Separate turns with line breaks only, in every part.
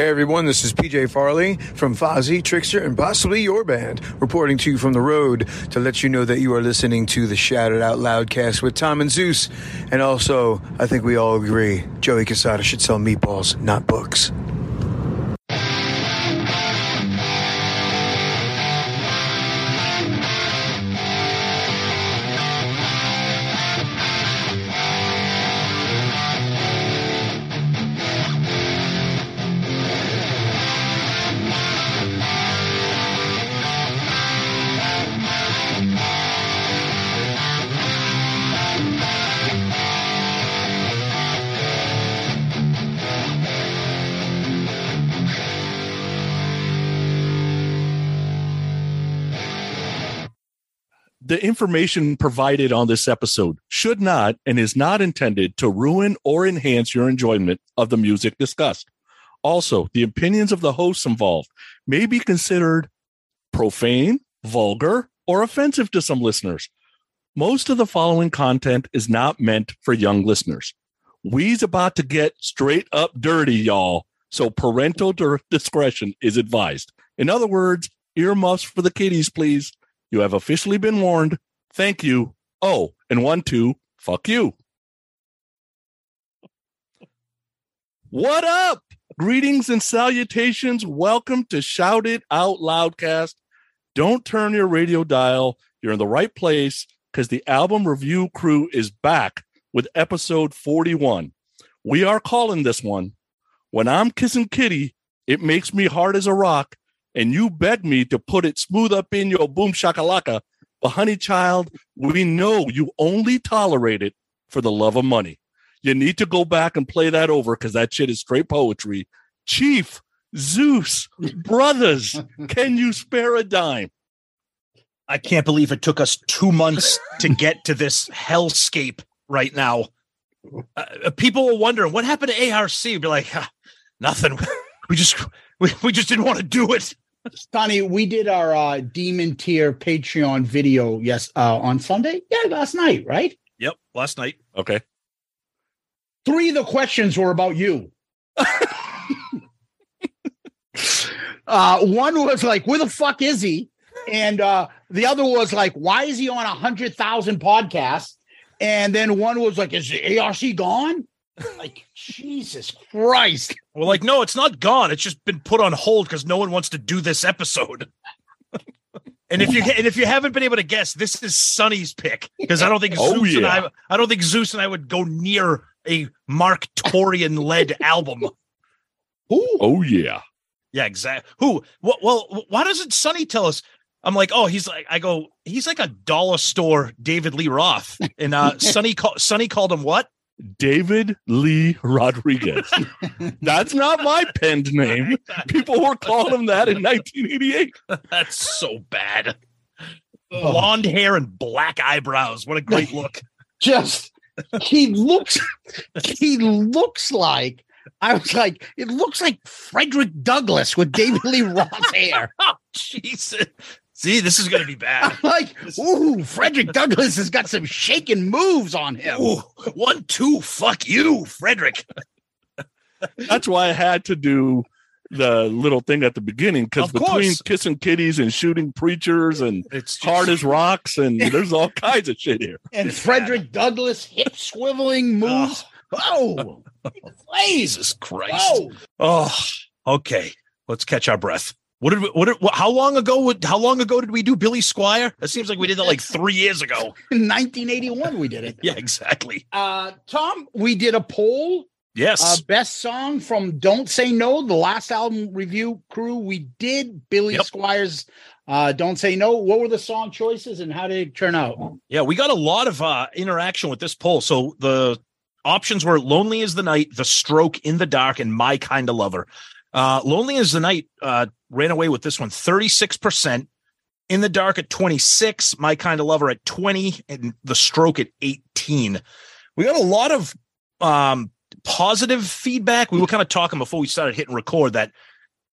Hey everyone, this is PJ Farley from Fozzy, Trickster, and possibly your band, reporting to you from the road to let you know that you are listening to the Shout It Out Loudcast with Tom and Zeus. And also, I think we all agree, Joey Casada should sell meatballs, not books.
The information provided on this episode should not and is not intended to ruin or enhance your enjoyment of the music discussed. Also, the opinions of the hosts involved may be considered profane, vulgar, or offensive to some listeners. Most of the following content is not meant for young listeners. We's about to get straight up dirty, y'all. So parental discretion is advised. In other words, earmuffs for the kiddies, please. You have officially been warned. Thank you. Oh, and one, two, fuck you. What up? Greetings and salutations. Welcome to Shout It Out Loudcast. Don't turn your radio dial. You're in the right place because the album review crew is back with episode 41. We are calling this one When I'm Kissing Kitty, It Makes Me Hard as a Rock, and you beg me to put it smooth up in your boom shakalaka. But, honey child, we know you only tolerate it for the love of money. You need to go back and play that over because that shit is straight poetry. Chief, Zeus, brothers, can you spare a dime?
I can't believe it took us two months to get to this hellscape right now. Uh, people were wondering what happened to ARC. Be like, "Ah, nothing. We just we, we just didn't want to do it.
Sonny, we did our uh, demon tier Patreon video yes uh, on Sunday. Yeah, last night, right?
Yep, last night.
Okay.
Three of the questions were about you. uh, one was like, "Where the fuck is he?" And uh, the other was like, "Why is he on a hundred thousand podcasts?" And then one was like, "Is the ARC gone?" Like Jesus Christ!
Well, like, no, it's not gone. It's just been put on hold because no one wants to do this episode. and if you and if you haven't been able to guess, this is Sonny's pick because I don't think
Oh,
Zeus and
yeah.
I I don't think Zeus and I would go near a Marq Torien led album.
Ooh,
Oh, yeah.
Yeah, exactly. Who? Well, well, why doesn't Sonny tell us? I'm like, oh, he's like, I go, he's like a dollar store David Lee Roth, and uh, Sonny call, Sonny called him what?
David Lee Rodriguez. That's not my penned name. People were calling him that in 1988.
That's so bad. Oh. Blonde hair and black eyebrows. What a great look.
just he looks he looks like I was like, it looks like Frederick Douglass with David Lee Roth's hair.
Oh, Jesus. See, this is going to be bad.
I'm like, ooh, Frederick Douglass has got some shaking moves on him.
Ooh, one, two, fuck you, Frederick.
That's why I had to do the little thing at the beginning because between
course.
kissing kitties and shooting preachers and
It's just,
hard as rocks and there's all kinds of shit here.
And Frederick Douglass hip swiveling moves. Oh,
Jesus Christ.
oh,
Oh, okay. Let's catch our breath. What did we, what, did, what how long ago would how long ago did we do Billy Squier? It seems like we did that like 3 years ago.
in 1981 we did it.
Yeah, exactly.
Uh, Tom, we did a poll
Yes.
Uh, best song from Don't Say No, the last album review crew. We did Billy
Yep.
Squiers uh, Don't Say No. What were the song choices and how did it turn out?
Yeah, we got a lot of uh, interaction with this poll. So the options were "Lonely as the Night," "The Stroke," "In the Dark," and "My Kind of Lover." Uh, Lonely as the Night uh, ran away with this one 36%. In the Dark at 26, My Kind of Lover at 20, and The Stroke at 18. We got a lot of um, positive feedback. We were kind of talking before we started hitting record that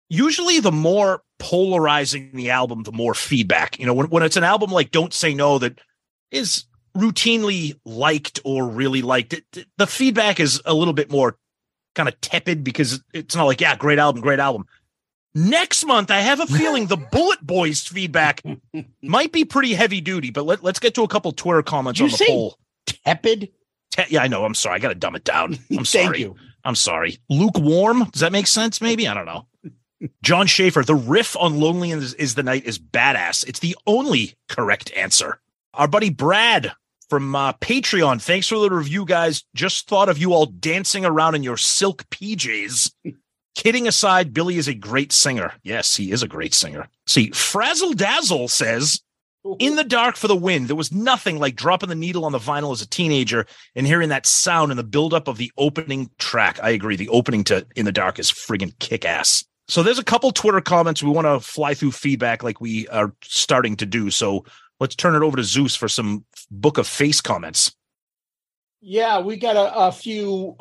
usually the more polarizing the album, the more feedback. You know, when, when it's an album like Don't Say No that is routinely liked or really liked, it, the feedback is a little bit more kind of tepid because it's not like, yeah, great album, great album. Next month, I have a feeling the BulletBoys feedback might be pretty heavy duty, but let, us get to a couple Twitter comments
Did
on the poll.
Tepid.
Te- yeah, I know. I'm sorry. I got to dumb it down. I'm
Thank
sorry.
you.
I'm sorry. Lukewarm. Does that make sense? Maybe. I don't know. John Schaefer, the riff on Lonely is, is the Night is badass. It's the only correct answer. Our buddy Brad from uh, Patreon, thanks for the review, guys. Just thought of you all dancing around in your silk PJs. Kidding aside, Billy is a great singer. Yes, he is a great singer. See, Frazzle Dazzle says, in the dark for the wind, there was nothing like dropping the needle on the vinyl as a teenager and hearing that sound and the buildup of the opening track. I agree. The opening to In the Dark is friggin' kick ass. So there's a couple Twitter comments. We want to fly through feedback like we are starting to do. So let's turn it over to Zeus for some Book of Face comments.
Yeah, we got a, a few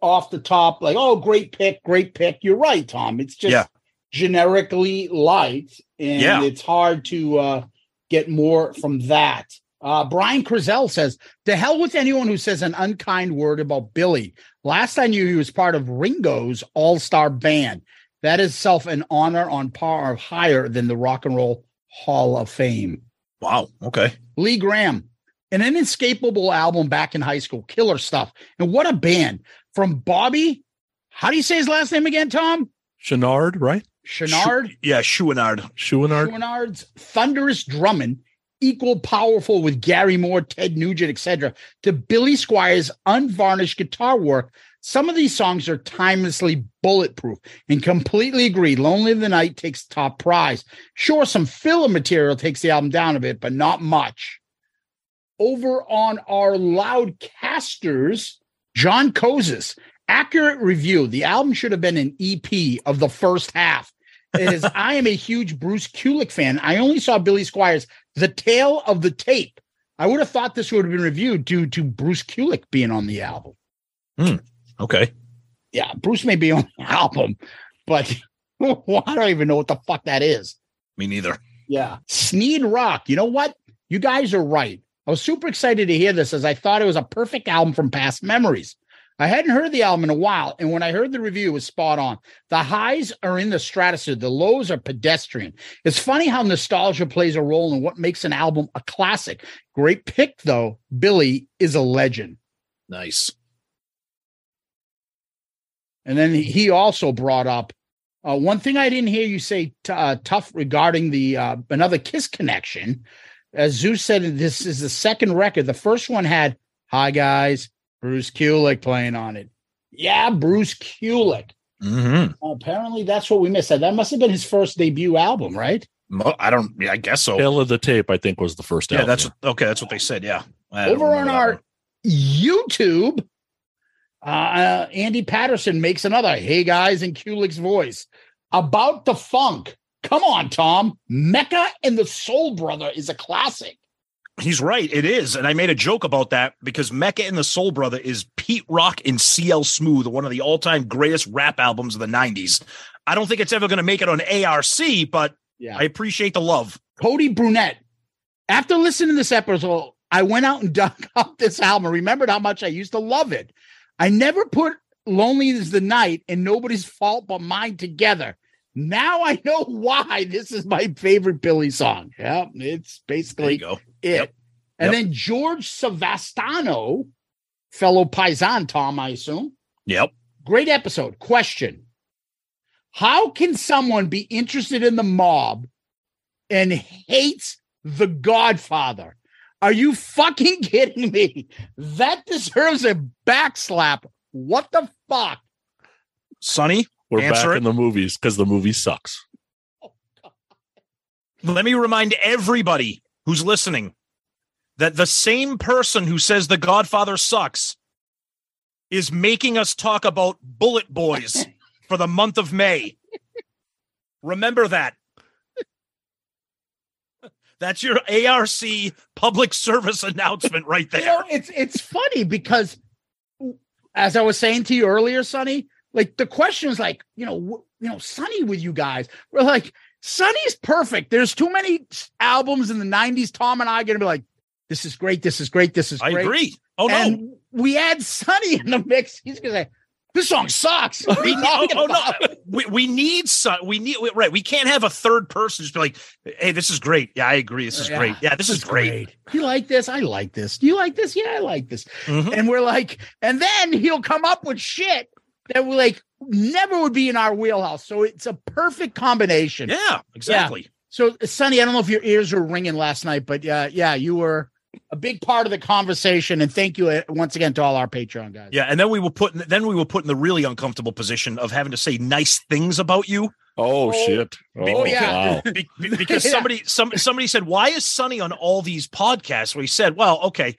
off the top, like, oh, great pick, great pick. You're right, Tom. It's just
Yeah.
generically light, and
Yeah.
it's hard to uh, get more from that. Uh, Brian Crizel says, To hell with anyone who says an unkind word about Billy. Last I knew, he was part of Ringo's all star band. That is self an honor on par or higher than the Rock and Roll Hall of Fame.
Wow. Okay.
Lee Graham, an inescapable album back in high school, killer stuff. And what a band from Bobby. How do you say his last name again, Tom?
Chenard, right?
Chenard.
Schu- yeah, Chouinard.
Chouinard.
Chouinard's thunderous drumming, equal powerful with Gary Moore, Ted Nugent, etc., to Billy Squier's unvarnished guitar work. Some of these songs are timelessly bulletproof and completely agree. Lonely of the Night takes top prize. Sure, some filler material takes the album down a bit, but not much. Over on our Loudcasters, John Kozis, accurate review. The album should have been an EP of the first half. Is I am a huge Bruce Kulick fan. I only saw Billy Squiers The Tale of the Tape. I would have thought this would have been reviewed due to Bruce Kulick being on the album.
Hmm, okay.
Yeah, Bruce may be on the album, but I don't even know what the fuck that is.
Me neither.
Yeah. Sneed Rock. You know what? You guys are right. I was super excited to hear this as I thought it was a perfect album from past memories. I hadn't heard the album in a while, and when I heard the review, it was spot on. The highs are in the stratosphere, the lows are pedestrian. It's funny how nostalgia plays a role in what makes an album a classic. Great pick, though. Billy is a legend.
Nice.
And then he also brought up uh, one thing I didn't hear you say t- uh, tough regarding the uh, another Kiss connection. As Zeus said, this is the second record. The first one had "Hi guys," Bruce Kulick playing on it. Yeah, Bruce Kulick.
Mm-hmm.
apparently, that's what we missed. That must have been his first debut album, right?
I don't. Yeah, I guess so.
Tale of the Tape, I think, was the first
yeah,
album.
that's okay. That's what they said. Yeah. I
Over on our
one.
YouTube, uh, Andy Patterson makes another "Hey guys" in Kulick's voice about the funk. Come on, Tom. Mecca and the Soul Brother is a classic.
He's right. It is. And I made a joke about that because Mecca and the Soul Brother is Pete Rock and CL Smooth, one of the all time greatest rap albums of the 90s. I don't think it's ever going to make it on ARC, but
Yeah.
I appreciate the love.
Cody Brunette. After listening to this episode, I went out and dug up this album. Remembered how much I used to love it. I never put "Lonely Is the Night" and "Nobody's Fault But Mine" together. Now I know why this is my favorite Billy song. Yeah, it's basically it.
Yep.
And
Yep.
then George Savastano, fellow Paisan Tom, I assume.
Yep.
Great episode. Question How can someone be interested in the mob and hates the Godfather? Are you fucking kidding me? That deserves a backslap. What the fuck?
Sonny,
We're
Answer
back
it.
in the movies because the movie sucks.
let me remind everybody who's listening that the same person who says The Godfather sucks is making us talk about BulletBoys. for the month of May. Remember that. That's your ARC public service announcement right
You
there.
know, it's it's funny because as I was saying to you earlier, Sonny, like the question is like, you know, you know, Sunny with you guys. We're like, Sunny's perfect. There's too many albums in the 90s. Tom and I are gonna be like, this is great, this is great, this is
I
great.
agree. Oh no.
we add Sunny in the mix. He's gonna say, This song sucks. What are you
oh, oh, no. We, we need some. We need we- right. We can't have a third person just be like, "Hey, this is great. Yeah, I agree. This is
Yeah,
great. Yeah, this is great."
You like this? I like this. Do you like this? Yeah, I like this.
Mhm.
And we're like, and then he'll come up with shit that we like never would be in our wheelhouse. So it's a perfect combination.
Yeah, exactly.
So Sonny, I don't know if your ears were ringing last night, but uh, yeah, you were a big part of the conversation. And thank you uh, once again to all our Patreon guys.
Yeah, and then we will put in, then we will put in the really uncomfortable position of having to say nice things about you
Oh,
Oh,
shit. Oh,
yeah.
wow.
Be- be- because
Yeah.
somebody some somebody said why is Sonny on all these podcasts? Where he said, well, okay,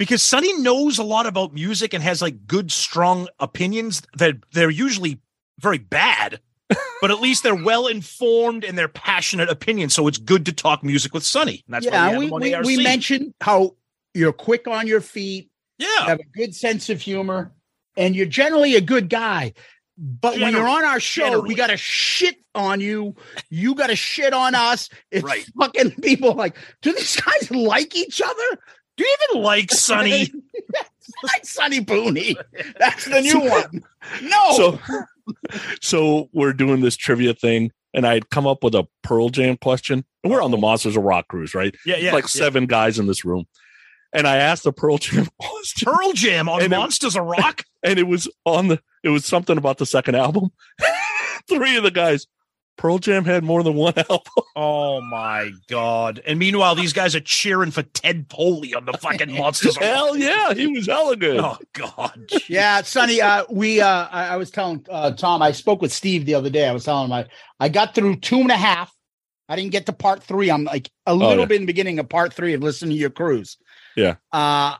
because Sonny knows a lot about music and has like good strong opinions that they're usually very bad, but at least they're well informed and they're passionate opinions. So it's good to talk music with Sonny. And that's
yeah,
why
we,
we,
we,
have him on
we
ARC.
mentioned how you're quick on your feet,
yeah.
have a good sense of humor, and you're generally a good guy. But when you're on our show,
Generally.
we got to shit on you. You got to shit on us. It's
Right.
fucking people like, do these guys like each other?
Do you even like Sonny?
like Sonny Booney. That's the new one. No.
So, so we're doing this trivia thing, and I had come up with a Pearl Jam question. And we're on the uh-huh. Monsters of Rock cruise, right?
Yeah, yeah.
like
yeah.
seven guys in this room. And I asked the Pearl Jam question,
Pearl Jam on
And it-
Monsters of Rock.
and it was on the, it was something about the second album. Three of the guys, Pearl Jam had more than one album.
Oh my god! And meanwhile, these guys are cheering for Ted Poley on the fucking Monsters. of
Hell yeah, he was hella good.
Oh god!
Yeah, Sonny. Uh, we. Uh, I, I was telling uh, Tom. I spoke with Steve the other day. I was telling him I, I got through two and a half. I didn't get to part three. I'm like a little
Oh, yeah.
bit in the beginning of part three of listening to your cruise.
Yeah.
Uh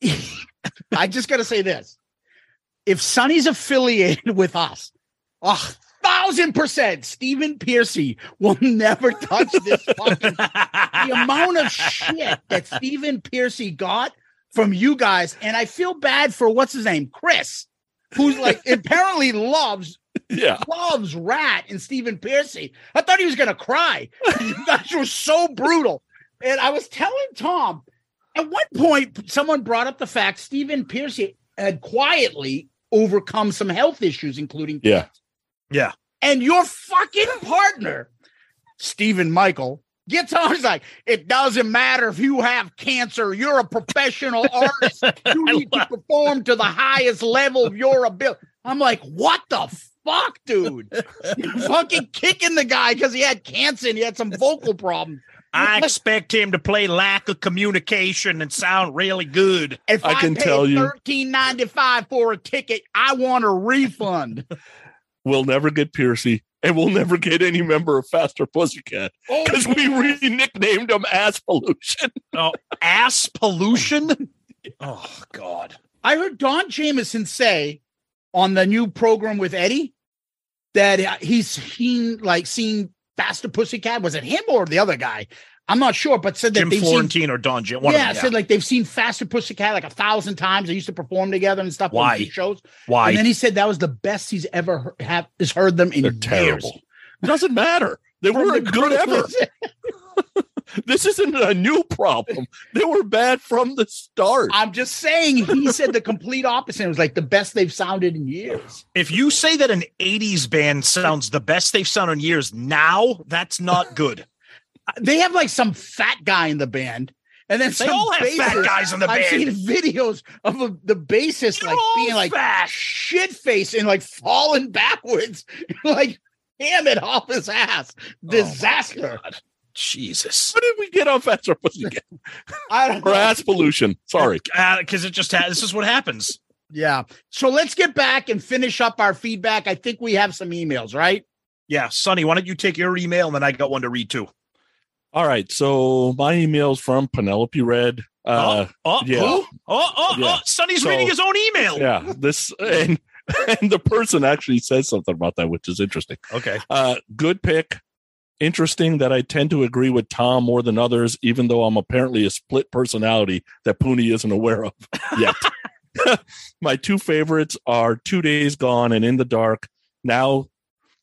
I just got to say this: if Sonny's affiliated with us, a thousand percent, Stephen Pearcy will never touch this fucking the amount of shit that Stephen Pearcy got from you guys, and I feel bad for what's his name, Chris, who's like apparently loves
Yeah.
loves Ratt and Stephen Pearcy. I thought he was gonna cry. you guys were so brutal, and I was telling Tom at one point someone brought up the fact Stephen Piercy had quietly overcome some health issues, including
Yeah.
Yeah.
and your fucking partner, Stephen Michael, gets on. He's like, it doesn't matter if you have cancer, you're a professional artist. You need to perform to the highest level of your ability. I'm like, what the fuck, dude? You're fucking kicking the guy because he had cancer and he had some vocal problems.
I expect him to play lack of communication and sound really good.
If
I
I,
can
paid
tell you-
thirteen ninety five for a ticket, I want a refund.
We'll never get Pearcy, and we'll never get any member of Faster Pussycat
Oh,
because we re nicknamed him Ass Pollution.
Oh, ass pollution. Oh God.
I heard Don Jamieson say on the new program with Eddie that uh, he's seen like seen Faster Pussycat. Was it him or the other guy? I'm not sure, but said that
Jim
they've seen.
Florentine or Don Jim. One
yeah,
them,
said like they've seen Faster Pussycat like a thousand times. They used to perform together and stuff
Why?
on these shows.
Why?
And then he said that was the best he's ever heard, have has heard them in
They're
years.
terrible. Doesn't matter. They weren't
the
good ever. This isn't a new problem. They were bad from the start.
I'm just saying he said the complete opposite. It was like the best they've sounded in years.
if you say that an 80s band sounds the best they've sounded in years now, that's not good.
They have like some fat guy in the band. And then
They
some
all have fat guys in the band.
I've seen videos of a, the bassist
They're
like being like
fat.
shit face and like falling backwards, like hammered off his ass. Oh Disaster.
Oh, God. Jesus.
How did we get on Faster Pussycat?
I don't
Or
know.
ass pollution. Sorry.
Uh, because it just ha- this is what happens.
Yeah. So let's get back and finish up our feedback. I think we have some emails, right?
Yeah, Sonny, why don't you take your email and then I got one to read too.
All right. So my email's from Penelope Red. Uh,
oh,
yeah.
who? Oh, oh,
Yeah.
oh, Sonny's
So-
reading his own email.
yeah. This and and the person actually says something about that, which is interesting.
Okay.
Uh, good pick. Interesting that I tend to agree with Tom more than others, even though I'm apparently a split personality that Pooney isn't aware of yet. My two favorites are Two Days Gone and In the Dark. Now,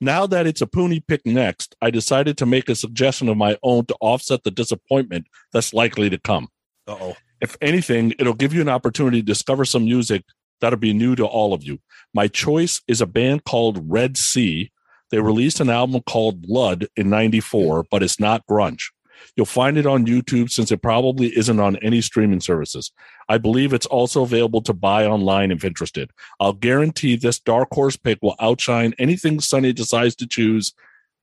now that it's a Pooney pick next, I decided to make a suggestion of my own to offset the disappointment that's likely to come.
Uh oh.
If anything, it'll give you an opportunity to discover some music that'll be new to all of you. My choice is a band called Red Sea. They released an album called Blood in 94, but it's not grunge. You'll find it on YouTube since it probably isn't on any streaming services. I believe it's also available to buy online if interested. I'll guarantee this dark horse pick will outshine anything Sonny decides to choose.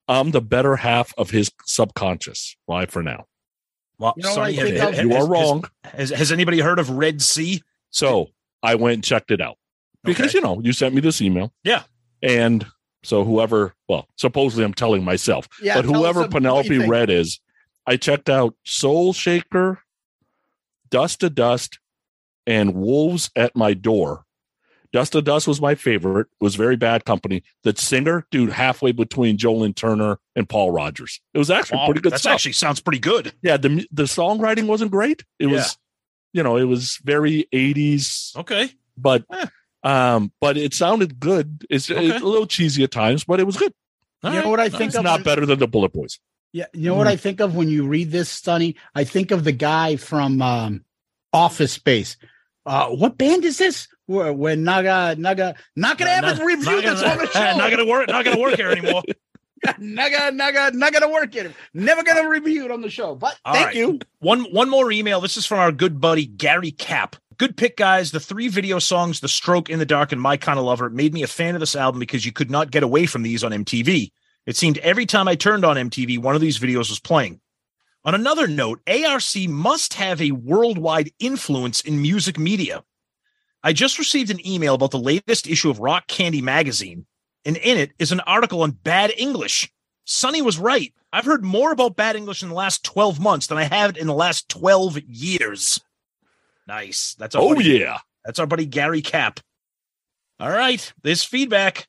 I'm the better half of his subconscious. Bye for now.
Well,
You know what
Sonny,
I think
have-
of?
You
has-
are wrong.
Has, has anybody heard of Red Sea?
So I went and checked it out because,
Okay.
you know, you sent me this email.
Yeah.
And so whoever, well, supposedly I'm telling myself,
Yeah,
but whoever Penelope. Red is, I checked out Soul Shaker, Dust to Dust, and Wolves at My Door. Dust to Dust was my favorite. It was very bad company. The singer, dude, halfway between Joe Lynn Turner and Paul Rodgers. It was actually
Wow,
pretty good
that actually sounds pretty good.
yeah, the the songwriting wasn't great. It
Yeah.
was, you know, it was very 80s
Okay.
but
Eh.
um but it sounded good it's,
Okay.
it's a little cheesy at times but it was good
All
You know what I think
it's
of
not
when-
better than the bulletboys
Yeah, you know what I think of when you read this, Stunny? I think of the guy from um, Office Space. Uh, what band is this? Where, where Naga Naga not gonna
Not-
ever review
not
this
gonna-
on the show.
Not gonna work. Not gonna work here anymore.
Naga Naga not gonna work it. Never gonna review it on the show. But
All
thank
right.
you.
One one more email. This is from our good buddy Gary Cap. Good pick, guys. The three video songs, The Stroke, In the Dark, and My Kind of Lover, made me a fan of this album because you could not get away from these on MTV. It seemed every time I turned on MTV, one of these videos was playing. On another note, ARC must have a worldwide influence in music media. I just received an email about the latest issue of Rock Candy magazine, and in it is an article on bad English. Sonny was right. I've heard more about bad English in the last 12 months than I have in the last 12 years. Nice. That's our
oh
buddy,
yeah
That's our buddy Gary Cap. All right. This feedback.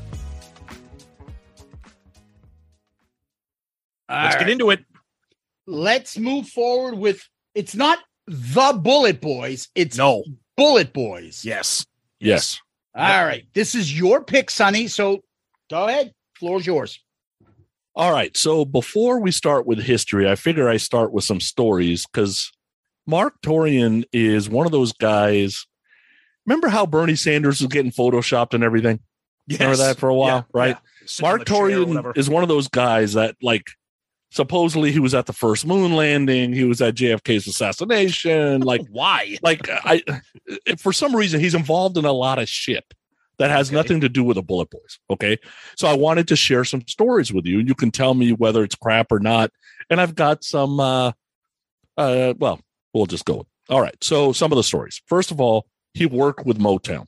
Let's
All
get into it.
Let's move forward with it's not the BulletBoys, it's
No.
BulletBoys.
Yes.
yes
All right. This is your pick, Sonny. So go ahead. Floor's yours.
all right so before we start with history i figure i start with some stories because marq torien is one of those guys remember how bernie sanders was getting photoshopped and everything
Yes.
remember that for a while
Yeah,
right
yeah.
Mark
the chair or Torien
is one of those guys that like supposedly he was at the first moon landing, he was at JFK's assassination, like
why?
like I for some reason he's involved in a lot of shit that has
Okay.
nothing to do with the BulletBoys, okay? So I wanted to share some stories with you. You can tell me whether it's crap or not. And I've got some uh uh well, we'll just go All right. So some of the stories. First of all, he worked with Motown.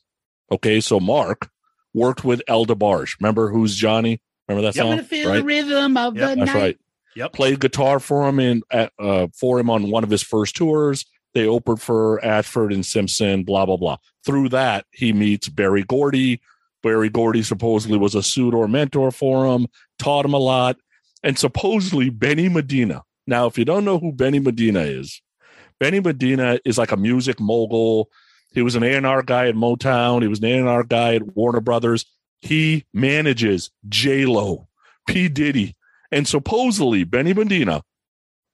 Okay. So Mark worked with El DeBarge. Remember who's Johnny? Remember that song?
gonna feel
right?
the rhythm of
Yep,
the
That's
night.
right.
Yep.
Played guitar for him in at, uh, for him on one of his first tours. They opened for Ashford and Simpson. Blah blah blah. Through that, he meets Berry Gordy. Berry Gordy supposedly was a or mentor for him, taught him a lot, and supposedly Benny Medina. Now, if you don't know who Benny Medina is, Benny Medina is like a music mogul. He was an A&R guy at Motown. He was an A&R guy at Warner Brothers. He manages J Lo, P Diddy, and supposedly Benny Medina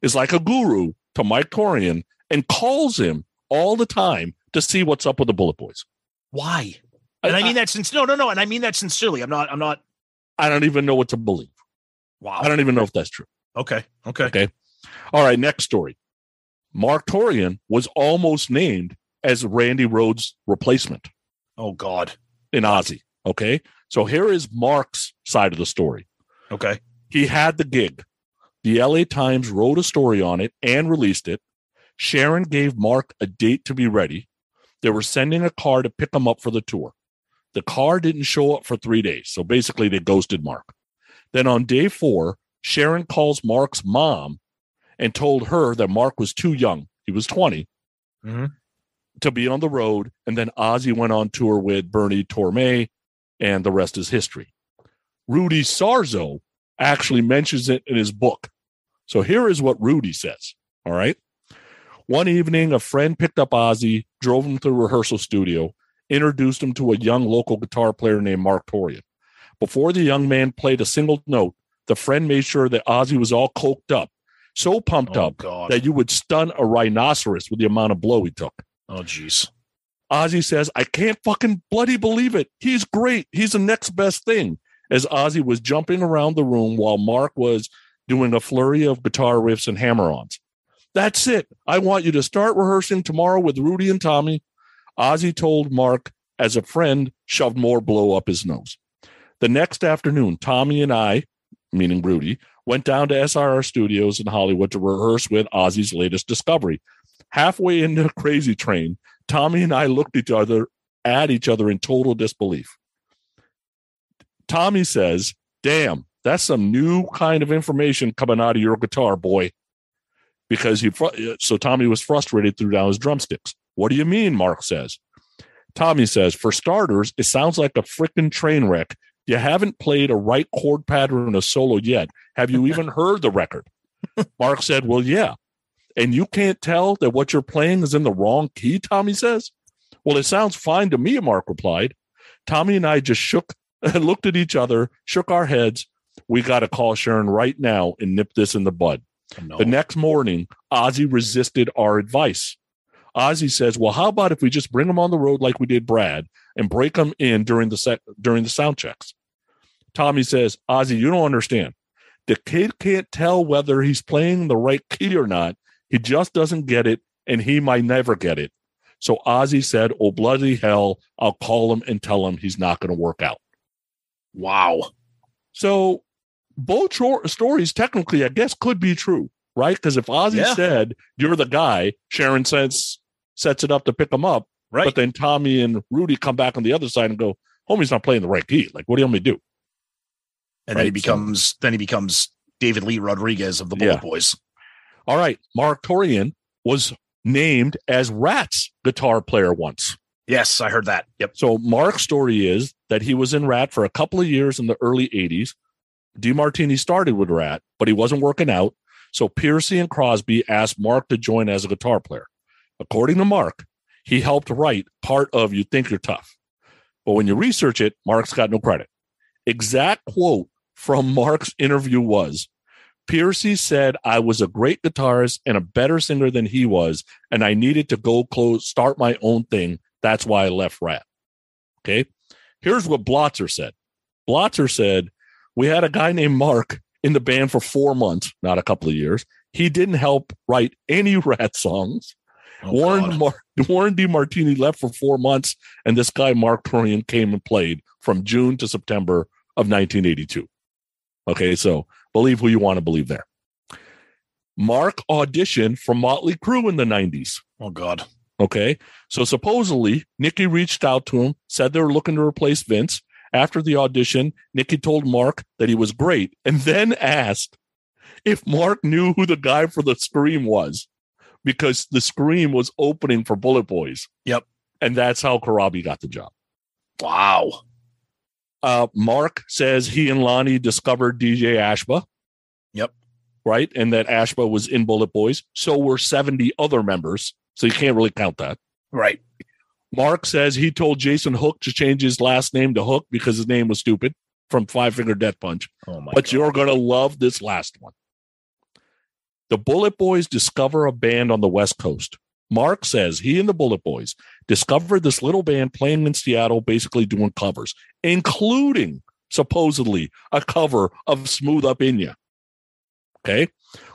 is like a guru to Mike Torien and calls him all the time to see what's up with the BulletBoys.
Why? And I, mean that since no, no, no. And I mean that sincerely. I'm not. I'm not.
I don't even know what to believe.
Wow.
I don't even know if that's true.
Okay. Okay.
Okay. All right. Next story. Marq Torien was almost named as Randy Rhoads' replacement
Oh God.
in Ozzy. Okay. So here is Mark's side of the story.
Okay.
He had the gig. The LA Times wrote a story on it and released it. Sharon gave Mark a date to be ready. They were sending a car to pick him up for the tour. The car didn't show up for three days. So basically, they ghosted Mark. Then on day four, Sharon calls Mark's mom and told her that Mark was too young. He was 20
Mhm.
to be on the road. And then Ozzy went on tour with Bernie Torme, and the rest is history. Rudy Sarzo actually mentions it in his book. So here is what Rudy says. All right. One evening, a friend picked up Ozzy, drove him to the rehearsal studio, introduced him to a young local guitar player named Marq Torien. Before the young man played a single note, the friend made sure that Ozzy was all coked up, so pumped
Oh
up
God.
that you would stun a rhinoceros with the amount of blow he took.
oh jeez.
Ozzy says, I can't fucking bloody believe it. He's great. He's the next best thing. As Ozzy was jumping around the room while Mark was doing a flurry of guitar riffs and hammer ons. That's it. I want you to start rehearsing tomorrow with Rudy and Tommy. Ozzy told Mark as a friend shoved more blow up his nose. The next afternoon, Tommy and I, meaning Rudy, went down to SIR Studios in Hollywood to rehearse with Ozzy's latest discovery. Halfway into the Crazy Train, Tommy and I looked each other at each other in total disbelief. Tommy says, "Damn, that's some new kind of information coming out of your guitar, boy." Because he, so Tommy was frustrated, threw down his drumsticks. What do you mean? Mark says. Tommy says, for starters, it sounds like a freaking train wreck. You haven't played a right chord pattern in a solo yet. Have you even heard the record? Mark said, Well, yeah. And you can't tell that what you're playing is in the wrong key, Tommy says. Well, it sounds fine to me, Mark replied. Tommy and I just shook and looked at each other, shook our heads. We got to call Sharon right now and nip this in the bud.
No.
The next morning, Ozzy resisted our advice. Ozzy says, "Well, how about if we just bring him on the road like we did Brad and break him in during the sec- during the sound checks?" Tommy says, "Ozzy, you don't understand. The kid can't tell whether he's playing the right key or not. He just doesn't get it, and he might never get it." So Ozzy said, "Oh bloody hell! I'll call him and tell him he's not going to work out."
Wow.
So both shor- stories technically, I guess, could be true, right? Because if Ozzy
Yeah.
said you're the guy, Sharon says sets it up to pick him up,
Right.
but then Tommy and Rudy come back on the other side and go, "Homie's not playing the right key. Like, what do you want me to do?"
and then he
right, so-
becomes then he becomes David Lee Rodriguez of the Bullet
Yeah.
Boys.
All right, Marq Torien was named as Ratt's guitar player once.
Yes, I heard that. Yep.
So Mark's story is that he was in Ratt for a couple of years in the early 80s. DeMartini started with Ratt, but he wasn't working out. So Pearcy and Crosby asked Mark to join as a guitar player. According to Mark, he helped write part of You Think You're Tough. But when you research it, Mark's got no credit. Exact quote from Mark's interview was Pearcy said I was a great guitarist and a better singer than he was, and I needed to go close, start my own thing. That's why I left Ratt. Okay. Here's what Blotzer said. Blotzer said, We had a guy named Mark in the band for four months, not a couple of years. He didn't help write any Ratt songs.
Oh,
Warren. Mar- Warren DeMartini left for four months, and this guy, Marq Torien, came and played from June to September of 1982. Okay, so believe who you want to believe there. Mark auditioned for Motley Crue in the 90s.
Oh God.
Okay. So supposedly, Nikki reached out to him, said they were looking to replace Vince. After the audition, Nikki told Mark that he was great and then asked if Mark knew who the guy for the Scream was because the Scream was opening for BulletBoys.
Yep.
And that's how Corabi got the job.
Wow.
Uh, Mark says he and Lonnie discovered DJ Ashba.
Yep.
Right. And that Ashba was in BulletBoys. So were 70 other members. So you can't really count that.
Right.
Mark says he told Jason Hook to change his last name to Hook because his name was stupid from Five Finger Death Punch.
Oh my
but
God.
you're going to love this last one. The BulletBoys discover a band on the West Coast. Mark says he and the BulletBoys discovered this little band playing in Seattle, basically doing covers, including supposedly a cover of Smooth Up In Ya. Okay.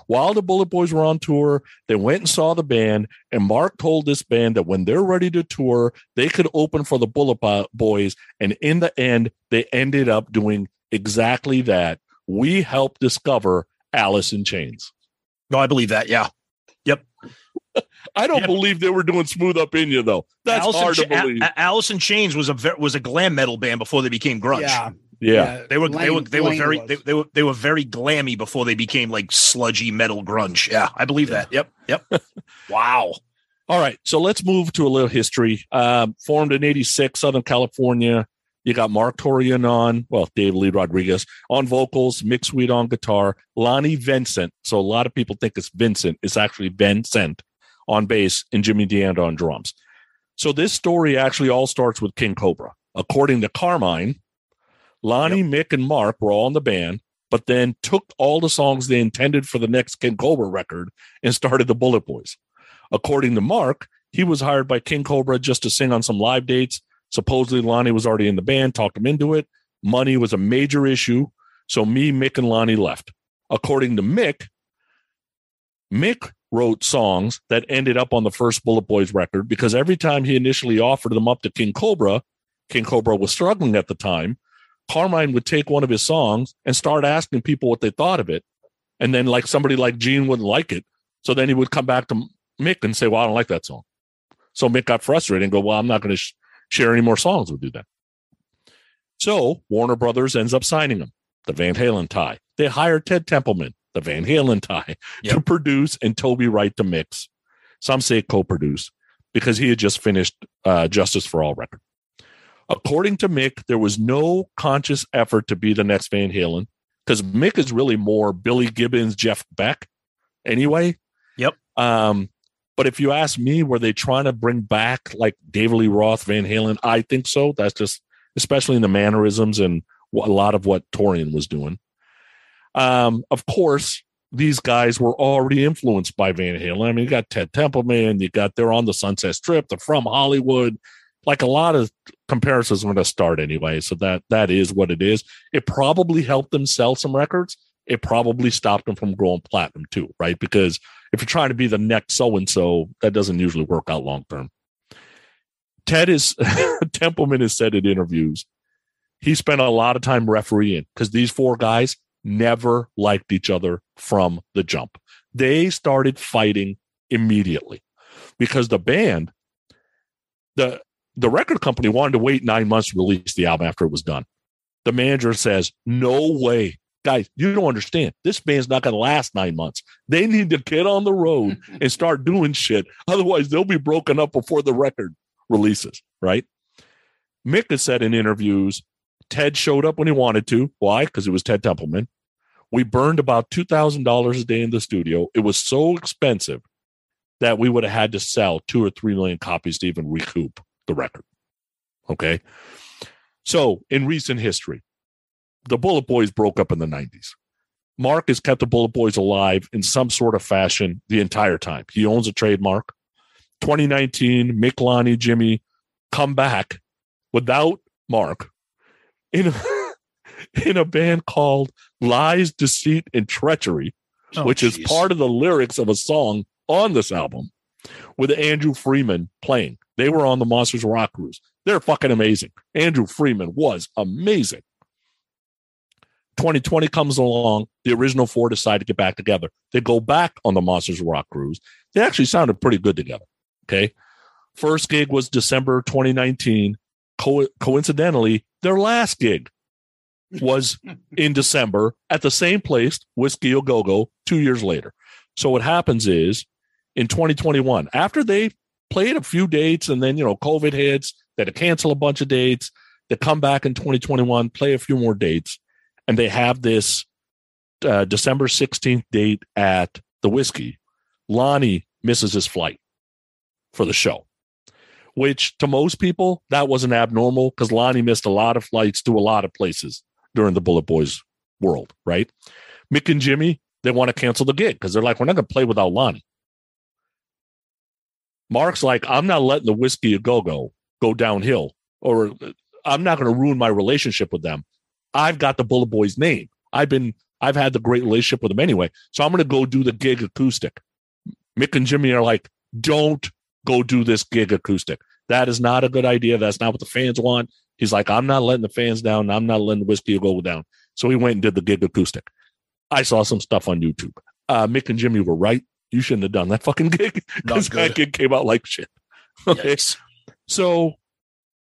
While the BulletBoys were on tour, they went and saw the band, and Mark told this band that when they're ready to tour, they could open for the Bullet Boys. And in the end, they ended up doing exactly that. We helped discover Alice in Chains.
No, I believe that. Yeah. Yep.
I don't
Yep.
believe they were doing Smooth Up In You, though. That's
Alice,
hard
in
to believe.
A- A- Alice in Chains was a ver- was a glam metal band before they became grunge.
Yeah.
Yeah.
They were they were
Lane-
they were
Lane
very they, they were they were very glammy before they became like sludgy metal grunge. Yeah, I believe that. Yep. Yep. wow.
All right, so let's move to a little history. Um, formed in '86, Southern California. You got Marq Torien on, well, Dave Lee Rodriguez on vocals, Mick Sweda on guitar, Lonnie Vencent. So a lot of people think it's Vincent. It's actually Vencent on bass and Jimmy D'Anda on drums. So this story actually all starts with King Kobra. According to Carmine, Lonnie, Mick, and Mark were all in the band, but then took all the songs they intended for the next King Kobra record and started the BulletBoys. According to Mark, he was hired by King Kobra just to sing on some live dates. Supposedly, Lonnie was already in the band, talked him into it. Money was a major issue. So, me, Mick, and Lonnie left. According to Mick, Mick wrote songs that ended up on the first BulletBoys record because every time he initially offered them up to King Kobra, King Kobra was struggling at the time. Carmine would take one of his songs and start asking people what they thought of it. And then, like somebody like Gene wouldn't like it. So then he would come back to Mick and say, Well, I don't like that song. So Mick got frustrated and go, Well, I'm not going to sh- share any more songs with you then. So Warner Brothers ends up signing him, the Van Halen tie. They hired Ted Templeman, the Van Halen tie, to produce and Toby Wright to mix. Some say co produce because he had just finished uh, Justice for All record. According to Mick, there was no conscious effort to be the next Van Halen because Mick is really more Billy Gibbons, Jeff Beck anyway.
Yep.
Um, but if you ask me, were they trying to bring back like David Lee Roth, Van Halen? I think so. That's just, especially in the mannerisms and a lot of what Torien was doing. Um, of course, these guys were already influenced by Van Halen. I mean, you got Ted Templeman, you got they're on the Sunset Strip, they're from Hollywood. Like a lot of comparisons are going to start anyway. So that that is what it is. It probably helped them sell some records. It probably stopped them from growing platinum too, right? Because if you're trying to be the next so and so, that doesn't usually work out long term. Ted is Templeman has said in interviews he spent a lot of time refereeing because these four guys never liked each other from the jump. They started fighting immediately because the band, the the record company wanted to wait nine months to release the album after it was done. The manager says, "No way, guys, you don't understand. This band's not going to last nine months. They need to get on the road and start doing shit. Otherwise, they'll be broken up before the record releases." Right? Mick has said in interviews, Ted showed up when he wanted to. Why? Because it was Ted Templeman. We burned about two thousand dollars a day in the studio. It was so expensive that we would have had to sell two or three million copies to even recoup the record. Okay. So in recent history, the BulletBoys broke up in the 90s. Mark has kept the BulletBoys alive in some sort of fashion the entire time. He owns a trademark. 2019, Mick, Lonnie, Jimmy come back without Mark in a, in a band called Lies, Deceit, and Treachery,
Oh,
which is part of the lyrics of a song on this album with Andrew Freeman playing. They were on the Monsters Rock Cruise. They're fucking amazing. Andrew Freeman was amazing. 2020 comes along. The original four decide to get back together. They go back on the Monsters Rock cruise. They actually sounded pretty good together. Okay. First gig was December 2019. Co- coincidentally, their last gig was in December at the same place, Whisky A Go Go, two years later. So what happens is in 2021, after they played a few dates and then, you know, COVID hits, they had to cancel a bunch of dates. They come back in 2021, play a few more dates, and they have this uh, December 16th date at the Whisky. Lonnie misses his flight for the show, which to most people, that wasn't abnormal because Lonnie missed a lot of flights to a lot of places during the BulletBoys world, right? Mick and Jimmy, they want to cancel the gig because they're like, we're not going to play without Lonnie. Marq's like, I'm not letting the Whisky A Go Go go downhill, or I'm not going to ruin my relationship with them. I've got the BulletBoys name. I've been, I've had the great relationship with them anyway. So I'm going to go do the gig acoustic. Mick and Jimmy are like, don't go do this gig acoustic. That is not a good idea. That's not what the fans want. He's like, I'm not letting the fans down. I'm not letting the whisky go down. So he went and did the gig acoustic. I saw some stuff on YouTube. Uh, Mick and Jimmy were right. You shouldn't have done that fucking gig because that gig came out like shit. Okay.
Yikes.
So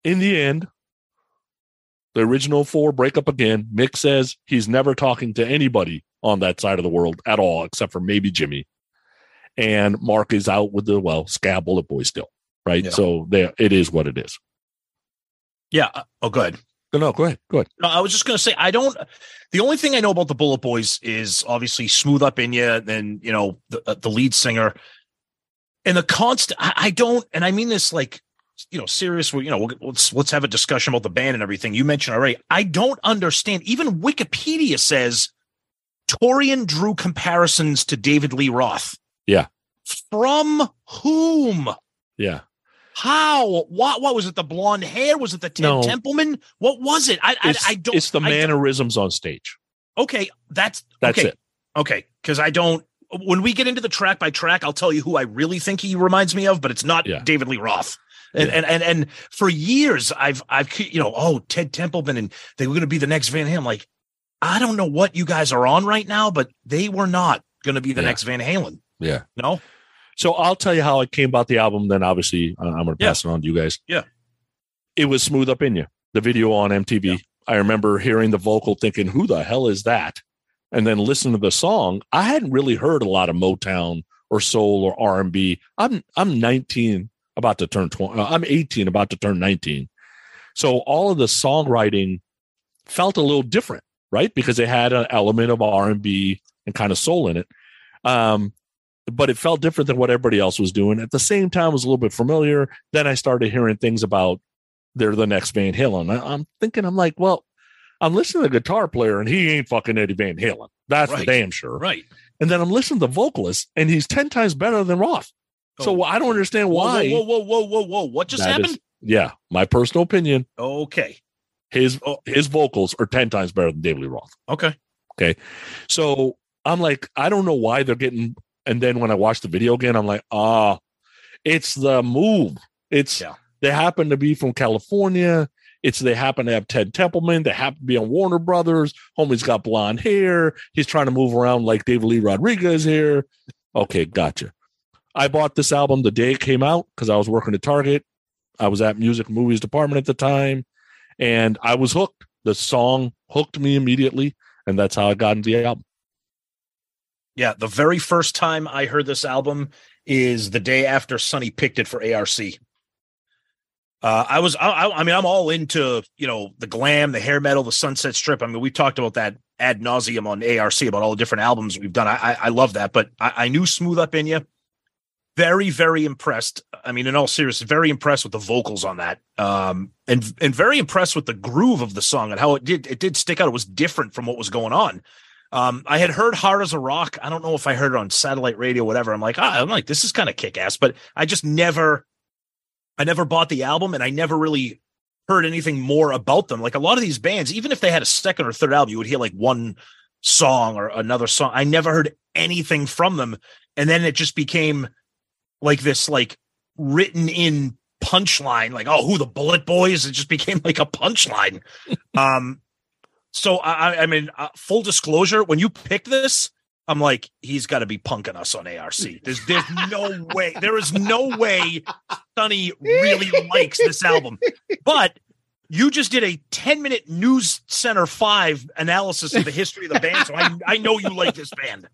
in the end, the original four break up again. Mick says he's never talking to anybody on that side of the world at all, except for maybe Jimmy. And Marq is out with the well, scab bullet boy still. Right.
Yeah.
So there it is what it is.
Yeah. uh, Oh, good.
No, no, go ahead. Go ahead.
No, I was just going to say, I don't. The only thing I know about the BulletBoys is obviously Smooth Up in You, then you know the uh, the lead singer, and the constant. I, I don't, and I mean this like you know serious. You know, we'll, let's let's have a discussion about the band and everything. You mentioned already. I don't understand. Even Wikipedia says Torien drew comparisons to David Lee Roth.
Yeah.
From whom?
Yeah.
How? What? What was it? The blonde hair? Was it the Ted
No.
Templeman? What was it? I I, I don't.
it's the mannerisms on stage.
Okay, that's
That's
okay.
it.
Okay, because I don't. When we get into the track by track, I'll tell you who I really think he reminds me of, but it's not
Yeah.
David Lee Roth. And,
Yeah.
and and and for years, I've I've you know, oh Ted Templeman, and they were going to be the next Van Halen. Like, I don't know what you guys are on right now, but they were not going to be the
Yeah.
next Van Halen.
Yeah.
No,
So I'll tell you how I came about the album. Then obviously uh, I'm going to
Yeah.
pass it on to you guys.
Yeah.
It was Smooth Up In You, the video on MTV. I remember hearing the vocal thinking, who the hell is that? And then listening to the song. I hadn't really heard a lot of Motown or soul or R&B. I'm, I'm 19 about to turn 20. uh, I'm 18 about to turn 19. So all of the songwriting felt a little different, right? Because it had an element of R&B and kind of soul in it. Um, but it felt different than what everybody else was doing. At the same time, it was a little bit familiar. Then I started hearing things about they're the next Van Halen. I, I'm thinking, I'm like, well, I'm listening to the guitar player and he ain't fucking Eddie Van Halen. That's for damn sure.
right?
And then I'm listening to the vocalist and he's 10 times better than Roth. So
Oh.
I don't understand why.
Whoa, whoa, whoa, whoa, whoa, whoa! What just
that
happened?
is- yeah, my personal opinion,
Okay,
his
Oh.
his vocals are 10 times better than David Lee Roth.
Okay. Okay.
So I'm like, I don't know why they're getting. And then when I watch the video again, I'm like, ah, it's the move. It's
Yeah.
they happen to be from California. It's they happen to have Ted Templeman. They happen to be on Warner Brothers. Homie's got blonde hair. He's trying to move around like David Lee Rodriguez here. Okay, gotcha. I bought this album the day it came out because I was working at Target. I was at music movies department at the time, and I was hooked. The song hooked me immediately, and that's how I got into the album.
Yeah, the very first time I heard this album is the day after Sonny picked it for ARC. Uh, I was, I, I mean, I'm all into you know the glam, the hair metal, the Sunset Strip. I mean, we talked about that ad nauseum on ARC about all the different albums we've done. I, I, I love that, but I, I knew Smooth Up in You. Very, very impressed. I mean, in all seriousness, very impressed with the vocals on that, um, and and very impressed with the groove of the song and how it did it did stick out. It was different from what was going on. Um, I had heard Hard as a Rock. I don't know if I heard it on satellite radio, whatever. I'm like, ah, I'm like, this is kind of kick ass, but I just never, I never bought the album and I never really heard anything more about them. Like a lot of these bands, even if they had a second or third album, you would hear like one song or another song. I never heard anything from them. And then it just became like this, like written in punchline, like, oh, who the BulletBoys? It just became like a punchline. um, So I, I- I mean, uh, full disclosure, when you picked this, I'm like, he's got to be punking us on ARC. There's, there's no way. There is no way Sonny really likes this album. But you just did a 10 minute News Center Five analysis of the history of the band, so I, I know you like this band.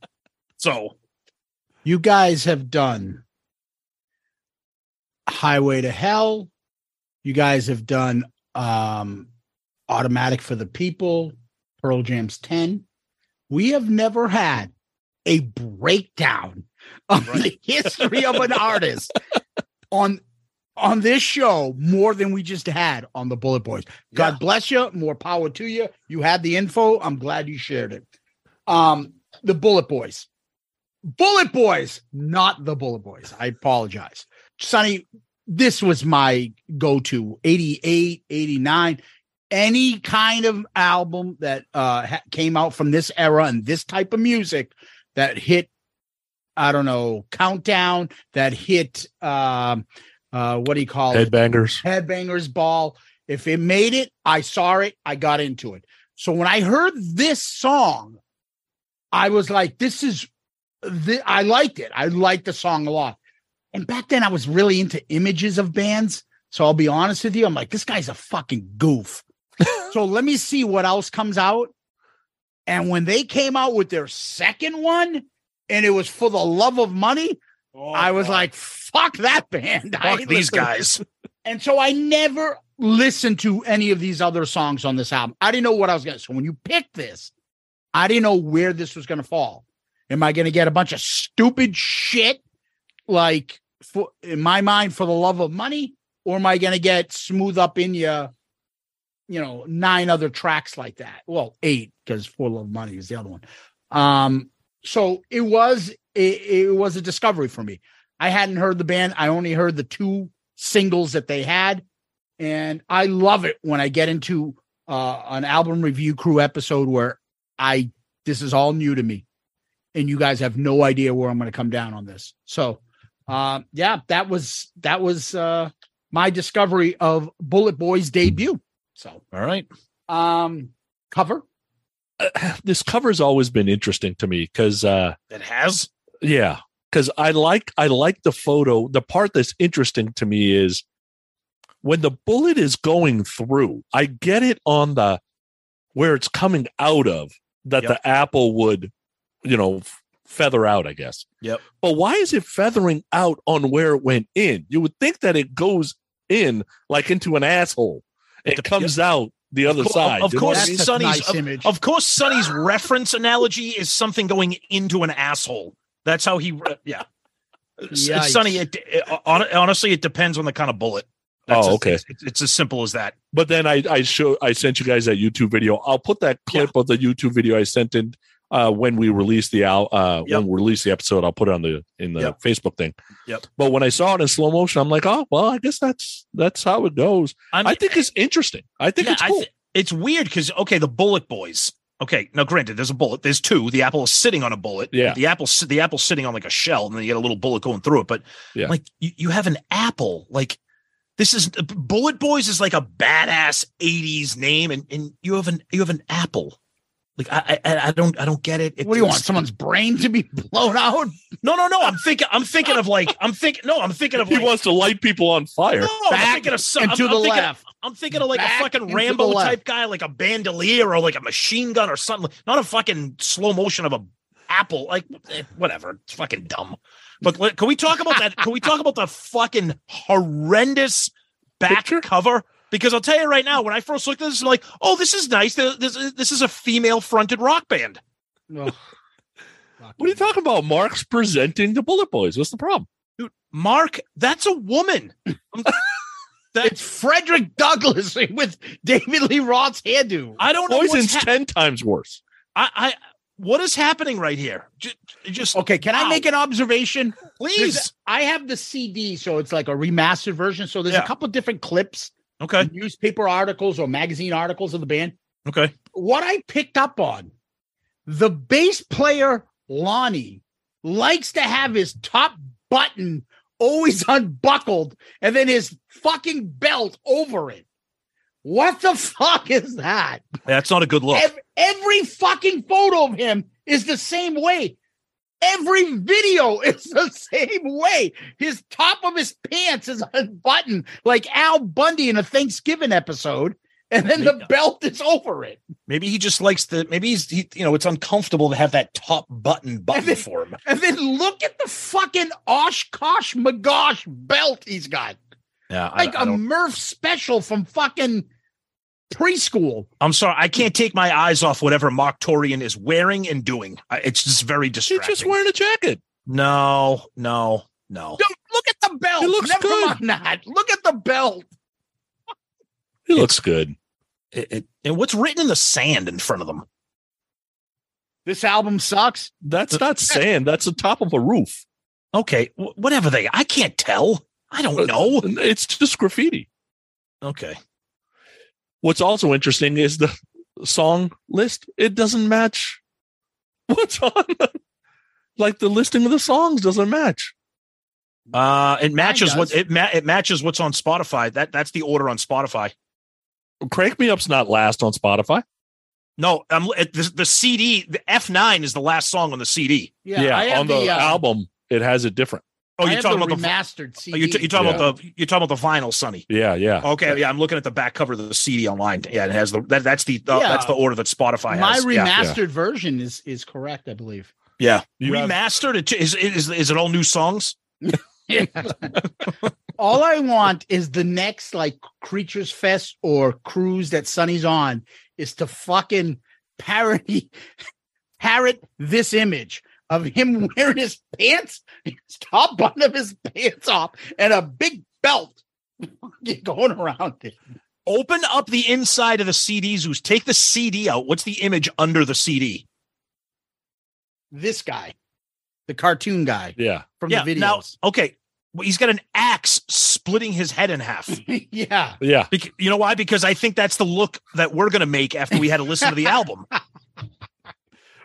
So
You guys have done Highway to Hell. You guys have done um Automatic for the People, Pearl Jam's 10. We have never had a breakdown of the history of an artist on on this show more than we just had on the BulletBoys. God
Yeah.
bless you. More power to you. You had the info. I'm glad you shared it. Um, the BulletBoys. Bullet Boys, not the BulletBoys. I apologize. Sonny, this was my go to 88, 89. Any kind of album that uh, ha- came out from this era and this type of music that hit, I don't know, Countdown, that hit, um, uh, what do you call it?
Headbangers.
Headbangers Ball. If it made it, I saw it, I got into it. So when I heard this song, I was like, this is, thi- I liked it. I liked the song a lot. And back then I was really into images of bands. So I'll be honest with you. I'm like, this guy's a fucking goof. So let me see what else comes out. And when they came out with their second one, and it was for the love of money, oh, I was like, fuck that band.
Fuck
ain't
these
listening.
guys.
And so I never listened to any of these other songs on this album. I didn't know what I was going to. So when you picked this, I didn't know where this was going to fall. Am I going to get a bunch of stupid shit like for in my mind for the love of money or am I going to get smooth up in you you know nine other tracks like that? Well, eight because love of money is the other one. Um so it was it, it was a discovery for me. I hadn't heard the band. I only heard the two singles that they had and i love it when i get into uh an album review crew episode where i this is all new to me and you guys have no idea where i'm going to come down on this so uh yeah that was that was uh my discovery of bulletboys debut so
All right.
um cover
This cover's always been interesting to me because uh
It has.
yeah because i like i like the photo the part that's interesting to me is when the bullet is going through i get it on the where it's coming out of that
Yep.
the apple would you know feather out i guess
Yep.
but why is it feathering out on where it went in you would think that it goes in like into an asshole it
Dep-
comes out the other
cour-
side
of
You know what I
course,
mean?
That's
Sonny's
nice
of,
image.
of course, Sonny's reference analogy is something going into an asshole. That's how he. re- Yeah, S-
Yikes.
Sonny. It, it, hon- honestly, it depends on the kind of bullet. That's
Oh,
as-
okay.
It's, it's as simple as that.
But then I I show I sent you guys that YouTube video. I'll put that clip of the YouTube video I sent in uh, when we release the al- uh,
Yep.
when we release the episode. I'll put it on the in the
Yep.
Facebook thing.
Yep.
But when I saw it in slow motion, I'm like, oh well, I guess that's that's how it goes.
I,
I think it's interesting. I think
yeah,
it's cool.
thi- it's weird because okay, the BulletBoys. Okay, now granted, there's a bullet. There's two. The apple is sitting on a bullet.
Yeah.
The apple, the apple's sitting on like a shell, and then you get a little bullet going through it. But
Yeah.
like you, you have an apple. Like this is BulletBoys is like a badass '80s name, and and you have an you have an apple. Like I I, I don't I don't get it. It-
what do you want someone's brain to be blown out
No, no, no. I'm thinking. I'm thinking of like. I'm thinking. No, I'm thinking of
he
like.
wants to light people on fire.
no, I'm thinking of some,
and
I'm,
to
I'm
the
thinking, I'm thinking of like
Back
a fucking Rambo type guy, like a bandolier or like a machine gun or something. Not a fucking slow motion of a apple. Like eh, whatever. It's fucking dumb. But can we talk about that? Can we talk about the fucking horrendous back
Picture?
cover? Because I'll tell you right now, when I first looked at this, I'm like, oh, this is nice. This, this, this is a female fronted rock band.
Ugh.
What are you talking about? Marq's presenting the BulletBoys. What's the problem?
Dude, Marq, that's a woman.
it's frederick douglass with david lee roth's hairdo
I don't know
Poison's
hap-
ten times worse.
I, I what is happening right here? Just, just
okay can i make an observation
please.
I have the CD, so it's like a remastered version. So there's
Yeah.
a couple different clips,
Okay.
newspaper articles or magazine articles of the band.
Okay.
What I picked up on, the bass player Lonnie likes to have his top button always unbuckled and then his fucking belt over it. What the fuck is that?
That's not a good look.
Ev- Every, fucking photo of him is the same way. Every video is the same way. His top of his pants is unbuttoned like Al Bundy in a Thanksgiving episode, and then the belt is over it.
Maybe he just likes the. Maybe he's. He, you know, it's uncomfortable to have that top button button
then-
for him.
And then look at the fucking Oshkosh Magosh belt he's got.
Yeah,
Like
I
a
don't-
Murph special from fucking preschool.
I'm sorry, I can't take my eyes off whatever Marq Torien is wearing and doing. It's just very distracting.
He's just wearing a jacket.
no, no, no.
Dude, look at the belt.
It looks
Never
good.
mind that. Look at the belt.
He looks good.
It, it, and what's written in the sand in front of them?
This album sucks.
That's not sand. That's the top of a roof.
Okay, wh- whatever they. I can't tell. I don't uh, know.
It's just graffiti.
Okay.
What's also interesting is the song list. It doesn't match what's on. The, like the listing of the songs doesn't match.
Uh, it matches what it ma- it matches what's on Spotify. That that's the order on Spotify.
Crank Me Up's not last on Spotify.
No, I'm the, the CD. The F9 is the last song on the CD.
Yeah, I have
on the,
uh,
album, it has it different.
Oh, you're talking
the
about the.
remastered
Oh,
CD.
you're, t- you're talking
Yeah.
about the you're talking about the vinyl, Sonny.
Yeah, yeah.
Okay, yeah, I'm looking at the back cover of the CD online. Yeah, it has the that, that's the, uh, the
Yeah.
that's the order that Spotify
My
has. yeah.
remastered version is is correct, I believe.
yeah.
You have-
remastered. It, is, is is it all new songs?
All I want is the next like Creatures Fest or cruise that Sonny's on is to fucking parody parrot this image of him wearing his pants, his top button of his pants off, and a big belt going around it.
Open up the inside of the CD, Zeus. Take the CD out. What's the image under the CD?
This guy, the cartoon guy
Yeah.
from
yeah.
the videos.
Now, okay, well, he's got an axe splitting his head in half.
yeah.
Yeah.
Bec- you know why? Because I think that's the look that we're going to make after we had to listen to the album.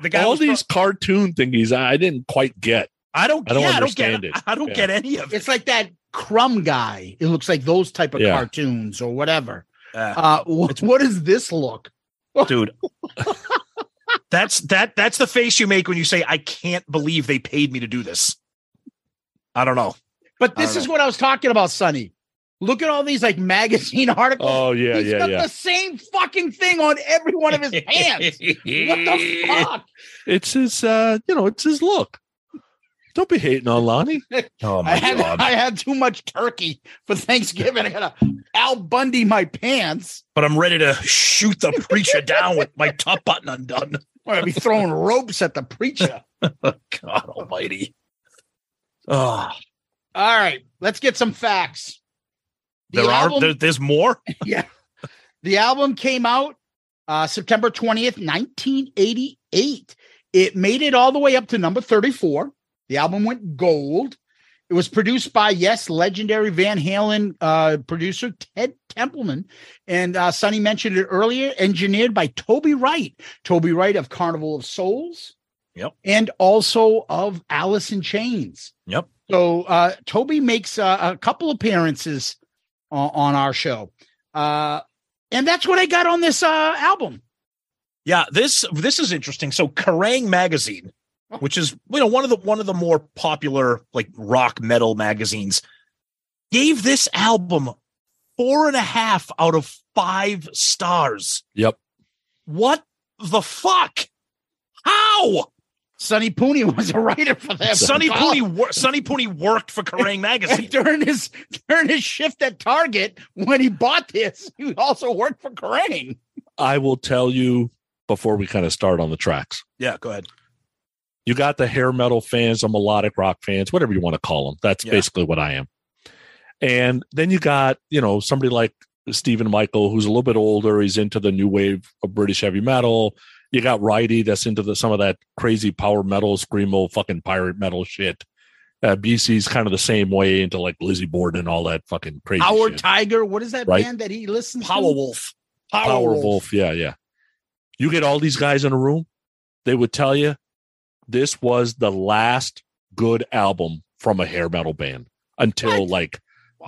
The guy
All
was
these cartoon thingies I didn't quite get.
I don't.
I don't
yeah, I don't
understand
get.
it.
I don't
Yeah.
get any of it.
It's like that crumb guy. It looks like those type of
Yeah.
cartoons or whatever.
Uh,
Uh, wh- what does this look?
dude. that's that. That's the face you make when you say, "I can't believe they paid me to do this." I don't know.
But this
don't
is what I was talking about, Sonny. Look at all these like magazine articles.
Oh yeah,
He's
yeah,
got
yeah.
the same fucking thing on every one of his pants. what the fuck?
It's his uh, you know, it's his look. Don't be hating on Lonnie.
Oh
I had I had too much turkey for Thanksgiving. I gotta Al Bundy my pants.
But I'm ready to shoot the preacher down with my top button undone.
I'm gonna be throwing ropes at the preacher.
God Almighty. Oh,
All right, let's get some facts. The
there are there, there's more.
Yeah, the album came out uh, September 20th, 1988. It made it all the way up to number 34. The album went gold. It was produced by, yes, legendary Van Halen uh, producer Ted Templeman. And uh, Sonny mentioned it earlier, engineered by Toby Wright. Toby Wright of Carnival of Souls.
Yep.
And also of Alice in Chains.
Yep.
So uh, Toby makes uh, a couple appearances on, on our show. Uh, and that's what I got on this uh, album.
Yeah, this this is interesting. So Kerrang magazine, which is you know one of the one of the more popular like rock metal magazines, gave this album four and a half out of five stars.
Yep.
What the fuck? How?
Sonny Pooney was a writer for them.
Sonny Pooney oh. wor- Sonny Pooney worked for Kerrang magazine.
during his during his shift at Target when he bought this, he also worked for Kerrang.
I will tell you before we kind of start on the tracks.
Yeah, go ahead.
You got the hair metal fans, the melodic rock fans, whatever you want to call them. That's
Yeah.
basically what I am. And then you got, you know, somebody like Stephen Michael, who's a little bit older. He's into the new wave of British heavy metal. You got Righty, that's into the, some of that crazy power metal, screamo, fucking pirate metal shit. Uh, BC's kind of the same way into like Lizzy Borden and all that fucking crazy
Howard
shit.
Tiger, what is that
Right.
band that he listens
Power
to?
Wolf.
Powerwolf. Yeah, yeah. You get all these guys in a room, they would tell you this was the last good album from a hair metal band until
What?
like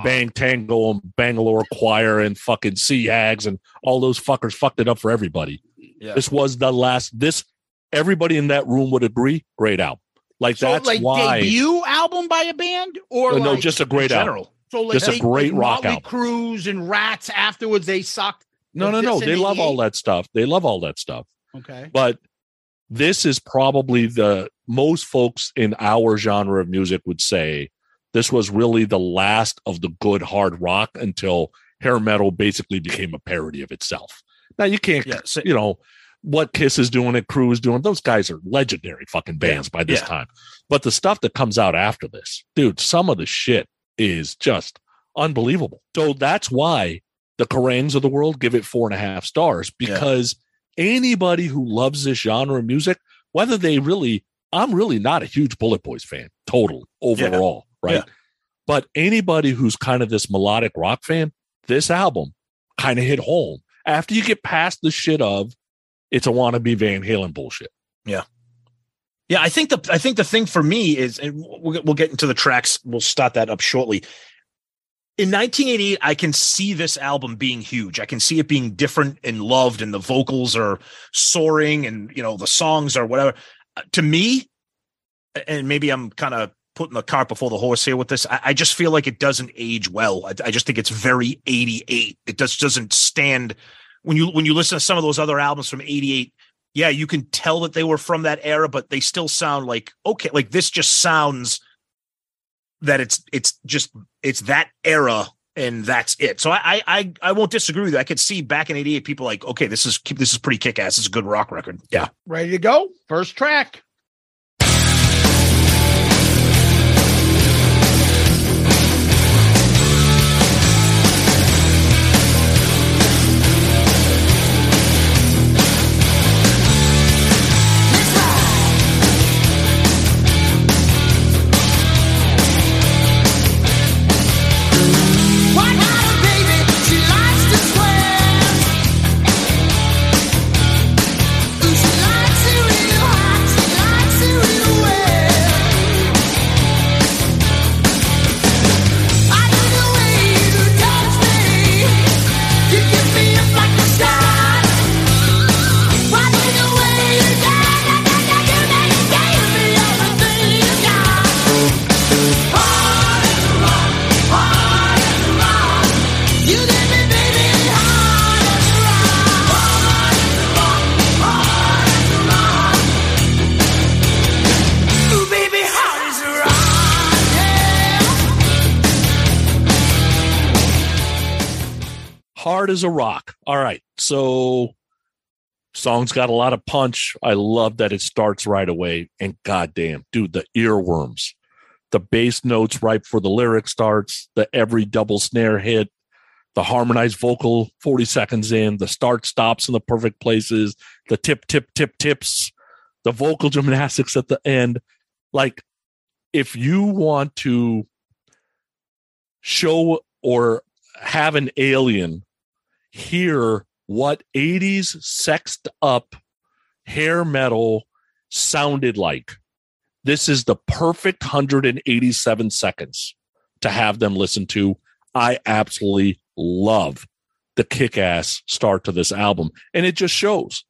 Bang Tango and Bangalore Choir and fucking Sea Hags and all those fuckers fucked it up for everybody.
Yeah.
This was the last. This everybody in that room would agree. Great album. Like
So
that's
like
why.
debut album by a band or
no,
like,
just a great album.
so like
just a great
like
rock
Motley
album.
Crüe and Rats afterwards they sucked.
No, no, no. They love all that stuff. They love all that stuff.
Okay.
But this is probably the most folks in our genre of music would say this was really the last of the good hard rock until hair metal basically became a parody of itself. Now you can't,
Yeah, so-
you know, what Kiss is doing, it Crüe is doing. Those guys are legendary fucking bands by this
yeah.
time. But the stuff that comes out after this, dude, some of the shit is just unbelievable. So that's why the Kerrangs of the world give it four and a half stars because anybody who loves this genre of music, whether they really, I'm really not a huge BulletBoys fan, total overall, right?
Yeah.
But anybody who's kind of this melodic rock fan, this album kind of hit home after you get past the shit of it's a wannabe Van Halen bullshit.
Yeah, Yeah, I think the I think the thing for me is, and we'll we'll get into the tracks. We'll start that up shortly. In 1988, I can see this album being huge. I can see it being different and loved, and the vocals are soaring, and you know the songs are whatever. Uh, To me, and maybe I'm kind of putting the cart before the horse here with this. I, I just feel like it doesn't age well. I, I just think it's very 88. It just doesn't stand when you when you listen to some of those other albums from 88 yeah, you can tell that they were from that era, but they still sound like okay, like this just sounds that it's it's just it's that era and that's it. So I I I won't disagree with you. I could see back in '88, people like, okay, this is this is pretty kick ass. It's a good rock record. Yeah,
Ready to go? First track.
A rock.
All right. So song's got a lot of punch. I love that it starts right away. And goddamn, dude, the earworms. The bass notes right before the lyric starts, the every double snare hit, the harmonized vocal 40 seconds in, the start stops in the perfect places, the tip, tip, tip, tips, the vocal gymnastics at the end. Like, if you want to show or have an alien hear what 80s sexed up hair metal sounded like. This is the perfect 187 seconds to have them listen to. I absolutely love the kick ass start to this album. And it just shows.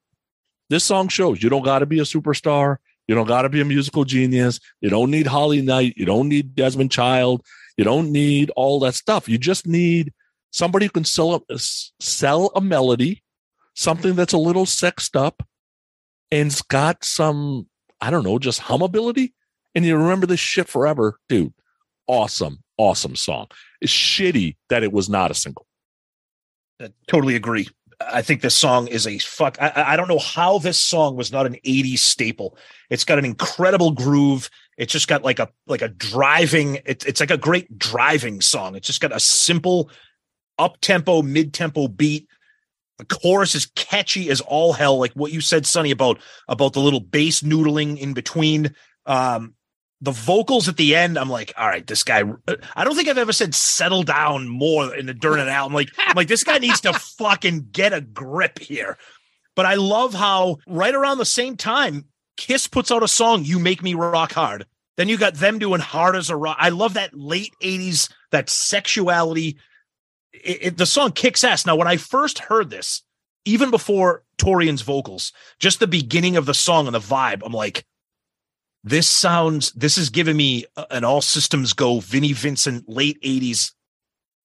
This song shows you don't got to be a superstar. You don't got to be a musical genius. You don't need Holly Knight. You don't need Desmond Child. You don't need all that stuff. You just need somebody who can sell a, sell a melody, something that's a little sexed up and's got some, I don't know, just hum ability. And you remember this shit forever. Dude, awesome, awesome song. It's shitty that it was not a single.
I totally agree. I think this song is a fuck. I- I, I don't know how this song was not an 80s staple. It's got an incredible groove. It's just got like a like a driving. It, it's like a great driving song. It's just got a simple up tempo, mid tempo beat. The chorus is catchy as all hell. Like what you said, Sonny, about about the little bass noodling in between. Um, the vocals at the end, I'm like, all right, this guy. I don't think I've ever said settle down more in the during an album. Like, I'm like this guy needs to fucking get a grip here. But I love how right around the same time, Kiss puts out a song, "You Make Me Rock Hard," Then you got them doing hard as a rock. I love that late 80s, that sexuality. It, it- the song kicks ass. Now, when I first heard this, even before Torien's vocals, just the beginning of the song and the vibe, I'm like, this sounds, this is giving me an all systems go Vinnie Vincent late 80s.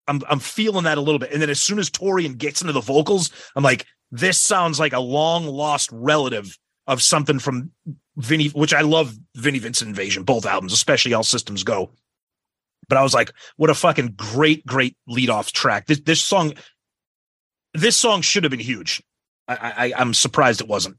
I'm, I'm feeling that a little bit. And then as soon as Torien gets into the vocals, I'm like, this sounds like a long lost relative of something from Vinnie, which I love Vinnie Vincent Invasion, both albums, especially All Systems Go. But I was like, what a fucking great, great lead off track. This this song, this song should have been huge. I, I I'm surprised it wasn't.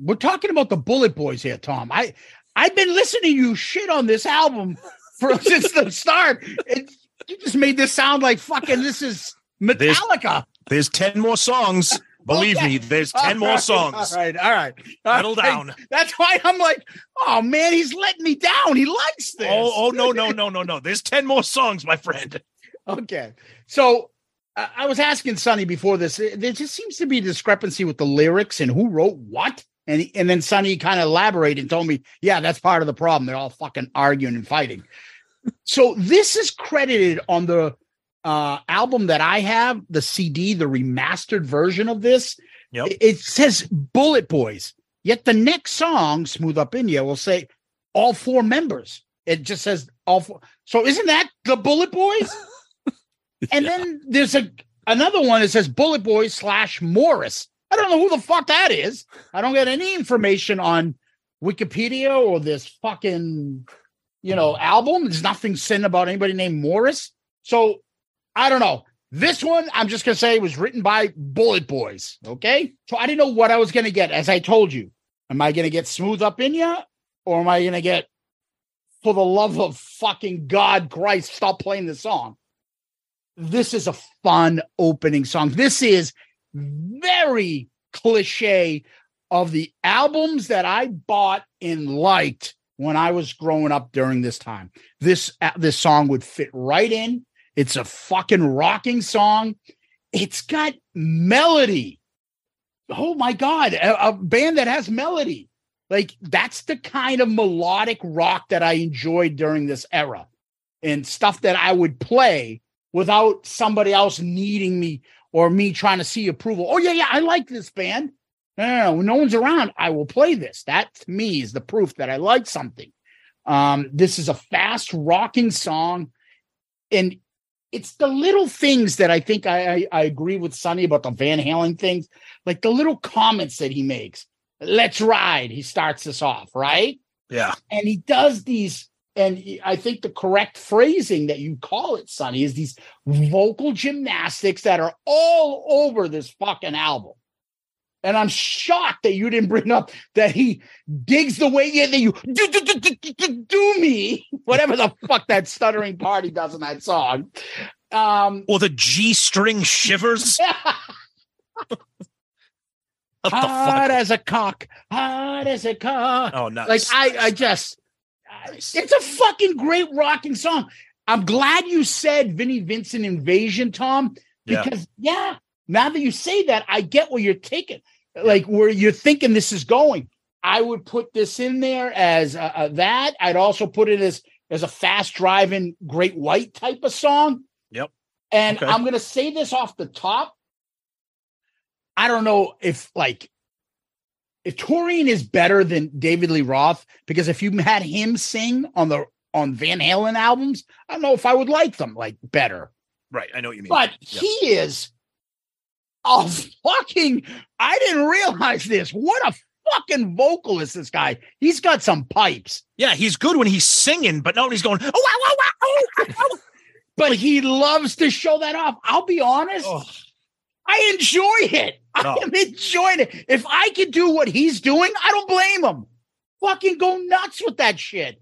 We're talking about the BulletBoys here, Tom. I I've been listening to you shit on this album for since the start. It, you just made this sound like fucking this is Metallica.
There's 10 more songs. Believe
Okay.
me, there's
All
10 more
right,
songs.
All right, all right. All
Settle
right.
down.
That's why I'm like, oh man, he's letting me down. He likes this.
Oh, oh no, no, no, no, no. There's 10 more songs, my friend.
Okay. So uh, I was asking Sonny before this. uh, There just seems to be a discrepancy with the lyrics and who wrote what. And and then Sonny kind of elaborated and told me, yeah, that's part of the problem. They're all fucking arguing and fighting. so this is credited on the uh album that I have, the CD, the remastered version of this.
Yep.
It, it says BulletBoys. Yet the next song, Smooth Up In Ya, will say all four members. It just says all four. So isn't that the BulletBoys? And then there's a another one that says BulletBoys slash Morris. I don't know who the fuck that is. I don't get any information on Wikipedia or this fucking, you know, album. There's nothing said about anybody named Morris. So I don't know. This one, I'm just gonna say, was written by BulletBoys. Okay, so I didn't know what I was gonna get. As I told you, am I gonna get Smooth Up in ya, or am I gonna get For the Love of Fucking God Christ, stop playing the song? this is a fun opening song. This is very cliche of the albums that I bought and liked when I was growing up during this time. This uh, this song would fit right in. It's a fucking rocking song. It's got melody. Oh my god, a, a band that has melody. Like that's the kind of melodic rock that I enjoyed during this era and stuff that I would play without somebody else needing me or me trying to see approval. Oh, yeah, yeah, I like this band. No, no, no. When no one's around, I will play this. That to me is the proof that I like something. Um, this is a fast rocking song. And it's the little things that I think I, I, I agree with Sonny about the Van Halen things, like the little comments that he makes. Let's ride. He starts this off, right?
Yeah.
and he does these and he- i think the correct phrasing that you call it sonny is these vocal gymnastics that are all over this fucking album and i'm shocked that you didn't bring up that he digs the way yeah, that you do, do, do, do, me whatever the fuck that stuttering party does in that song um
Or the G string shivers.
Hard as a cock hard as a cock
Oh, nice.
Like I, I just, it's a fucking great rocking song. I'm glad you said Vinnie Vincent Invasion, Tom,
Yeah.
because yeah, now that you say that, I get where you're taking, like where you're thinking this is going. I would put this in there as uh, uh, that. I'd also put it as as a fast driving Great White type of song.
Yep.
And
Okay.
I'm gonna say this off the top. I don't know if like if Torien is better than David Lee Roth, because if you had him sing on the on Van Halen albums, I don't know if I would like them like better.
right. I know what you mean.
But
Yeah.
he is a fucking I didn't realize this. What a fucking vocalist this guy. He's got some pipes.
yeah, he's good when he's singing, but not when he's going, oh, wow, wow, wow, oh, oh, oh."
But he loves to show that off. I'll be honest.
Oh,
I enjoy it. I'm enjoying it. If I could do what he's doing, I don't blame him. Fucking go nuts with that shit.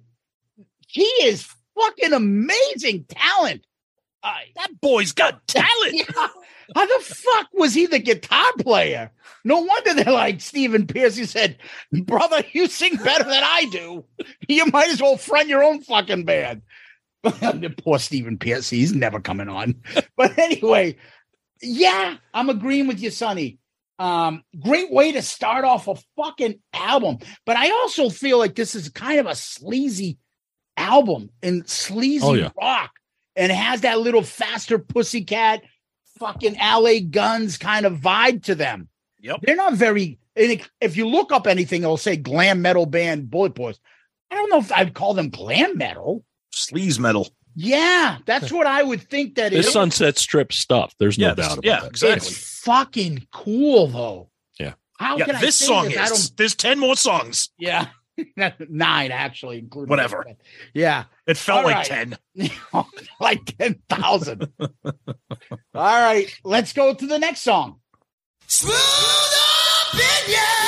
He is fucking amazing talent. Uh,
that boy's got talent.
yeah. How the fuck was he the guitar player? No wonder they're like Stephen Pearcy. He said, "Brother, you sing better than I do. You might as well front your own fucking band." Poor Stephen Pearcy. He's never coming on. But anyway, yeah, I'm agreeing with you, Sonny. Um, great way to start off a fucking album. But I also feel like this is kind of a sleazy album and sleazy
Oh, yeah.
rock and has that little faster pussycat fucking LA guns kind of vibe to them.
Yep.
They're not very if you look up anything, it'll say glam metal band BulletBoys. I don't know if I'd call them glam metal.
Sleaze metal.
Yeah, that's what I would think that
This
is.
Sunset Strip stuff. There's no
Yeah,
doubt
this-
about
yeah,
that.
exactly.
It's fucking cool though.
Yeah.
How
yeah,
can
this
say
song
this? I
is.
don't
There's ten more songs.
Yeah. Nine actually, including
Whatever.
Yeah.
It felt
All
like
right.
ten.
like 10,000. All right. Let's go to the next song.
Smooth opinion.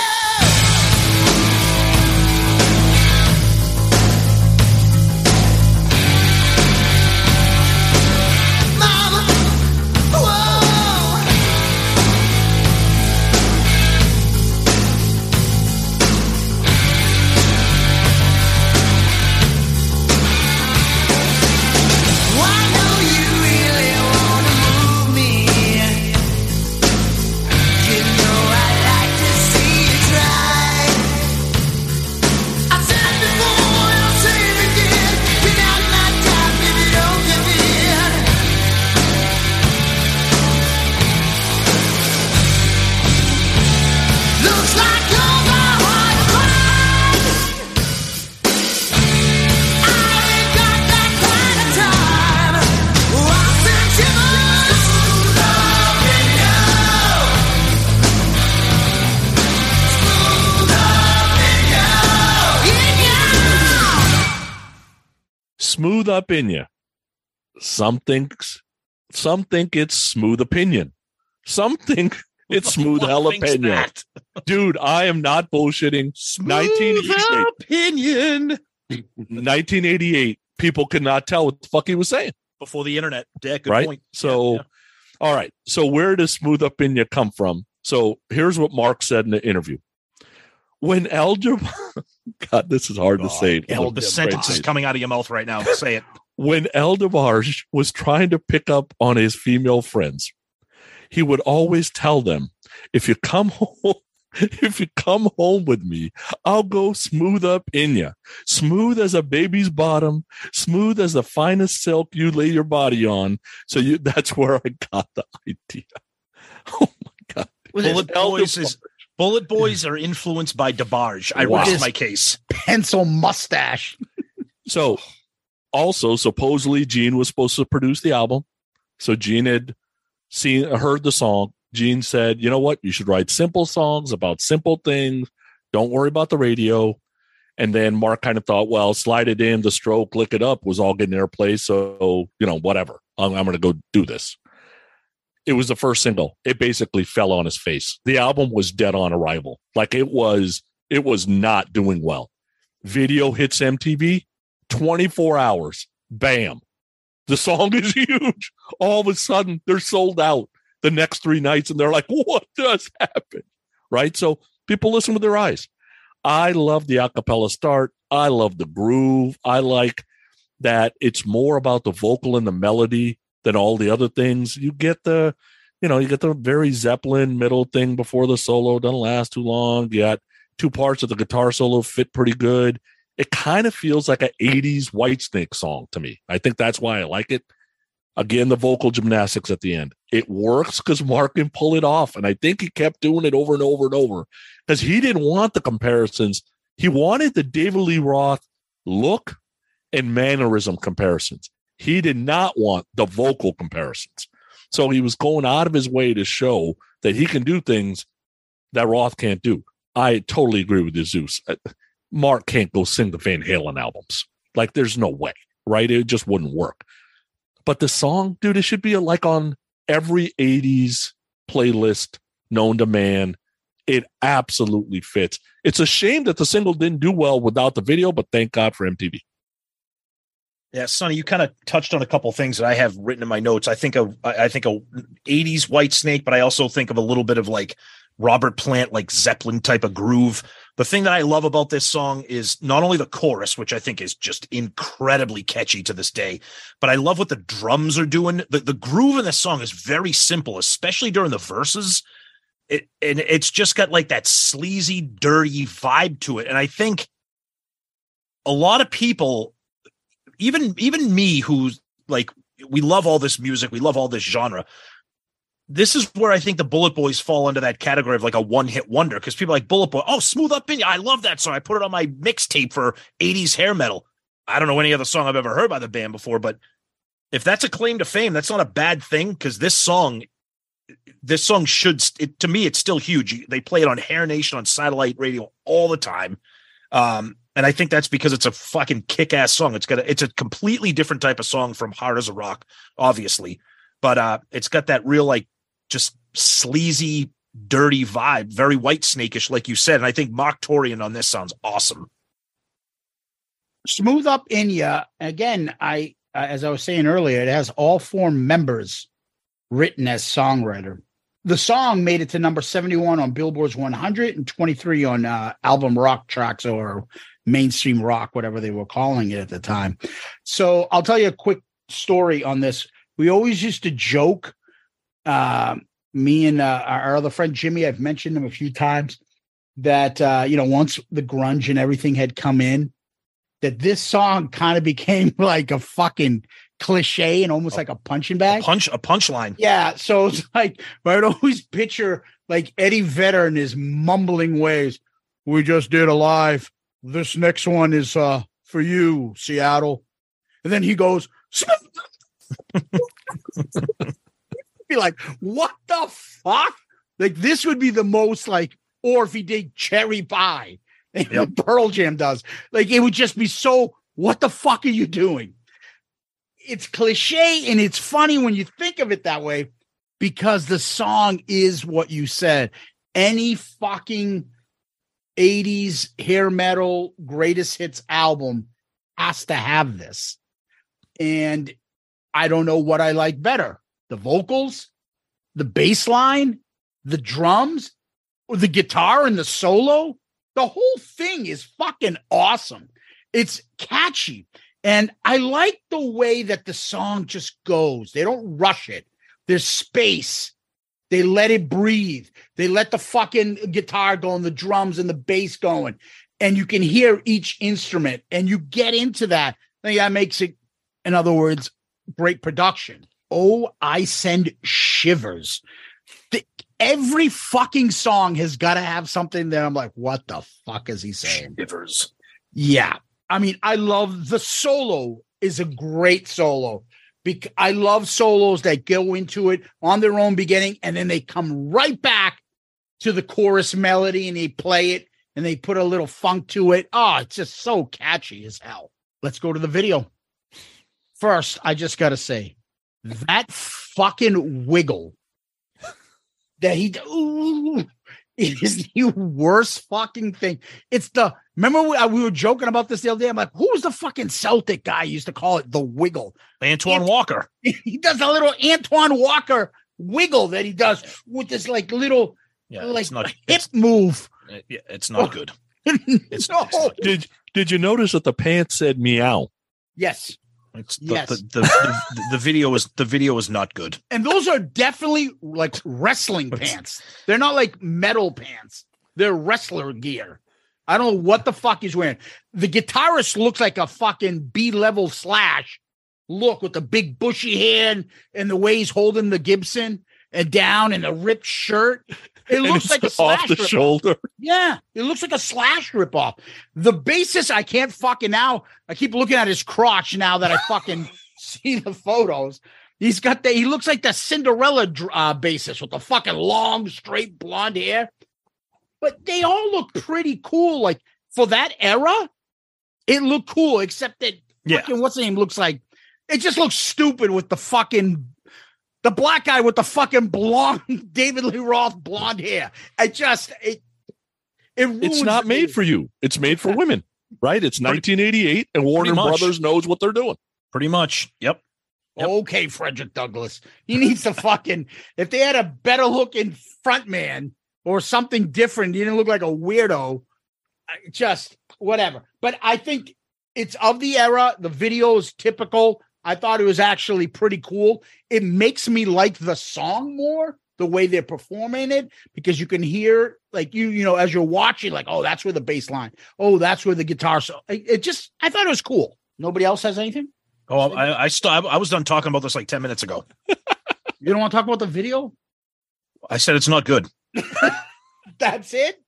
Smooth up in you. Some thinks, some think it's smooth opinion. Some think it's smooth
thinks
jalapeno. Dude, I am not bullshitting. 1988.
opinion.
1988. People could not tell what the fuck he was saying.
Before the internet. Yeah,
right?
point.
So,
Yeah, yeah.
all right. So, where does smooth up in you come from? So, here's what Marq said in the interview. When Elder, God, this is hard to say.
Oh, the sentence is coming out of your mouth right now. Say it.
when El DeBarge was trying to pick up on his female friends, he would always tell them, "If you come home, if you come home with me, I'll go smooth up in you, smooth as a baby's bottom, smooth as the finest silk you lay your body on." So you, that's where I got the idea. Oh my god!
Bullet
Elder
Boys is BulletBoys are influenced by DeBarge. I
Wow.
rest my case.
Pencil mustache.
So, also supposedly Gene was supposed to produce the album. So Gene had seen heard the song. Gene said, "You know what? You should write simple songs about simple things. Don't worry about the radio." And then Marq kind of thought, "Well, slide it in, the stroke, lick it up was all getting airplay, so you know, whatever. I'm, I'm going to go do this." It was the first single. It basically fell on his face. The album was dead on arrival. Like it was, it was not doing well. Video hits MTV, 24 hours. Bam. The song is huge. All of a sudden, they're sold out the next three nights, and they're like, what just happened? Right? So people listen with their eyes. I love the acapella start. I love the groove. I like that it's more about the vocal and the melody than all the other things. You get the, you know, you get the very Zeppelin middle thing before the solo. Doesn't last too long. You got two parts of the guitar solo fit pretty good it kind of feels like an 80s Whitesnake song to me. I think that's why I like it. Again, the vocal gymnastics at the end. It works because Marq can pull it off. And I think he kept doing it over and over and over because he didn't want the comparisons. He wanted the David Lee Roth look and mannerism comparisons. He did not want the vocal comparisons. So he was going out of his way to show that he can do things that Roth can't do. I totally agree with you, Zeus. Uh, Marq can't go sing the Van Halen albums. Like, there's no way, right? It just wouldn't work. But the song, dude, it should be like on every 80s playlist known to man. It absolutely fits. It's a shame that the single didn't do well without the video, but thank God for MTV.
Yeah, Sonny, you kind of touched on a couple things that I have written in my notes. I think of I think of 80s Whitesnake, but I also think of a little bit of like Robert Plant, like Zeppelin type of groove. The thing that I love about this song is not only the chorus, which I think is just incredibly catchy to this day, but I love what the drums are doing. The, the groove in this song is very simple, especially during the verses. it and it's just got like that sleazy, dirty vibe to it. And I think a lot of people, even even me, who's like we love all this music, we love all this genre. This is where I think the BulletBoys fall into that category of like a one hit wonder because people like Bullet Boy, oh, Smooth Up in Ya, I love that song. I put it on my mixtape for 80s hair metal. I don't know any other song I've ever heard by the band before, but if that's a claim to fame, that's not a bad thing because this song, this song should, it, to me, it's still huge. They play it on Hair Nation on satellite radio all the time. Um, and I think that's because it's a fucking kick ass song. It's got a, it's a completely different type of song from Hard as a Rock, obviously, but uh, it's got that real like just sleazy, dirty vibe, very white snakish, like you said. And I think Marq Torien on this sounds awesome.
Smooth Up in Ya. Again, I uh, as I was saying earlier, it has all four members written as songwriter. The song made it to number 71 on Billboard's 100 and 23 on uh, album rock tracks or mainstream rock, whatever they were calling it at the time. So I'll tell you a quick story on this. We always used to joke. Uh, me and uh, our other friend Jimmy, I've mentioned him a few times, that uh, you know once the grunge and everything had come in, that this song kind of became like a fucking cliche and almost like a punching bag.
Punch a punchline.
Yeah, so it's like I would always picture like Eddie Vedder in his mumbling ways. We just did a live. This next one is uh for you, Seattle. And then he goes, be like, what the fuck? Like this would be the most like, or if he did cherry pie,
Yep.
Pearl Jam does. Like it would just be so. What the fuck are you doing? It's cliche and it's funny when you think of it that way because the song is what you said. Any fucking 80s hair metal greatest hits album has to have this. And I don't know what I like better the vocals, the bass line, the drums, or the guitar and the solo. The whole thing is fucking awesome. It's catchy. And I like the way that the song just goes. They don't rush it. There's space. They let it breathe. They let the fucking guitar go and the drums and the bass going. And you can hear each instrument and you get into that. I think that makes it, in other words, great production. Oh, I send shivers. The- every fucking song has got to have something that I'm like, what the fuck is he saying?
Shivers.
Yeah. I mean, I love the solo is a great solo. I love solos that go into it on their own beginning and then they come right back to the chorus melody and they play it and they put a little funk to it. Oh, it's just so catchy as hell. Let's go to the video. First, I just got to say that fucking wiggle that he ooh, it is the worst fucking thing. It's the remember we, uh, we were joking about this the other day. I'm like, who was the fucking Celtic guy used to call it the wiggle?
Antoine
It-
Walker.
He does a little Antoine Walker wiggle that he does with this like little
Yeah,
like
it's not.
hip
It's,
move.
yeah, it's not good. It's,
no.
it's not good.
Did Did you notice that the pants said meow?
Yes.
It's the,
Yes.
the, the, the, the video is the video is not good.
And those are definitely like wrestling pants. They're not like metal pants. They're wrestler gear. I don't know what the fuck he's wearing. The guitarist looks like a fucking B level Slash look with the big bushy hand and the way he's holding the Gibson and down and the ripped shirt. It looks like a
off
Slash
the
ripoff.
shoulder.
Yeah, it looks like a Slash ripoff. The bassist, I can't fucking now. I keep looking at his crotch now that I fucking see the photos. He's got the. He looks like the Cinderella uh, bassist with the fucking long, straight blonde hair. But they all look pretty cool. Like for that era, it looked cool. Except that
Yeah.
fucking what's the name looks like. It just looks stupid with the fucking the black guy with the fucking blonde David Lee Roth blonde hair. I just it. It
It's not
the
made for you. It's made for women, right? It's 1988, and Warner. Brothers knows what they're doing.
Pretty much. Yep. Yep.
Okay, Frederick Douglass. He needs to fucking if they had a better looking front man or something different, he didn't look like a weirdo. Just whatever. But I think it's of the era. The video is typical. I thought it was actually pretty cool. It makes me like the song more, the way they're performing it because you can hear like you you know as you're watching like oh that's where the bass line oh that's where the guitar so it, it just I thought it was cool. Nobody else has anything.
Oh, I I, st- I was done talking about this like ten minutes ago.
You don't want to talk about the video?
I said it's not good.
That's it.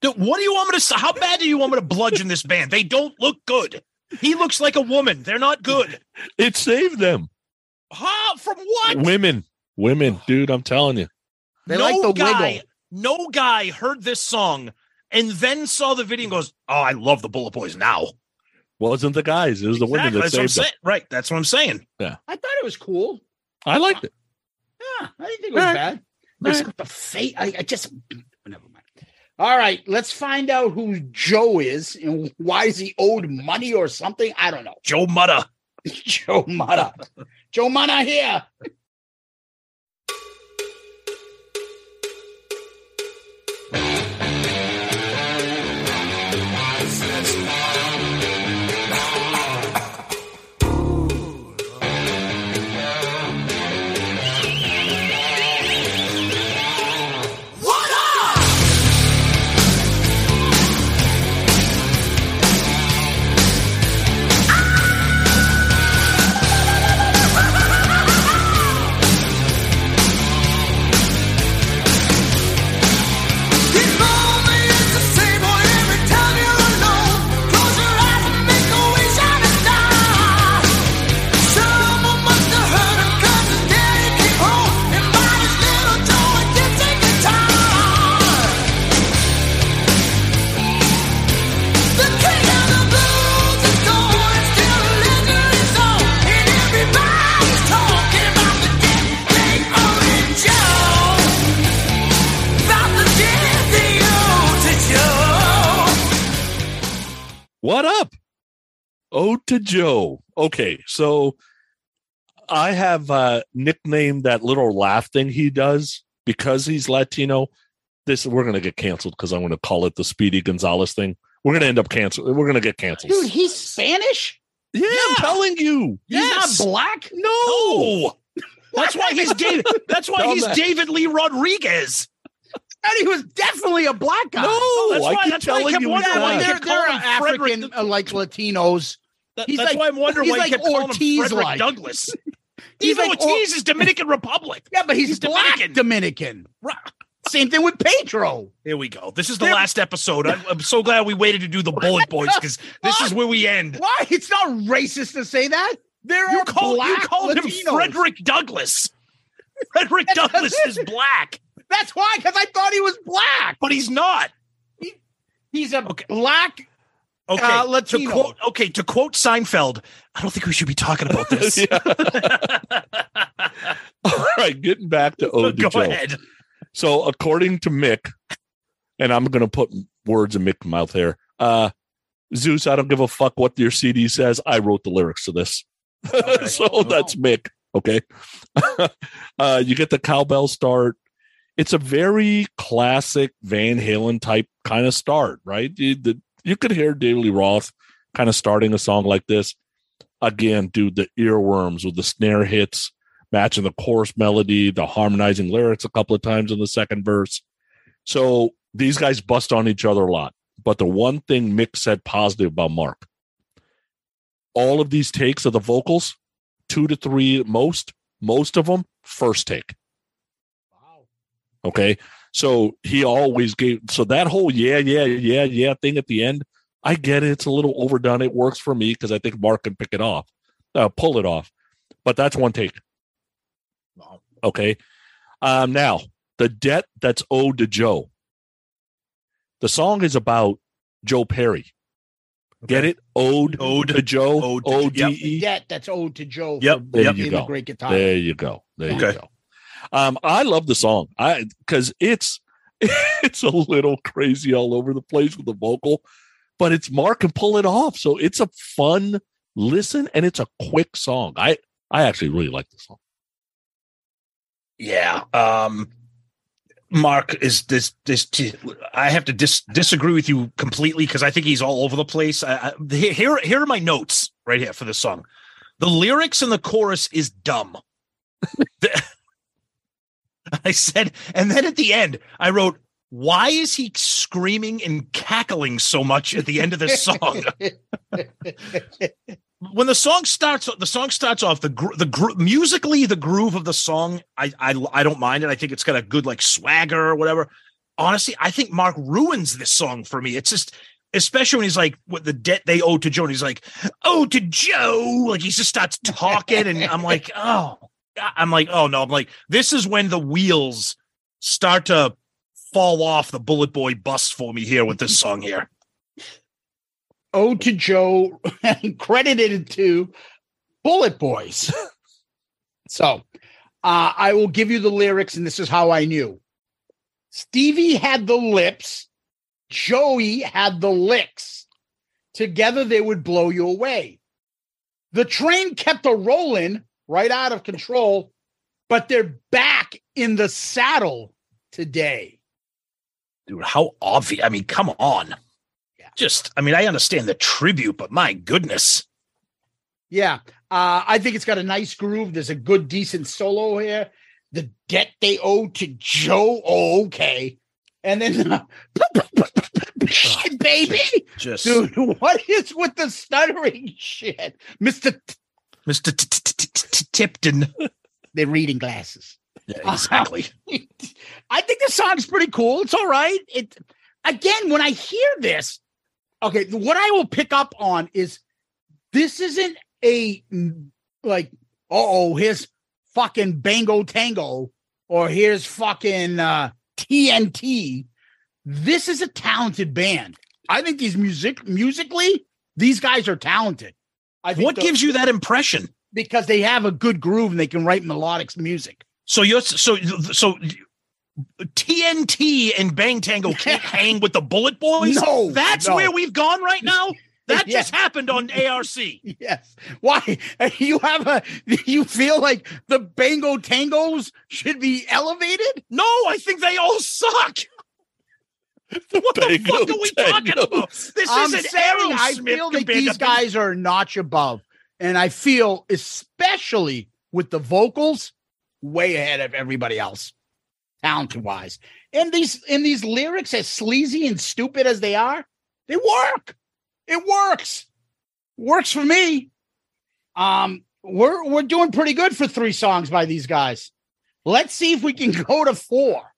Dude, what do you want me to? say? How bad do you want me to bludgeon this band? They don't look good. He looks like a woman. They're not good.
It saved them.
Huh? From what?
Women, women, dude. I'm telling you.
They
no
like the
guy,
wiggle.
no guy heard this song and then saw the video and goes, "Oh, I love the BulletBoys now."
Well, Wasn't the guys? It was the women that
that's what I'm
saved them.
saying. Right, that's what I'm saying. Yeah.
I thought it was cool.
I liked it.
Yeah, I didn't think it was
All right.
bad. The face. I, I just never mind. All right, let's find out who Joe is and why is he owed money or something. I don't know.
Joe Mutta.
Joe Mata. Joe Mata here.
What up?
Ode to Joe. Okay, so I have uh nicknamed that little laugh thing he does because he's Latino. This we're gonna get canceled because I'm gonna call it the Speedy Gonzalez thing. We're gonna end up canceled. We're gonna get canceled.
Dude, he's Spanish?
yeah, I'm telling you.
He's not black?
No. That's why he's David. That's why he's David Lee Rodriguez.
And he was definitely a black guy.
No,
that's
I
why-
keep
that's why I
telling
kept
you.
wondering why
but
he
black.
they're, they're
calling Frederick
African uh, like Latinos.
That-
He's
that's
like-
why I'm wondering
he's
why
like
he kept calling him
Ortiz-like.
Frederick Douglass.
He's
Even
like
Ortiz is Dominican Republic.
Yeah, but he's,
He's
black
Dominican.
Dominican.
Right.
Same thing with Pedro.
Here we go. This is the
They're-
last episode. I'm, I'm so glad we waited to do the BulletBoys because this is where we end.
Why? It's not racist to say that. There
You
are
called, you
black
called him Frederick Douglass. Frederick Douglass is black,
That's why, because I thought he was black.
but he's not.
He's a
Okay.
black.
Okay,
Uh,
to
Latino.
quote, okay, to quote Seinfeld, I don't think we should be talking about this.
All right, getting back to Ode to
Go
Joe.
ahead.
So, according to Mick, and I'm going to put words in Mick's mouth here. Uh, Zeus, I don't give a fuck what your CD says. I wrote the lyrics to this. so that's Mick. Okay. uh, you get the cowbell start. It's a very classic Van Halen type kind of start, right? You, the, you could hear David Lee Roth kind of starting a song like this. Again, dude, the earworms with the snare hits matching the chorus melody, the harmonizing lyrics a couple of times in the second verse. So these guys bust on each other a lot. But the one thing Mick said positive about Marq, all of these takes of the vocals, two to three most, most of them first take. Okay. So he always gave, so that whole yeah, yeah, yeah, yeah thing at the end, I get it. It's a little overdone. It works for me because I think Marq can pick it off, uh, pull it off. But that's one take. Okay. Um, now, the debt that's owed to Joe. The song is about Joe Perry. Get it? Ode,
Ode.
to Joe.
Ode to-
O
yep.
D E.
Debt that's owed to Joe.
Yep,
there
being
you
the
go.
great guitar.
There you go. There you
Okay.
go. Um, I love the song. I because it's it's a little crazy all over the place with the vocal, but it's Marq can pull it off. So it's a fun listen and it's a quick song. I I actually really like the song.
Yeah. Um Marq is this this I have to dis- disagree with you completely because I think he's all over the place. I, I, here here are my notes right here for this song. The lyrics in the chorus is dumb. I said, and then at the end, I wrote, why is he screaming and cackling so much at the end of this song? when the song starts, the song starts off the gro- the gro- musically the groove of the song. I, I I don't mind it. I think it's got a good like swagger or whatever. Honestly, I think Marq ruins this song for me. It's just. Especially when he's like, what the debt they owe to Joe. And he's like, oh, to Joe. Like he just starts talking. And I'm like, oh, I'm like, oh no. I'm like, this is when the wheels start to fall off the Bullet Boy bus for me here with this song here.
Ode to Joe, credited to BulletBoys. so uh, I will give you the lyrics, and this is how I knew. Stevie had the lips, Joey had the licks. Together they would blow you away. The train kept a rolling right out of control, but they're back in the saddle today.
Dude, how obvious. I mean, come on.
Yeah.
Just, I mean, I understand the tribute, but my goodness.
Yeah, uh, I think it's got a nice groove. There's a good, decent solo here. The debt they owe to Joe. Oh, okay. And then, uh, baby,
Just
dude, what is with the stuttering shit?
T- T- Tipton.
They're reading glasses.
Yeah, exactly.
I think the song's pretty cool. It's all right. It again, when I hear this, okay, what I will pick up on is this isn't a mm, like, oh, here's fucking Bango Tango or here's fucking uh, TNT. This is a talented band. I think these music musically, these guys are talented. I
What gives you that impression?
because they have a good groove and they can write melodic music.
So you're so so TNT and Bang Tango can't hang with the BulletBoys.
No,
that's
no.
where we've gone right now. That
Yeah.
just happened on ARC.
Yes. Why you have a you feel like the Bango Tangos should be elevated?
No, I think they all suck. what the fuck are we talking about? This
I'm
isn't
saying I
Aerosmith
feel that these guys are a notch above. And I feel especially with the vocals way ahead of everybody else, talent wise. And these and these lyrics, as sleazy and stupid as they are, they work. It works. Works for me. Um, we're we're doing pretty good for three songs by these guys. Let's see if we can go to four.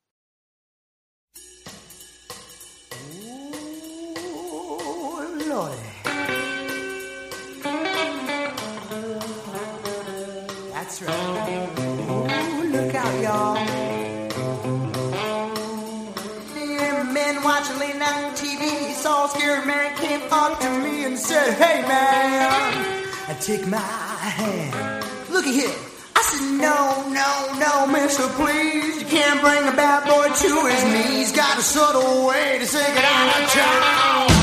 That's right. Ooh, look out, y'all. Yeah, men watching late night TV. Saw a scary man came up to me and said, Hey, man, I take my hand. Looky here. I said, No, no, no, mister, please. You can't bring a bad boy to his knees. Got a subtle way to say of town.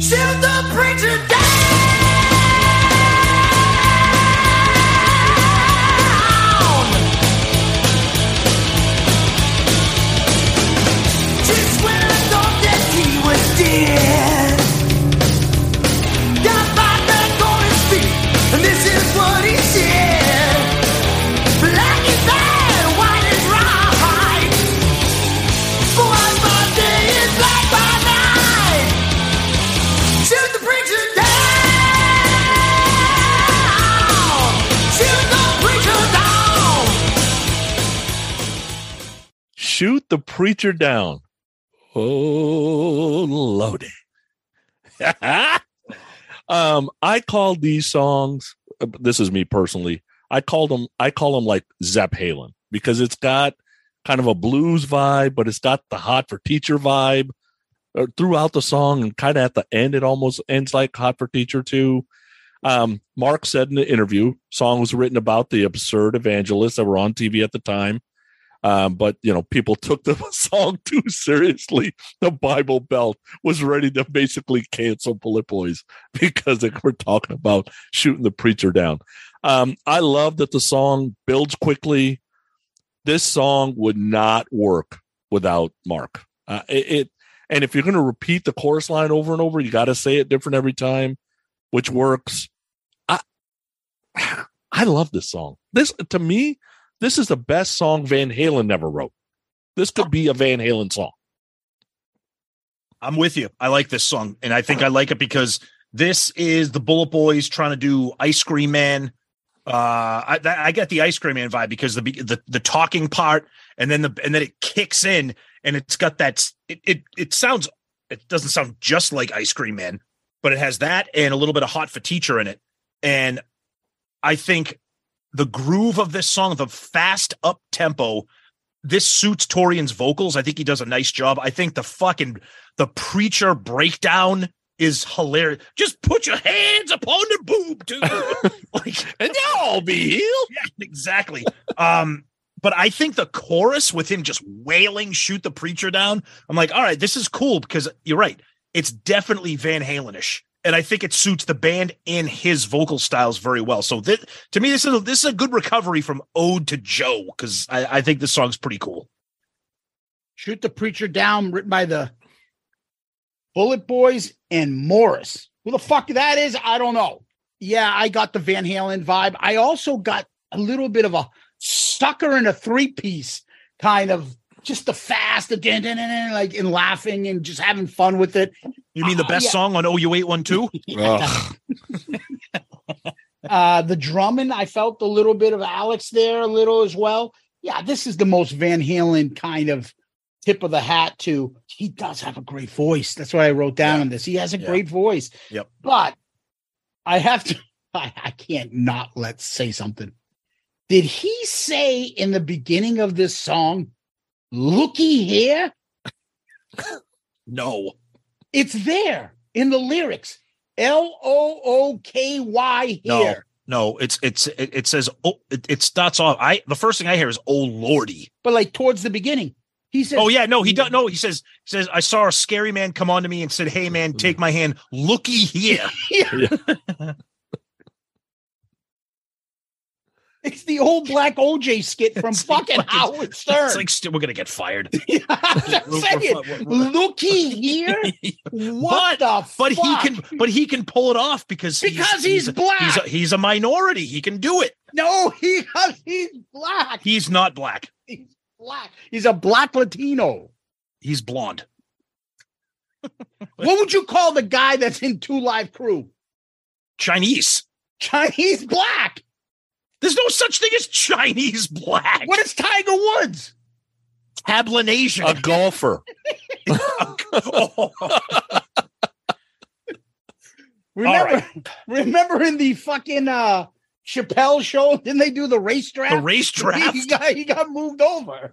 Shoot the preacher down. Shoot the preacher down.
Oh, loaded. um, I call these songs. This is me personally. I called them. I call them like Zep Halen because it's got kind of a blues vibe, but it's got the hot for teacher vibe uh, throughout the song, and kind of at the end, it almost ends like hot for teacher too. Um, Marq said in the interview, song was written about the absurd evangelists that were on TV at the time. Um, but you know, people took the song too seriously. The Bible Belt was ready to basically cancel Boys because they were talking about shooting the preacher down. Um, I love that the song builds quickly. This song would not work without Marq. Uh, it, it and if you're going to repeat the chorus line over and over, you got to say it different every time, which works. I I love this song. This to me, this is the best song Van Halen never wrote. This could be a Van Halen song.
I'm with you. I like this song, and I think I like it because this is the BulletBoys trying to do Ice Cream Man. Uh, I, I get the Ice Cream Man vibe because the the the talking part, and then the and then it kicks in, and it's got that. It it it sounds. It doesn't sound just like Ice Cream Man, but it has that and a little bit of Hot for Teacher in it, and I think the groove of this song, the fast up tempo, this suits Torien's vocals. I think he does a nice job. I think the fucking the preacher breakdown is hilarious. Just put your hands upon the boob, dude. like,
And they'll all be healed.
yeah, exactly. Um, but I think the chorus with him just wailing, shoot the preacher down. I'm like, all right, this is cool because you're right. It's definitely Van Halenish. And I think it suits the band and his vocal styles very well. So to me, this is a, this is a good recovery from Ode to Joe because I, I think this song's pretty cool.
Shoot the Preacher Down, written by the BulletBoys and Morris. Who the fuck that is, I don't know. Yeah, I got the Van Halen vibe. I also got a little bit of a sucker in a three piece kind of just the fast, the like and laughing and just having fun with it.
You mean the best
yeah.
song on OU eight one two?
Ugh.
Uh, the drumming, I felt a little bit of Alex there, a little as well. Yeah, this is the most Van Halen kind of tip of the hat to. He does have a great voice. That's what I wrote down
Yeah.
on this. He has a
Yeah.
great voice.
Yep.
But I have to, I, I can't not let's say something. Did he say in the beginning of this song, looky here?
No.
It's there in the lyrics. L O O K Y
No.
here.
No, no, it's it's it, it says oh it, it starts off. I the first thing I hear is oh lordy.
But like towards the beginning, he says,
Oh yeah, no, he does. No, he says he says I saw a scary man come on to me and said, "Hey man, take my hand. Looky here."
It's the old black OJ skit from
It's
fucking
like-
Howard Stern.
It's like st- we're gonna get fired.
I'm saying, looky here. What the
But he can, but he can pull it off because
Because he's black.
He's a, he's a minority. He can do it.
No, he he's black.
He's not black.
He's black. He's a black Latino.
He's blonde.
What would you call the guy that's in Two Live Crew?
Chinese.
Chinese black.
There's no such thing as Chinese black.
What is Tiger Woods?
Cablinasian?
A golfer.
Oh.
Remember, remember in the fucking uh Chappelle show, didn't they do the race draft?
the race draft.
He got, he got moved over.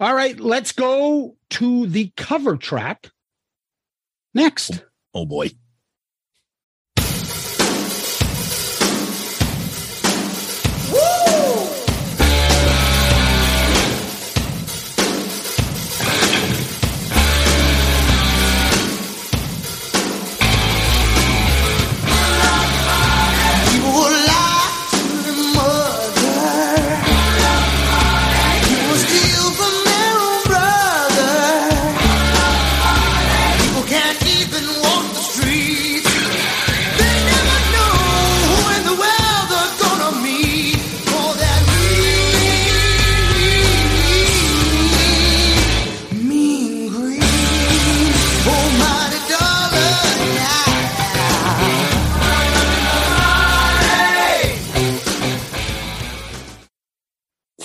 All right, let's go to the cover track next.
Oh boy.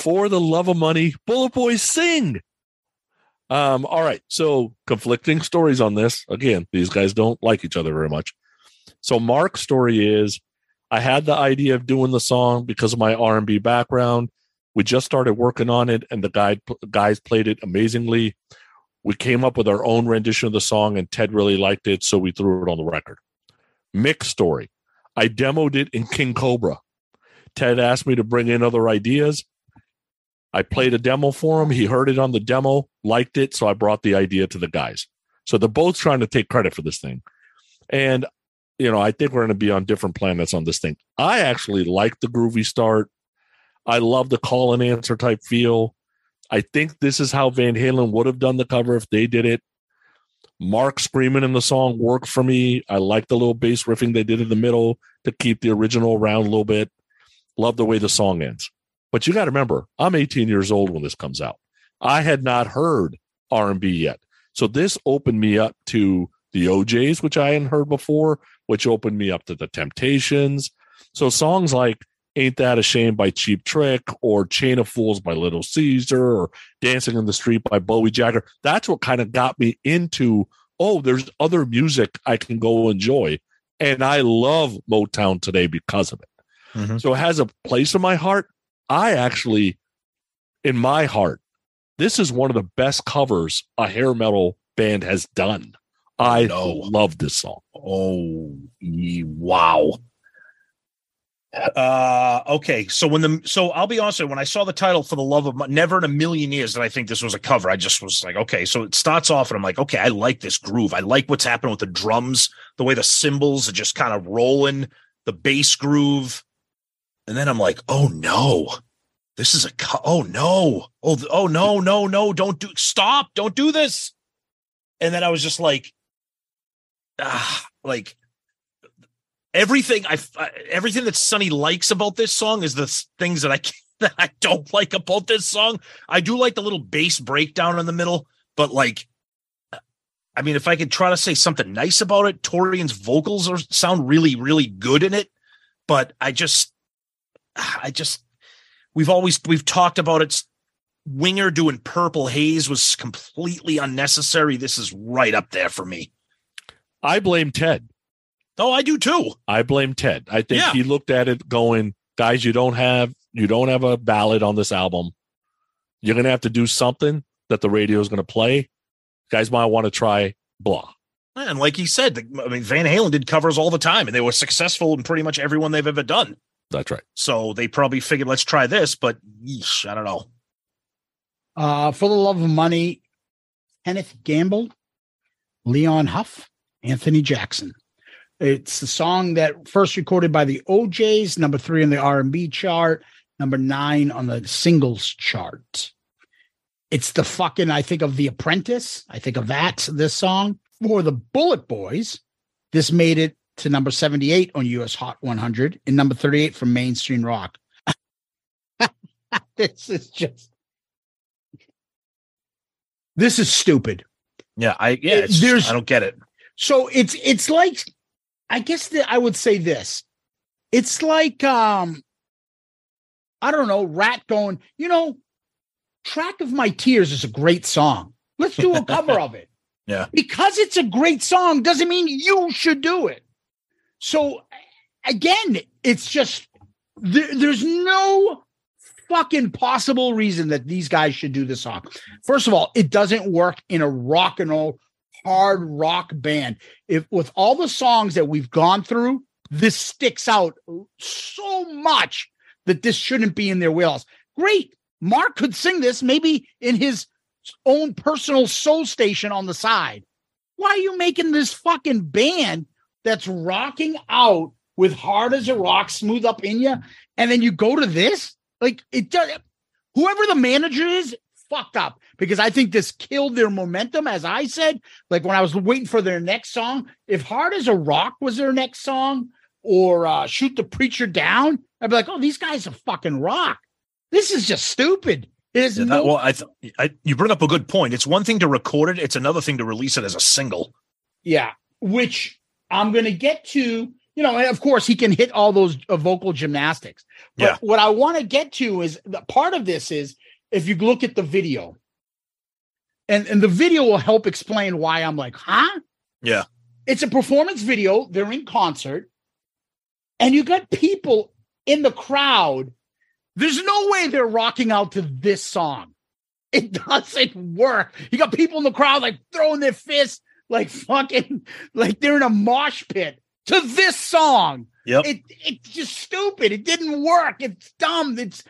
For
the love of money, BulletBoys sing. Um, all right. So conflicting stories on this. Again, these guys don't like each other very much. So Marq's story is I had the idea of doing the song because of my R&B background. We just started working on it and the guy guys played it amazingly. We came up with our own rendition of the song and Ted really liked it, so we threw it on the record. Mick's story. I demoed it in King Kobra. Ted asked me to bring in other ideas. I played a demo for him. He heard it on the demo, liked it, so I brought the idea to the guys. So they're both trying to take credit for this thing. And you know, I think we're going to be on different planets on this thing. I actually like the groovy start. I love the call and answer type feel. I think this is how Van Halen would have done the cover if they did it. Marq screaming in the song worked for me. I like the little bass riffing they did in the middle to keep the original around a little bit. Love the way the song ends. But you got to remember, I'm 18 years old when this comes out. I had not heard R&B yet. So this opened me up to the O'Jays, which I hadn't heard before, which opened me up to the Temptations. So songs like Ain't That a Shame by Cheap Trick or Chain of Fools by Little Caesar or Dancing in the Street by Bowie Jagger, that's what kind of got me into, oh, there's other music I can go enjoy. And I love Motown today because of it.
Mhm.
So it has a place in my heart. I actually, in my heart, this is one of the best covers a hair metal band has done. I
no.
love this song.
Oh, wow. Uh, okay. So when the so I'll be honest, with you, when I saw the title for the love of Mon- never in a million years did I think this was a cover. I just was like, okay. So it starts off, and I'm like, okay, I like this groove. I like what's happening with the drums, the way the cymbals are just kind of rolling, the bass groove, and then I'm like, oh no, this is a co- oh no, oh oh no, no, no, don't do stop, don't do this. And then I was just like, ah, like everything I everything that Sonny likes about this song is the things that I that I don't like about this song. I do like the little bass breakdown in the middle, but like I mean if I could try to say something nice about it, Torien's vocals are sound really really good in it, but I just I just we've always we've talked about it Winger doing Purple Haze was completely unnecessary. This is right up there for me.
I blame Ted.
Oh, I do too.
I blame Ted. I think
Yeah.
he looked at it going, guys, you don't have you don't have a ballad on this album. You're gonna have to do something that the radio is gonna play. Guys might want to try blah.
And like he said, I mean, Van Halen did covers all the time, and they were successful in pretty much everyone they've ever done.
That's right.
So they probably figured, let's try this. But yeesh, I don't know.
Uh, for the love of money, Kenneth Gamble, Leon Huff, Anthony Jackson. It's the song that first recorded by the O'Jays, number three on the R&B chart, number nine on the singles chart. It's the fucking, I think of The Apprentice. I think of that, this song. For the BulletBoys, this made it to number 78 on US Hot 100 and number 38 from mainstream rock. this is just this is stupid.
Yeah, I yeah,
There's-
I don't get it.
So it's it's like I guess that I would say this. It's like um I don't know, Ratt going, you know, Track of My Tears is a great song. Let's do a cover of it.
Yeah.
Because it's a great song doesn't mean you should do it. So again, it's just there, there's no fucking possible reason that these guys should do this song. First of all, it doesn't work in a rock and roll hard rock band. If with all the songs that we've gone through, this sticks out so much that this shouldn't be in their wheels. Great. Marq could sing this maybe in his own personal soul station on the side. Why are you making this fucking band that's rocking out with hard as a rock, smooth up in you, and then you go to this? Like it does. Whoever the manager is, fucked up because I think this killed their momentum. As I said, like when I was waiting for their next song, if Hard as a Rock was their next song or uh, Shoot the Preacher Down, I'd be like, oh, these guys are fucking rock. This is just stupid. There's
Yeah,
no,
that- well, I, th- I you bring up a good point. It's one thing to record it; it's another thing to release it as a single.
Yeah, which I'm going to get to. You know, and of course, he can hit all those uh, vocal gymnastics. But
Yeah.
what I want to get to is the part of this is if you look at the video, and and the video will help explain why I'm like, huh?
Yeah.
It's a performance video. They're in concert, and you got people in the crowd. There's no way they're rocking out to this song. It doesn't work. You got people in the crowd like throwing their fists, like fucking, like they're in a mosh pit to this song.
Yep.
It it's just stupid. It didn't work. It's dumb. It's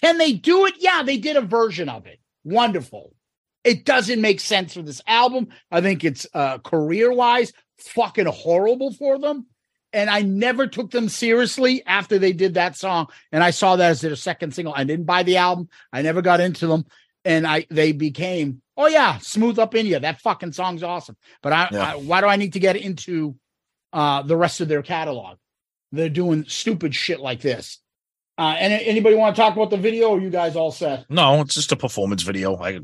can they do it? Yeah, they did a version of it. Wonderful. It doesn't make sense for this album. I think it's uh career-wise fucking horrible for them. And I never took them seriously after they did that song. And I saw that as their second single. I didn't buy the album. I never got into them. And I they became, oh yeah, Smooth Up In Ya. That fucking song's awesome. But I,
Yeah.
I why do I need to get into uh the rest of their catalog? They're doing stupid shit like this. Uh, and anybody want to talk about the video? Or you guys all set?
No, it's just a performance video. I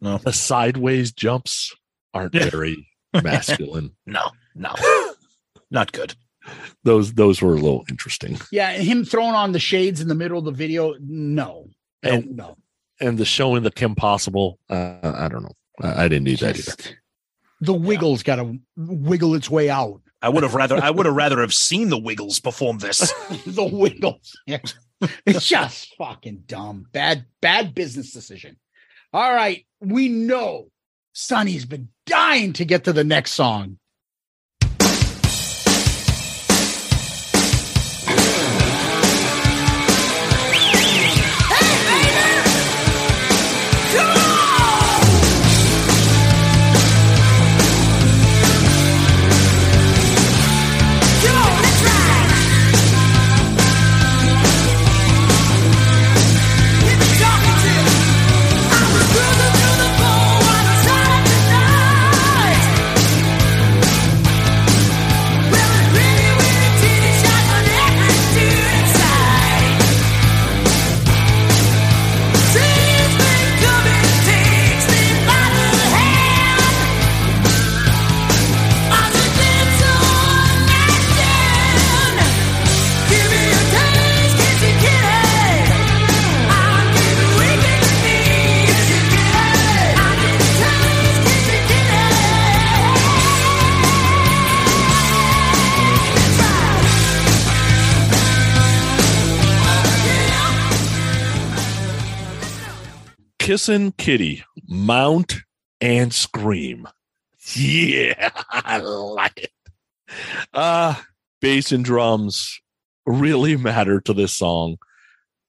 no,
The sideways jumps aren't
Yeah.
very masculine.
no, no, not good.
Those those were a little interesting.
Yeah, him throwing on the shades in the middle of the video. No, no,
And-
no.
And the showing the Kim Possible, uh, I don't know. I, I didn't need that either.
The wiggle's got to wiggle its way out.
I would have rather I would have rather have seen the Wiggles perform this.
the wiggles. Yeah. It's just fucking dumb. Bad, bad business decision. All right. We know Sonny's been dying to get to the next song.
Kissin' Kitty, Mount and Scream. Yeah, I like it. Uh, bass and drums really matter to this song.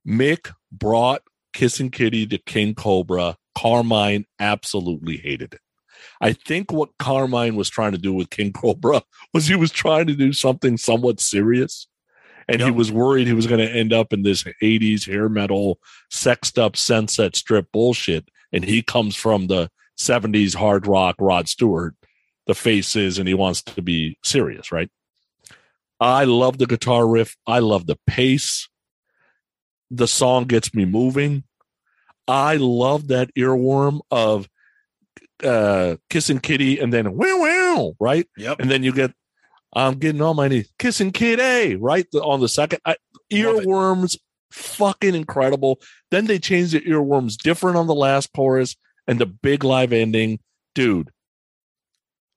Mick brought Kissing Kitty to King Kobra. Carmine absolutely hated it. I think what Carmine was trying to do with King Kobra was he was trying to do something somewhat serious. And he was worried he was going to end up in this 80s hair metal, sexed up sunset strip bullshit. And he comes from the 70s hard rock Rod Stewart, the faces, and he wants to be serious, right? I love the guitar riff. I love the pace. The song gets me moving. I love that earworm of uh kissing kitty and then wow wow, right?
Yep.
And then you get I'm getting on my knees, kissing Kid A right? The- on the second I, earworms, fucking incredible. Then they changed the earworms different on the last chorus and the big live ending. Dude,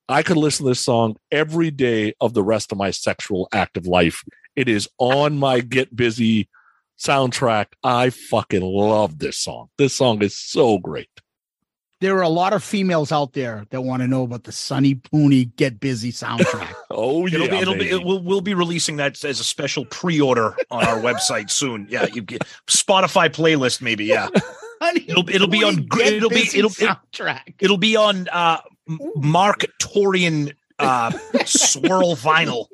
I could listen to this song every day of the rest of my sexual active life. It is on my Get Busy soundtrack. I fucking love this song. This song is so great.
There are a lot of females out there that want to know about the Sonny Pooney Get Busy soundtrack.
Oh yeah,
It'll be, it'll be, it, we'll, we'll be releasing that as a special pre-order on our website soon. Yeah, you get Spotify playlist maybe. Yeah,
Sonny
It'll- it'll be on
Get
it'll be- it'll- it-
soundtrack.
it'll be on uh, Marq Torien uh, swirl vinyl.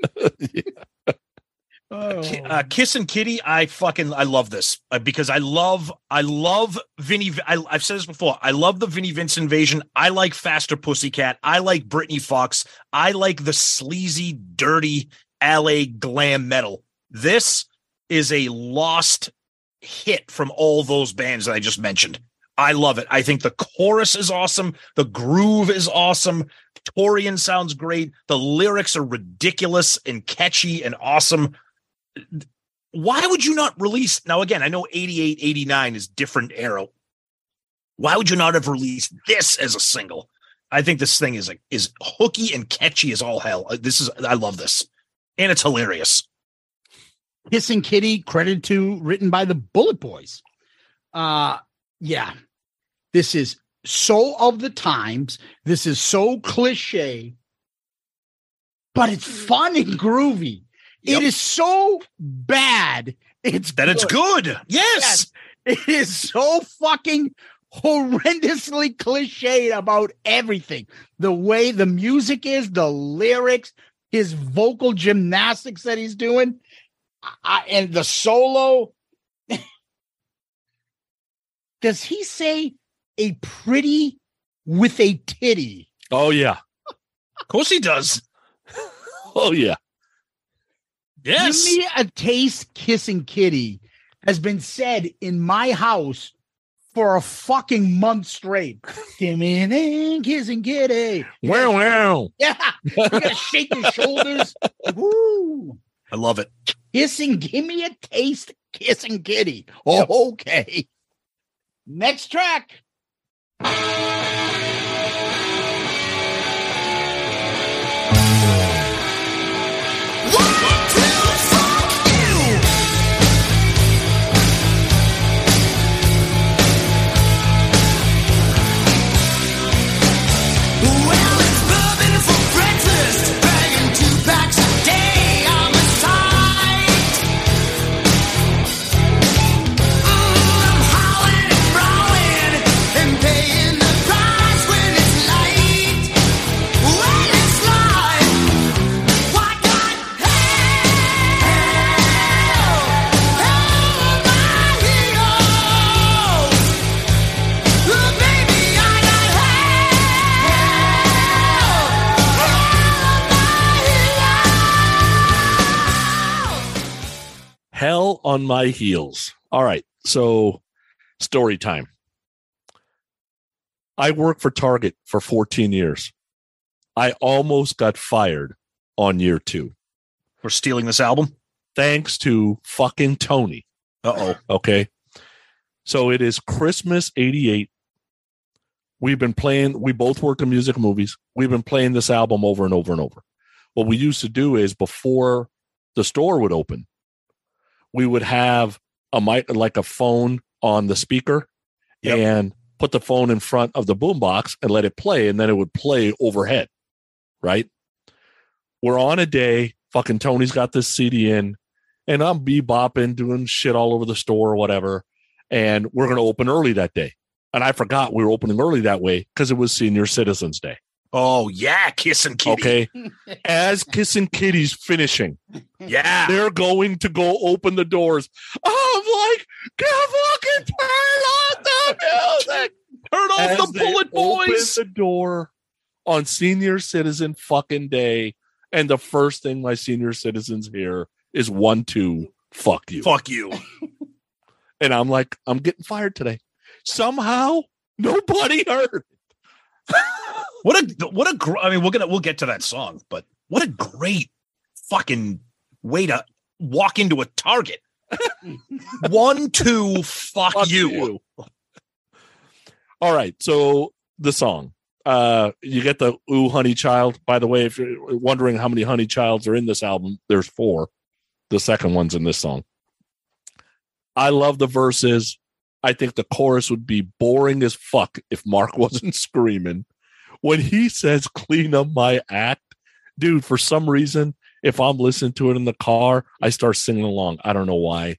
Oh.
Uh, Kiss and Kitty, I fucking I love this uh, because I love I love Vinnie. I, I've said this before. I love the Vinnie Vincent invasion. I like Faster Pussycat. I like Britny Fox. I like the sleazy, dirty LA glam metal. This is a lost hit from all those bands that I just mentioned. I love it. I think the chorus is awesome. The groove is awesome. Torien sounds great. The lyrics are ridiculous and catchy and awesome why would you not release now again i know 88 89 is different era why would you not have released this as a single i think this thing is like is hooky and catchy as all hell Uh, this is i love this and it's hilarious
Kissing Kitty, credit to written by the BulletBoys. Uh yeah. This is so of the times. This is so cliche, but it's fun and groovy.
Yep.
It is so bad. It's
that it's good yes
It is so fucking horrendously cliched about everything. The way the music is, the lyrics, his vocal gymnastics that he's doing, I, and the solo. Does he say a pretty with a titty?
oh yeah.
of course he does
Oh yeah.
Yes
Give me a taste kissing kitty. has been said in my house for a fucking month straight. Give me an in, kissing kitty.
Wow, wow.
Yeah, you gotta shake your shoulders. Woo!
I love it.
Kissing, give me a taste, kissing kitty. Oh, okay. Next track.
Hell on my heels.
All right. So, story time. I worked for Target for 14 years. I almost got fired on year two,
We're stealing this album.
thanks to fucking Tony.
Uh oh.
Okay. So it is Christmas 88. We've been playing, we both work in music movies. We've been playing this album over and over and over. What we used to do is before the store would open, we would have a mic, like a phone on the speaker
Yep.
and put the phone in front of the boombox and let it play. And then it would play overhead. Right. We're on a day, fucking Tony's got this CD in, and I'm bebopping, doing shit all over the store or whatever. And we're going to open early that day. And I forgot we were opening early that way because it was Senior Citizens Day.
Oh yeah, kissing kitty.
Okay. As Kissing Kitty's finishing,
Yeah.
they're going to go open the doors. I'm like, "Can fucking turn on the music.
Turn off
As
the bullet
open
boys.
the door on Senior Citizen fucking day. And the first thing my senior citizens hear is one, two, fuck you.
Fuck you.
And I'm like, I'm getting fired today. Somehow, nobody heard.
What a what a gr- I mean, we're gonna we'll get to that song, but what a great fucking way to walk into a Target. One, two, fuck,
Fuck
you.
All right. So the song. Uh you get the Ooh Honey Child. By the way, if you're wondering how many Honey Childs are in this album, there's four. The second one's in this song. I love the verses. I think the chorus would be boring as fuck if Marq wasn't screaming. When he says clean up my act, dude, for some reason, if I'm listening to it in the car, I start singing along. I don't know why.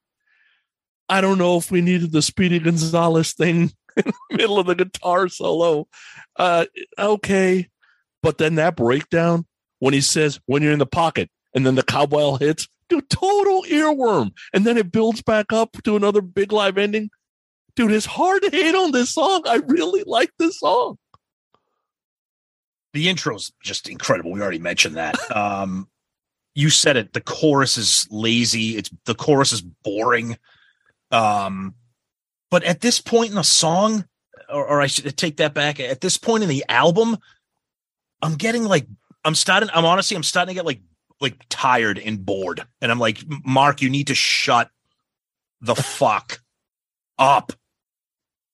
I don't know if we needed the Speedy Gonzales thing in the middle of the guitar solo. Uh, okay. But then that breakdown when he says, when you're in the pocket, and then the cowbell hits, dude, total earworm. And then it builds back up to another big live ending. Dude, it's hard to hate on this song. I really like this song.
The intro's just incredible. We already mentioned that. Um, you said it. The chorus is lazy. It's the chorus is boring. Um, but at this point in the song, or, or I should take that back. At this point in the album, I'm getting like I'm starting. I'm honestly I'm starting to get like like tired and bored, and I'm like, Marq, you need to shut the fuck up.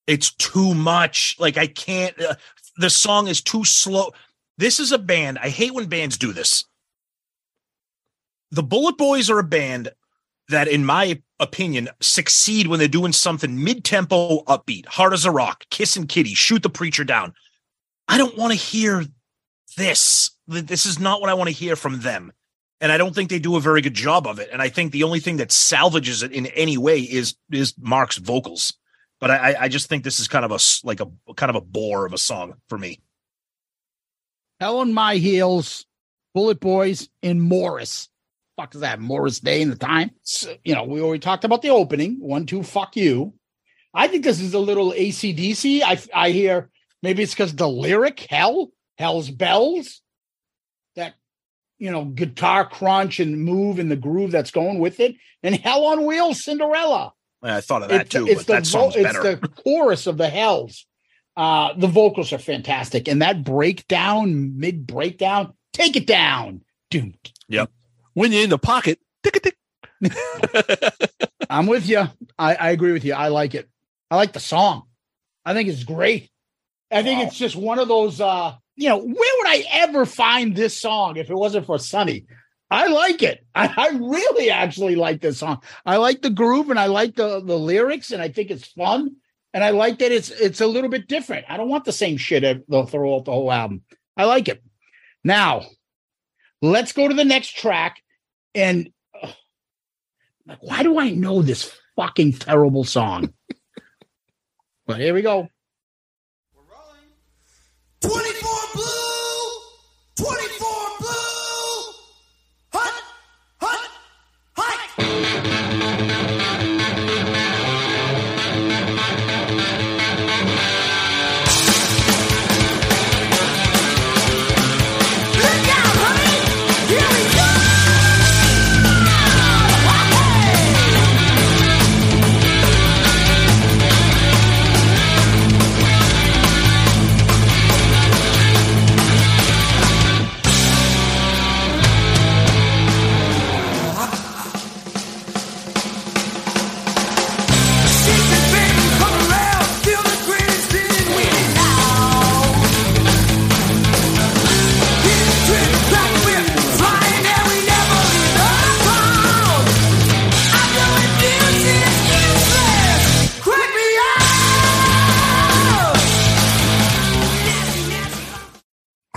It's too much. Like I can't. Uh, the song is too slow. This is a band. I hate when bands do this. The BulletBoys are a band that, in my opinion, succeed when they're doing something mid-tempo, upbeat, hard as a rock, kissing kitty, shoot the preacher down. I don't want to hear this. This is not what I want to hear from them. And I don't think they do a very good job of it. And I think the only thing that salvages it in any way is is Marq's vocals. But I, I- I just think this is kind of a like a kind of a bore of a song for me.
Hell on my heels, BulletBoys in Morris. Fuck is that? Morris Day in the time. So, you know, we already talked about the opening. One, two, fuck you. I think this is a little ACDC. I I hear maybe it's because the lyric, hell, hell's bells, that you know, guitar crunch and move and the groove that's going with it, and hell on wheels, Cinderella.
I thought of that
It's,
too,
it's
but
the vo- it's
better.
the chorus of the Hells. Uh, the vocals are fantastic, and that breakdown, mid breakdown, take it down. Dude, Yep.
When you're in the pocket, tick tick.
I'm with you. I, I agree with you. I like it. I like the song. I think it's great. I think it's just one of those. uh You know, where would I ever find this song if it wasn't for Sonny? I like it. I, I really actually like this song. I like the groove and I like the the lyrics and I think it's fun and I like that it's it's a little bit different. I don't want the same shit ev- they'll throw out the whole album. I like it. Now, let's go to the next track and like, why do I know this fucking terrible song? but here we go.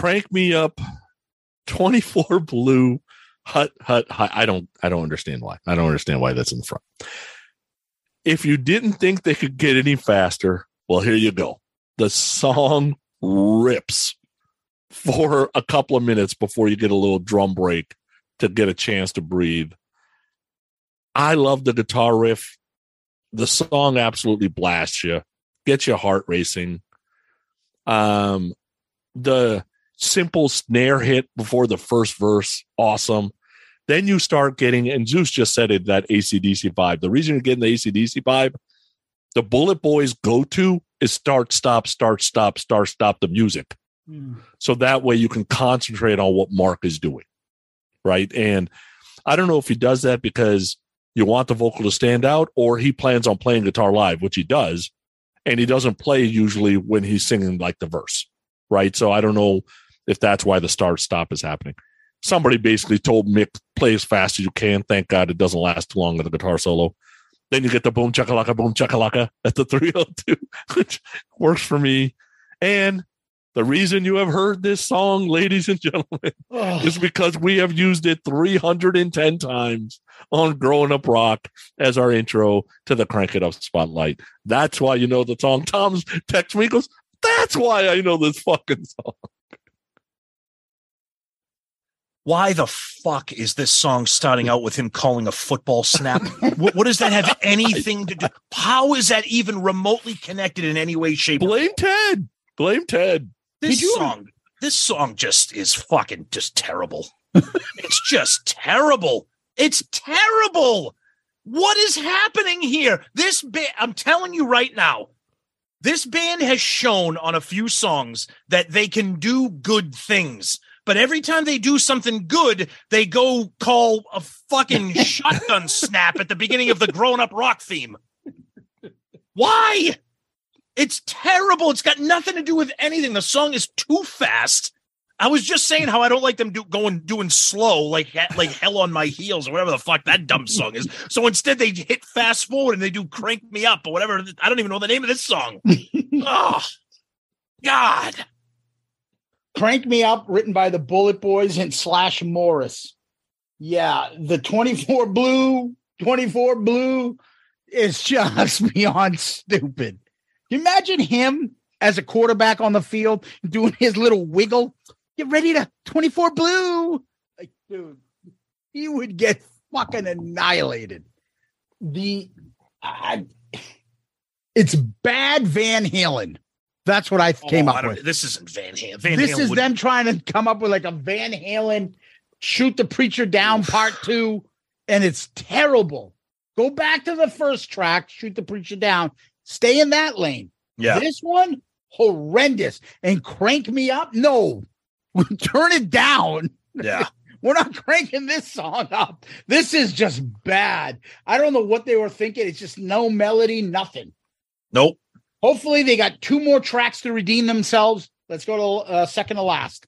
Crank me up. 24 blue hut hut hut. I don't I don't understand why. I don't understand why that's in the front. If you didn't think they could get any faster, well, here you go. The song rips for a couple of minutes before you get a little drum break to get a chance to breathe. I love the guitar riff. The song absolutely blasts you, gets your heart racing. Um, the simple snare hit before the first verse, awesome. Then you start getting, and Zeus just said it, that ACDC vibe. The reason you're getting the ACDC vibe, the BulletBoys go to is start, stop, start, stop, start, stop the music. Hmm. So that way you can concentrate on what Marq is doing. Right. And I don't know if he does that because you want the vocal to stand out or he plans on playing guitar live, which he does. And he doesn't play usually when he's singing like the verse. Right. So I don't know if that's why the start stop is happening. Somebody basically told Mick, play as fast as you can. Thank God it doesn't last too long with the guitar solo. Then you get the boom chakalaka, boom chakalaka at the 302, which works for me. And the reason you have heard this song, ladies and gentlemen, is because we have used it 310 times on Growing Up Rock as our intro to the Crank It Up Spotlight. That's why you know the song. Tom's text me goes, That's why I know this fucking song.
Why the fuck is this song starting out with him calling a football snap? what, what does that have anything to do? How is that even remotely connected in any way, shape, or
Blame Ted. Blame Ted.
this song this song just is fucking just terrible it's just terrible it's terrible what is happening here this band i'm telling you right now this band has shown on a few songs that they can do good things but every time they do something good they go call a fucking shotgun snap at the beginning of the grown up rock theme why it's terrible. It's got nothing to do with anything. The song is too fast. I was just saying how I don't like them do, going doing slow, like like hell on my heels or whatever the fuck that dumb song is. So instead, they hit fast forward and they do crank me up or whatever. I don't even know the name of this song. oh, God.
Crank Me Up, written by the BulletBoys and Slash Morris. Yeah, the 24 blue, 24 blue is just beyond stupid. Can you imagine him as a quarterback on the field doing his little wiggle? Get ready to 24 blue. Like, dude, he would get fucking annihilated. The I, it's bad Van Halen. That's what I oh, came
Oh,
up
I
with
This isn't Van Halen. Van
this
Halen
is
would-
them trying to come up with like a Van Halen shoot the preacher down part two, and it's terrible. Go back to the first track, shoot the preacher down, stay in that lane.
Yeah.
This one, horrendous. And crank me up? No. Turn it down.
Yeah.
We're not cranking this song up. This is just bad. I don't know what they were thinking. It's just no melody, nothing.
Nope.
Hopefully, they got two more tracks to redeem themselves. Let's go to uh, second to last.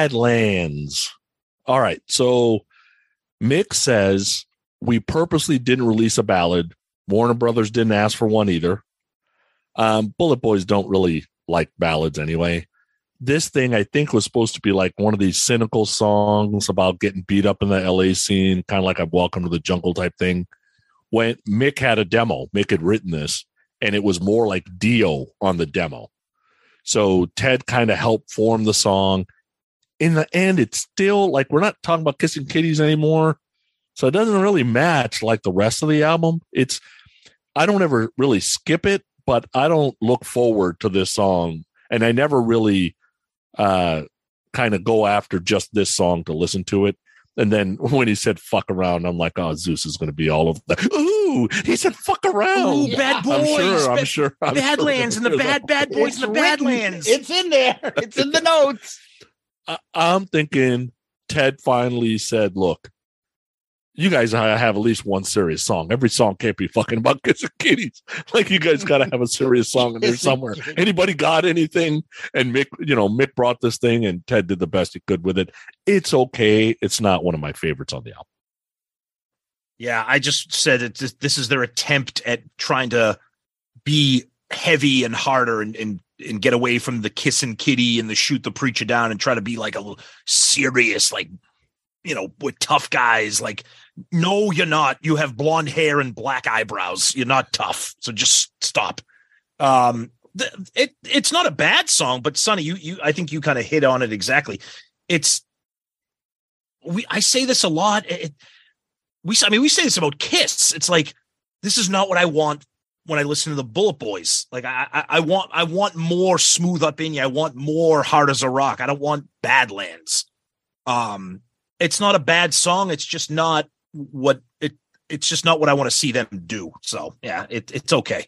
Badlands.
All right. So Mick says we purposely didn't release a ballad. Warner Brothers didn't ask for one either. Um, BulletBoys don't really like ballads anyway. This thing, I think, was supposed to be like one of these cynical songs about getting beat up in the LA scene, kind of like a Welcome to the Jungle type thing. When Mick had a demo, Mick had written this, and it was more like Dio on the demo. So Ted kind of helped form the song. In the end, it's still like we're not talking about kissing kitties anymore. So it doesn't really match like the rest of the album. It's I don't ever really skip it, but I don't look forward to this song. And I never really uh kind of go after just this song to listen to it. And then when he said fuck around, I'm like, oh, Zeus is going to be all of that. Ooh, he said fuck around.
Ooh, bad boys.
I'm sure. I'm
Bad-
sure. I'm
Badlands
sure
and the bad, bad boys
It's
and the
written.
Badlands.
It's in there. It's in the notes.
I, I'm thinking Ted finally said, "Look, you guys ha- have at least one serious song. Every song can't be fucking about kissing kitties. Like you guys got to have a serious song in there somewhere. Anybody got anything?" And Mick, you know, Mick brought this thing, and Ted did the best he could with it. It's okay. It's not one of my favorites on the album.
Yeah, I just said that this, this is their attempt at trying to be heavy and harder and, and and get away from the kissing kitty and the shoot the preacher down and try to be like a little serious, like you know, with tough guys. Like, no, you're not. You have blonde hair and black eyebrows. You're not tough. So just stop. Um, it it's not a bad song, but Sonny, you you I think you kind of hit on it exactly. It's we I say this a lot. It, we I mean we say this about Kiss. It's like this is not what I want when I listen to the BulletBoys. Like I I, I want I want more smooth up in you. I want more hard as a rock. I don't want Badlands. Um, it's not a bad song. It's just not what it. It's just not what I want to see them do. So yeah, it, it's okay.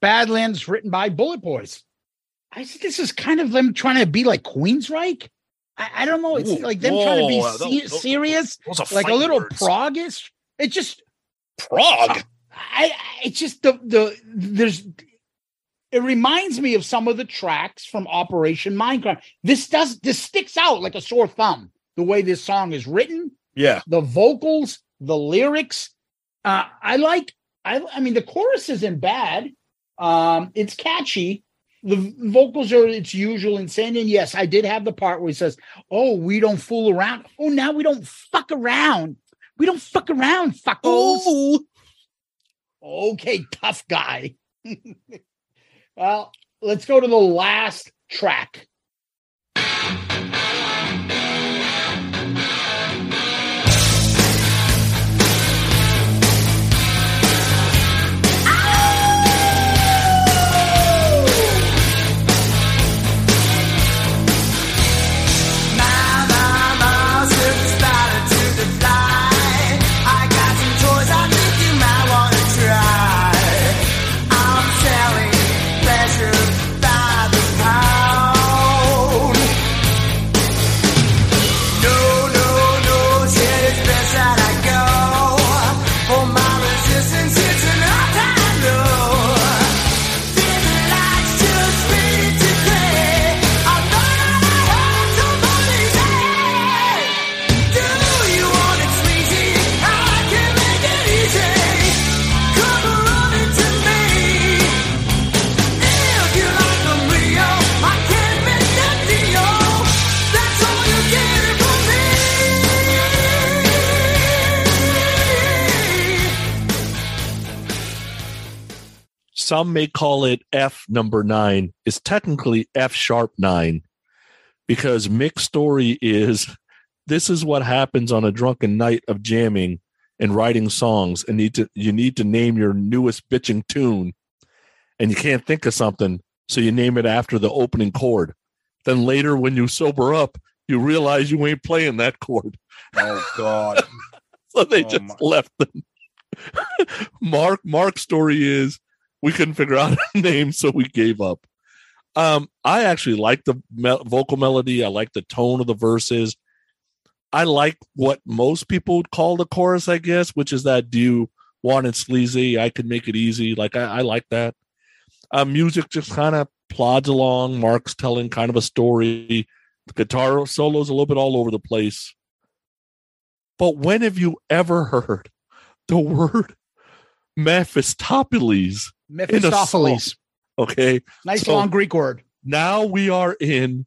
Badlands written by BulletBoys. I think this is kind of them trying to be like Queensryche. I, I don't know. It's
Ooh,
like them trying to be
whoa,
se-
those- those-
serious,
Those
like a little
words.
proggish. It just
Prague.
I, it's just the the there's it reminds me of some of the tracks from Operation Mindcrime. This does this sticks out like a sore thumb. The way this song is written,
Yeah.
the vocals, the lyrics. Uh, I like. I I mean the chorus isn't bad. Um, it's catchy. The vocals are its usual insane. And yes, I did have the part where he says, "Oh, we don't fool around. Oh, now we don't fuck around. We don't fuck around, fuckos." Okay, tough guy. well, let's go to the last track.
Some
may call it F number nine, is technically F sharp nine because Mick's story is this is what happens on a drunken night of jamming and writing songs and need to you need to name your newest bitching tune and you can't think of something so you name it after the opening chord. Then later when you sober up you realize you ain't playing that chord.
Oh God.
so they
Oh,
just
my-
left them. Marq marq's story is we couldn't figure out a name so we gave up. Um i actually like the me- vocal melody. I like the tone of the verses. I like what most people would call the chorus i guess which is that do you want it sleazy? I can make it easy. Like i, I like that. Um music just kind of plods along. Marq's telling kind of a story. The guitar solo's a little bit all over the place. But when have you ever heard the word Mephistopheles?
Mephistopheles.
Okay.
Nice
So-
long Greek word.
Now we are in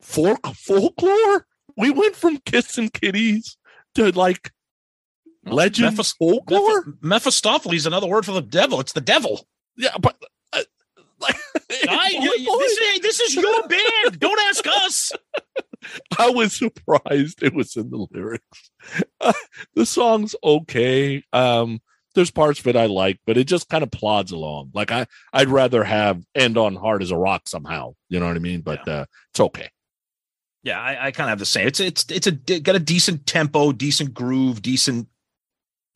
folk folklore. We went from kissing kitties to like legend
Mephis-
folklore.
Meph- Mephistopheles, another word for the devil. It's the devil.
yeah, but uh, like
I, this, is, this is your band. Don't ask us.
I was surprised it was in the lyrics. Uh, the song's okay. Um, there's parts of it I like, but it just kind of plods along. Like I, I'd rather have "End on Hard as a Rock" somehow. You know what I mean? But uh, it's okay.
Yeah, I, I kind of have the same. It's it's it's a got a decent tempo, decent groove, decent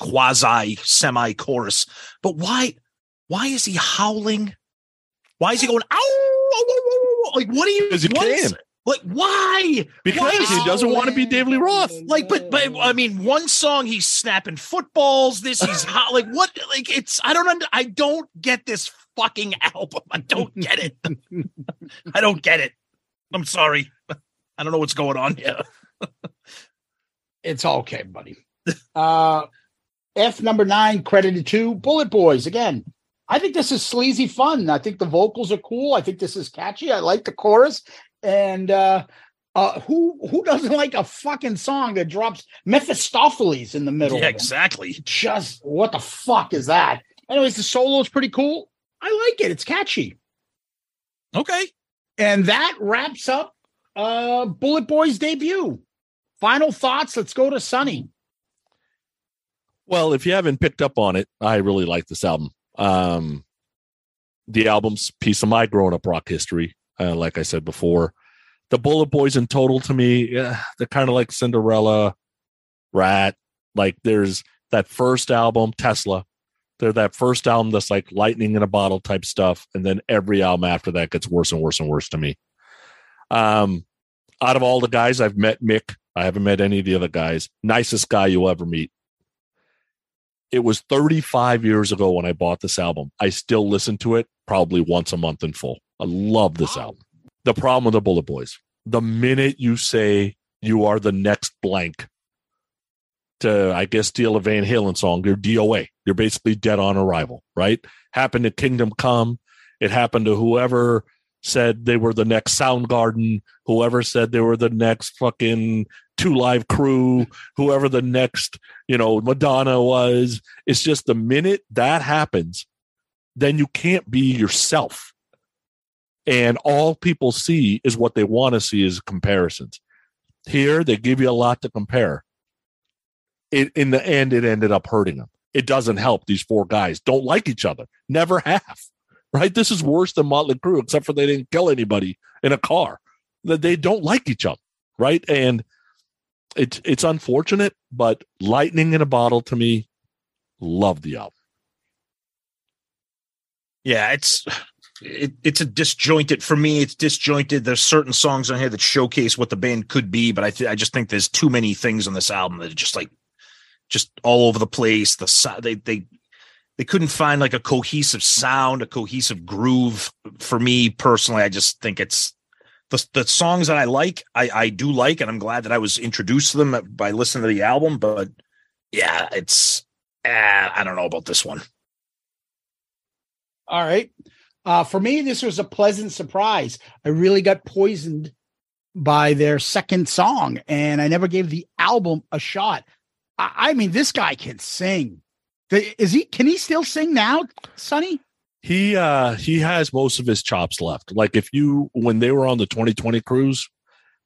quasi semi chorus. But why why is he howling? Why is he going ow? ow, ow, ow, ow? Like what do you?
'Cause he
what is-
can.
Like why?
Because
Why
he doesn't want to be David Lee Roth.
Like, but but I mean, one song he's snapping footballs. This he's hot. Like what? Like it's I don't under, I don't get this fucking album. I don't get it. I don't get it. I'm sorry. I don't know what's going on here.
It's all okay, buddy. Uh, F number nine, credited to BulletBoys. Again, I think this is sleazy fun. I think the vocals are cool. I think this is catchy. I like the chorus. And uh, uh, who who doesn't like a fucking song that drops Mephistopheles in the middle?
Yeah, exactly.
Just what the fuck is that? Anyways, the solo is pretty cool. I like it. It's catchy.
Okay.
And that wraps up uh BulletBoys debut. Final thoughts. Let's go to Sonny.
Well, if you haven't picked up on it, I really like this album. Um, the album's piece of my growing up rock history. Uh, like I said before, the BulletBoys in total to me, yeah, they're kind of like Cinderella, Ratt. Like there's that first album, Tesla. They're that first album that's like lightning in a bottle type stuff, and then every album after that gets worse and worse and worse to me. Um, out of all the guys I've met, Mick, I haven't met any of the other guys. Nicest guy you'll ever meet it was 35 years ago when I bought this album. I still listen to it probably once a month in full. I love this album. The problem with the BulletBoys, the minute you say you are the next blank to, I guess, steal a Van Halen song, you're DOA. You're basically dead on arrival, right? Happened to Kingdom Come. It happened to whoever said they were the next Soundgarden, whoever said they were the next fucking Two Live Crew, whoever the next, you know, Madonna was. It's just the minute that happens, then you can't be yourself. And all people see is what they want to see is comparisons. Here, they give you a lot to compare. It, in the end, it ended up hurting them. It doesn't help. These four guys don't like each other, never have. Right? This is worse than Mötley Crüe, except for they didn't kill anybody in a car. That they don't like each other, right? And it's it's unfortunate, but lightning in a bottle to me, love the album.
Yeah, it's it, it's a disjointed for me. It's disjointed. There's certain songs on here that showcase what the band could be, but I th- I just think there's too many things on this album that are just like just all over the place. The they they they couldn't find like a cohesive sound, a cohesive groove. For me personally, I just think it's the the songs that I like. I I do like, and I'm glad that I was introduced to them by listening to the album. But yeah, it's uh, I don't know about this one.
All right. Uh, for me, this was a pleasant surprise. I really got poisoned by their second song, and I never gave the album a shot. I, I mean, this guy can sing. Is he? Can he still sing now, Sonny?
He uh he has most of his chops left. Like if you when they were on the 2020 cruise,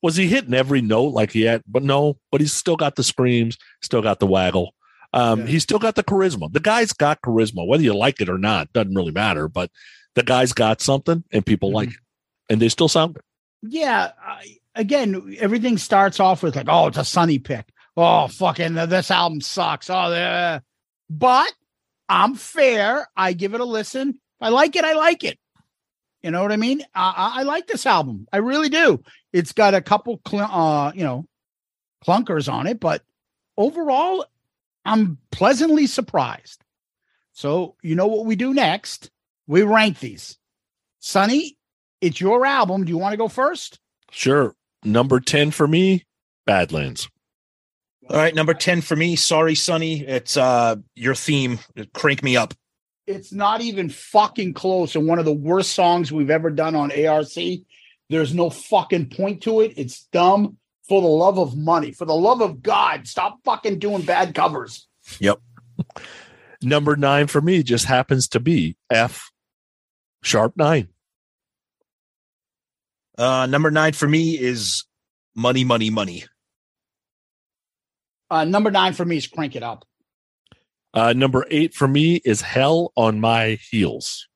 was he hitting every note like he had? But no, but he's still got the screams, still got the waggle. Um,
Yeah.
he's still got the charisma. The guy's got charisma, whether you like it or not, doesn't really matter. But the guy's got something, and people like it, and they still sound good.
Yeah. I, again, everything starts off with like, oh, it's a Sonny pick. Oh, fucking this album sucks. Oh, yeah. But I'm fair. I give it a listen. If I like it, I like it. You know what I mean? I, I, I like this album. I really do. It's got a couple, cl- uh, you know, clunkers on it, but overall, I'm pleasantly surprised. So you know what we do next? We rank these. Sonny, it's your album. Do you want to go first?
Sure. Number 10 for me, Badlands.
All right, number 10 for me. Sorry, Sonny. It's uh your theme. Crank me up.
It's not even fucking close. And one of the worst songs we've ever done on ARC. There's no fucking point to it. It's dumb. For the love of money, for the love of God, stop fucking doing bad covers. Yep.
number nine for me just happens to be F sharp nine.
Uh number 9 for me is Money Money Money.
Uh, number nine for me is Crank It Up.
Uh, number eight for me is Hell on My Heels.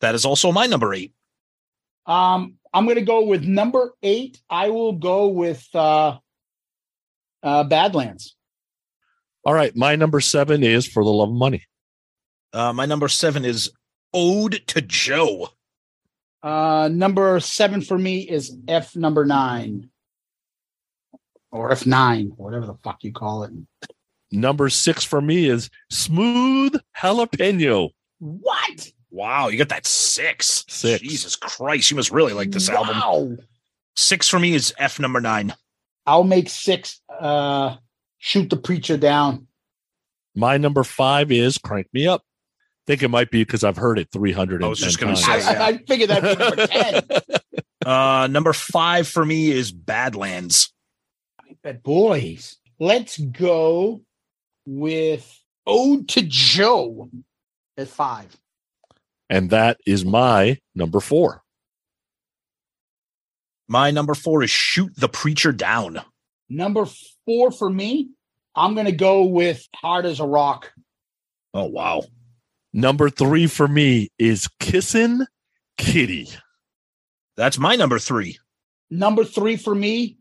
That is also my number 8.
Um, I'm going to go with number eight. I will go with uh, uh, Badlands.
All right. My number seven is For the Love of Money.
Uh my number 7 is Owed to Joe.
Uh, number seven for me is F number nine or F9, whatever the fuck you call it.
Number six for me is Smooth Jalapeno.
What?
Wow, you got that 6.
Six.
Jesus Christ, you must really like this album.
Wow.
6 for me is F number 9.
I'll make six. Uh, shoot the preacher down.
My number five is Crank Me Up. Think it might be because I've heard it 300
I was just gonna
I,
say, yeah.
I, I figured that'd be number 10.
Uh number 5 for me is Badlands.
But boys, let's go with Owed to Joe at five.
and that is my number four.
My number 4 is Shoot the Preacher Down.
Number four for me, I'm going to go with Hard as a Rock.
Oh wow.
Number three for me is Kissing Kitty.
That's my number 3.
Number three for me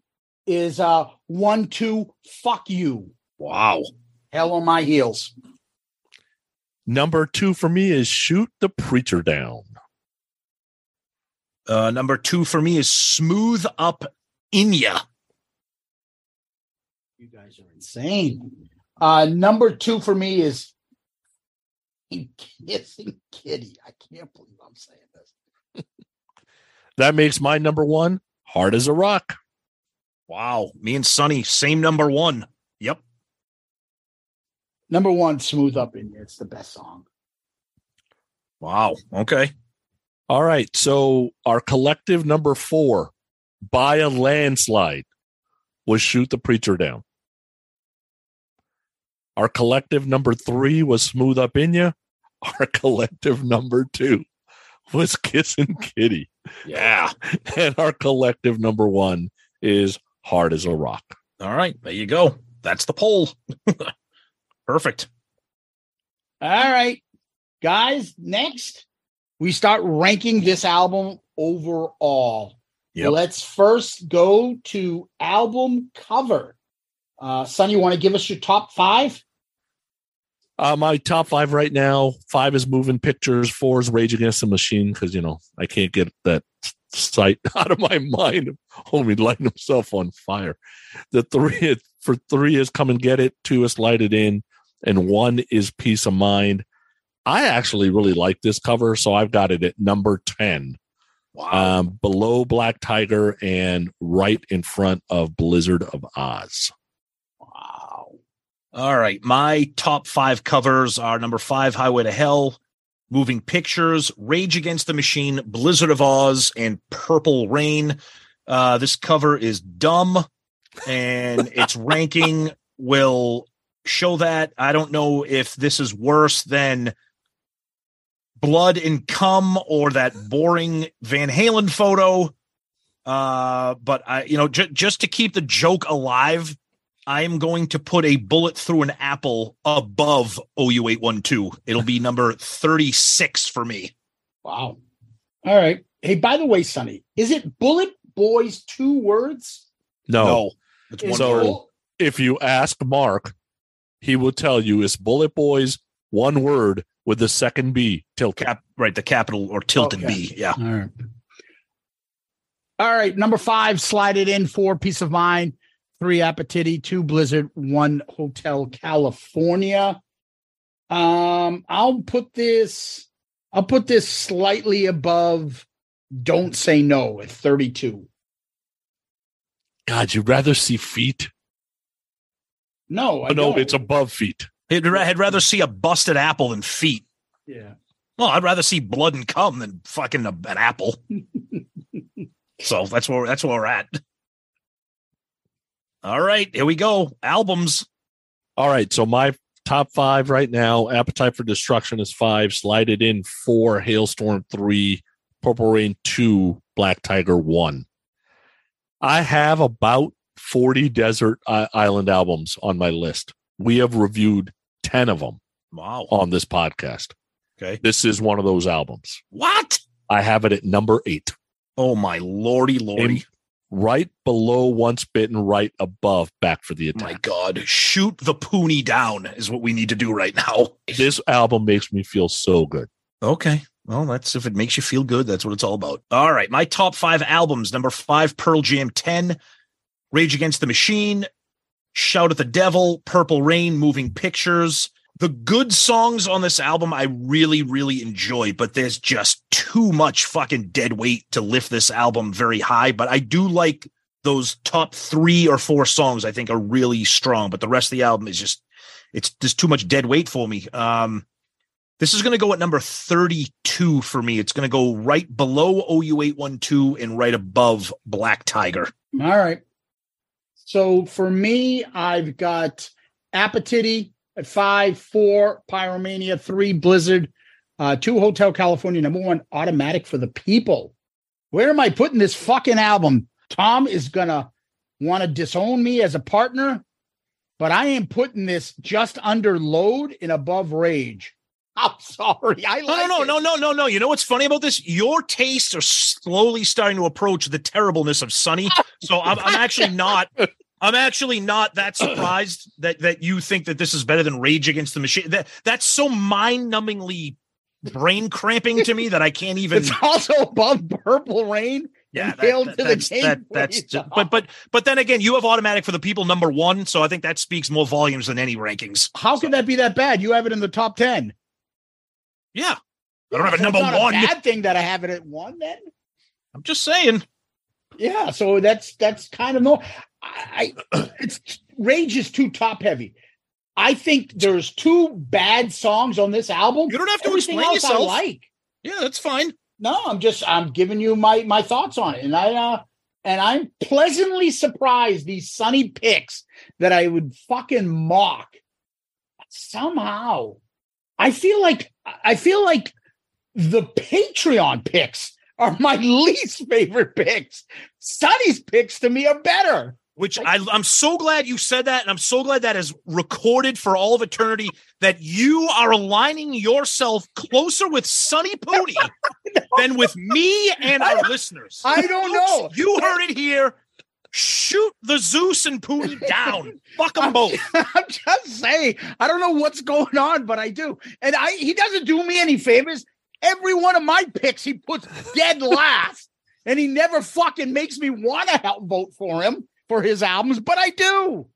is uh one, two, fuck you.
Wow.
Hell on my heels.
Number two for me is Shoot the Preacher Down.
Uh number 2 for me is Smooth Up In Ya.
You guys are insane. Uh number two for me is Kissing Kitty. I can't believe I'm saying this.
That makes my number one Hard as a Rock.
Wow. Me and Sonny, same number 1. Yep.
Number one, Smooth Up in You. It's the best song.
Wow. Okay.
All right. So our collective number four by a landslide was Shoot the Preacher Down. Our collective number three was Smooth Up In Ya. Our collective number two was Kissin' Kitty.
Yeah.
And our collective number one is Hard as a Rock.
All right. There you go. That's the poll. Perfect.
All right, guys. Next, we start ranking this album overall.
Yep.
Let's first go to album cover. Uh, Son, you want to give us your top five?
Uh, my top five right now five is Moving Pictures, four is Rage Against the Machine, because, you know, I can't get that sight out of my mind homie lighting himself on fire. The three for three is Come and Get It, two is Light It In, and one is Piece of Mind. I actually really like this cover, so I've got it at number 10,
Wow.
um, below Black Tiger and right in front of Blizzard of
Ozz.
All right. My top five covers are number five, Highway to Hell, Moving Pictures, Rage Against the Machine, Blizzard of Ozz, and Purple Rain. Uh, this cover is dumb, and its ranking will show that. I don't know if this is worse than Blood and Cum or that boring Van Halen photo. Uh, but I, you know, j- just to keep the joke alive, I am going to put a bullet through an apple above OU eight one two. It'll be number thirty six for me.
Wow. All right. Hey, by the way, Sonny, is it Bullet Boys two words?
No.
it's
Is
one
So-
word.
If you ask Marq, he will tell you it's Bullet Boys, one word with the second B tilted.
cap right the capital or tilted
Okay.
B. Yeah.
All right. All right. Number five, slide it in. for Piece of Mind. Three, Appetite. Two, Blizzard. One, Hotel California. Um, I'll put this. I'll put this slightly above. Don't say no at thirty-two.
God, you'd rather see feet?
No, I
Oh, no,
don't.
it's above feet.
I'd, I'd rather see a busted apple than feet.
yeah.
Well, I'd rather see blood and cum than fucking a, an apple. so that's where that's where we're at. All right, here we go. Albums.
All right. So my top five right now Appetite for Destruction is five, Slide It In four, Hailstorm three, Purple Rain two, Black Tiger one. I have about 40 desert island albums on my list. We have reviewed 10 of them
Wow.
on this podcast.
Okay.
This is one of those albums.
What?
I have it at number eight,
Oh my lordy lordy.
Right below Once Bitten, right above Back for the
attack. my God. Shoot the poonie down is what we need to do right now.
This album makes me feel so good.
Okay. Well, that's if it makes you feel good, that's what it's all about. All right. My top five albums number five, Pearl Jam 10, Rage Against the Machine, Shout at the Devil, Purple Rain, Moving Pictures. The good songs on this album I really, really enjoy, but there's just too much fucking dead weight to lift this album very high. But I do like those top three or four songs, I think are really strong, but the rest of the album is just, it's just too much dead weight for me. Um, this is going to go at number 32 for me. It's going to go right below OU812 and right above Black Tiger.
All right. So for me, I've got Appetite at five, four, Pyromania, three, Blizzard, uh, two, Hotel California, number one, Automatic for the People. Where am I putting this fucking album? Tom is gonna want to disown me as a partner, but I am putting this just under load and above rage. I'm sorry. I
No,
like
no,
it.
no, no, no, no. You know what's funny about this? Your tastes are slowly starting to approach the terribleness of Sonny. So I'm, I'm actually not. I'm actually not that surprised that that you think that this is better than Rage Against the Machine. That that's so mind-numbingly brain cramping to me that I can't even.
It's also above Purple Rain.
Yeah, that- that-
to the
that's, that, that's just, but but but then again, you have automatic for the people number one, so I think that speaks more volumes than any rankings.
How can that be that bad? You have it in the top 10.
Yeah, I don't have
So
it number one.
A bad thing that I have it at one. Then,
I'm just saying.
yeah. So that's that's kind of no. I, it's Rage is too top heavy. I think there's two bad songs on this album.
You don't have to
Everything
explain
else I
yourself.
like.
Yeah, that's fine.
No, I'm just I'm giving you my my thoughts on it, and I uh and I'm pleasantly surprised these Sonny picks that I would fucking mock. Somehow, I feel like I feel like the Patreon picks are my least favorite picks. Sonny's picks to me are better.
Which I, I'm so glad you said that, and I'm so glad that is recorded for all of eternity. That you are aligning yourself closer with Sonny Pooty than with me and our listeners.
I don't know.
You heard it here. Shoot the Zeus and Pooty down. Fuck them
I'm-
both.
I'm just saying, I don't know what's going on, but I do. And I he doesn't do me any favors. Every one of my picks he puts dead last, and he never fucking makes me want to help vote for him for his albums, but I do.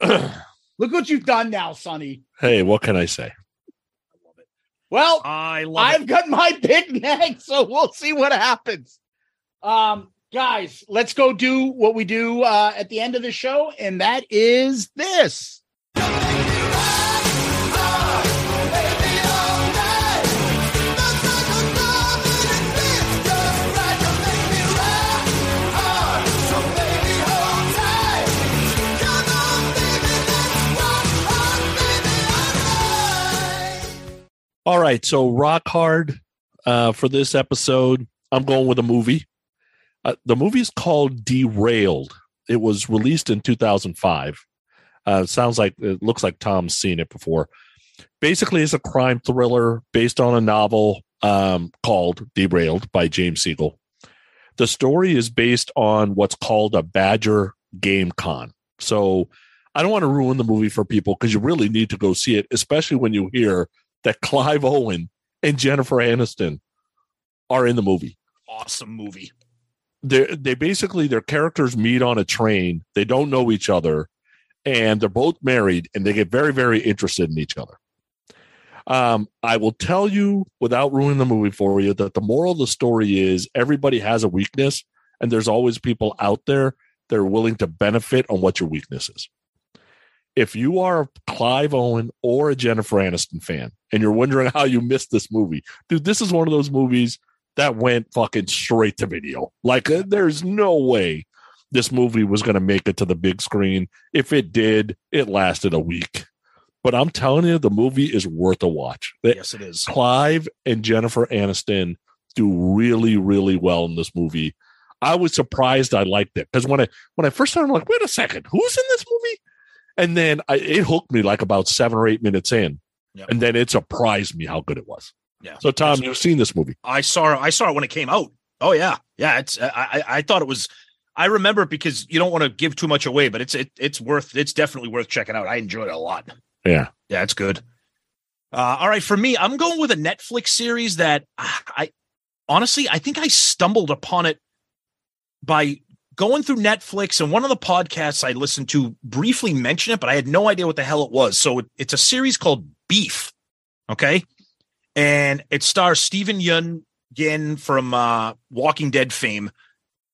Look what you've done now, Sonny.
Hey, what can I say?
Well,
I love
I've
it.
got my pick next, so we'll see what happens. Um, guys, let's go do what we do uh, at the end of the show, and that is this.
Right. So rock hard uh, for this episode. I'm going with a movie. Uh, the movie is called Derailed. It was released in 2005. Uh, sounds like it looks like Tom's seen it before. Basically, it's a crime thriller based on a novel um, called Derailed by James Siegel. The story is based on what's called a Badger Game Con. So I don't want to ruin the movie for people because you really need to go see it, especially when you hear that Clive Owen and Jennifer Aniston are in the movie.
Awesome movie.
They they basically their characters meet on a train. They don't know each other, and they're both married, and they get very very interested in each other. Um, I will tell you without ruining the movie for you that the moral of the story is everybody has a weakness, and there's always people out there that are willing to benefit on what your weakness is. If you are a Clive Owen or a Jennifer Aniston fan, and you're wondering how you missed this movie, dude, this is one of those movies that went fucking straight to video. Like, uh, there's no way this movie was going to make it to the big screen. If it did, it lasted a week. But I'm telling you, the movie is worth a watch.
Yes, it is.
Clive and Jennifer Aniston do really, really well in this movie. I was surprised I liked it because when I when I first started, I'm like, wait a second, who's in this movie? And then I, it hooked me like about seven or eight minutes in,
Yep.
and then it surprised me how good it was.
Yeah.
So, Tom, you've seen this movie?
I saw I saw it when it came out. Oh yeah, yeah. It's I I, I thought it was. I remember it because you don't want to give too much away, but it's it, it's worth it's definitely worth checking out. I enjoyed it a lot.
Yeah.
Yeah, it's good. Uh, all right, for me, I'm going with a Netflix series that ah, I honestly I think I stumbled upon it by going through Netflix and one of the podcasts I listened to briefly mentioned it, but I had no idea what the hell it was. So it, it's a series called Beef. Okay. And it stars Stephen Yun Yin from uh, Walking Dead fame.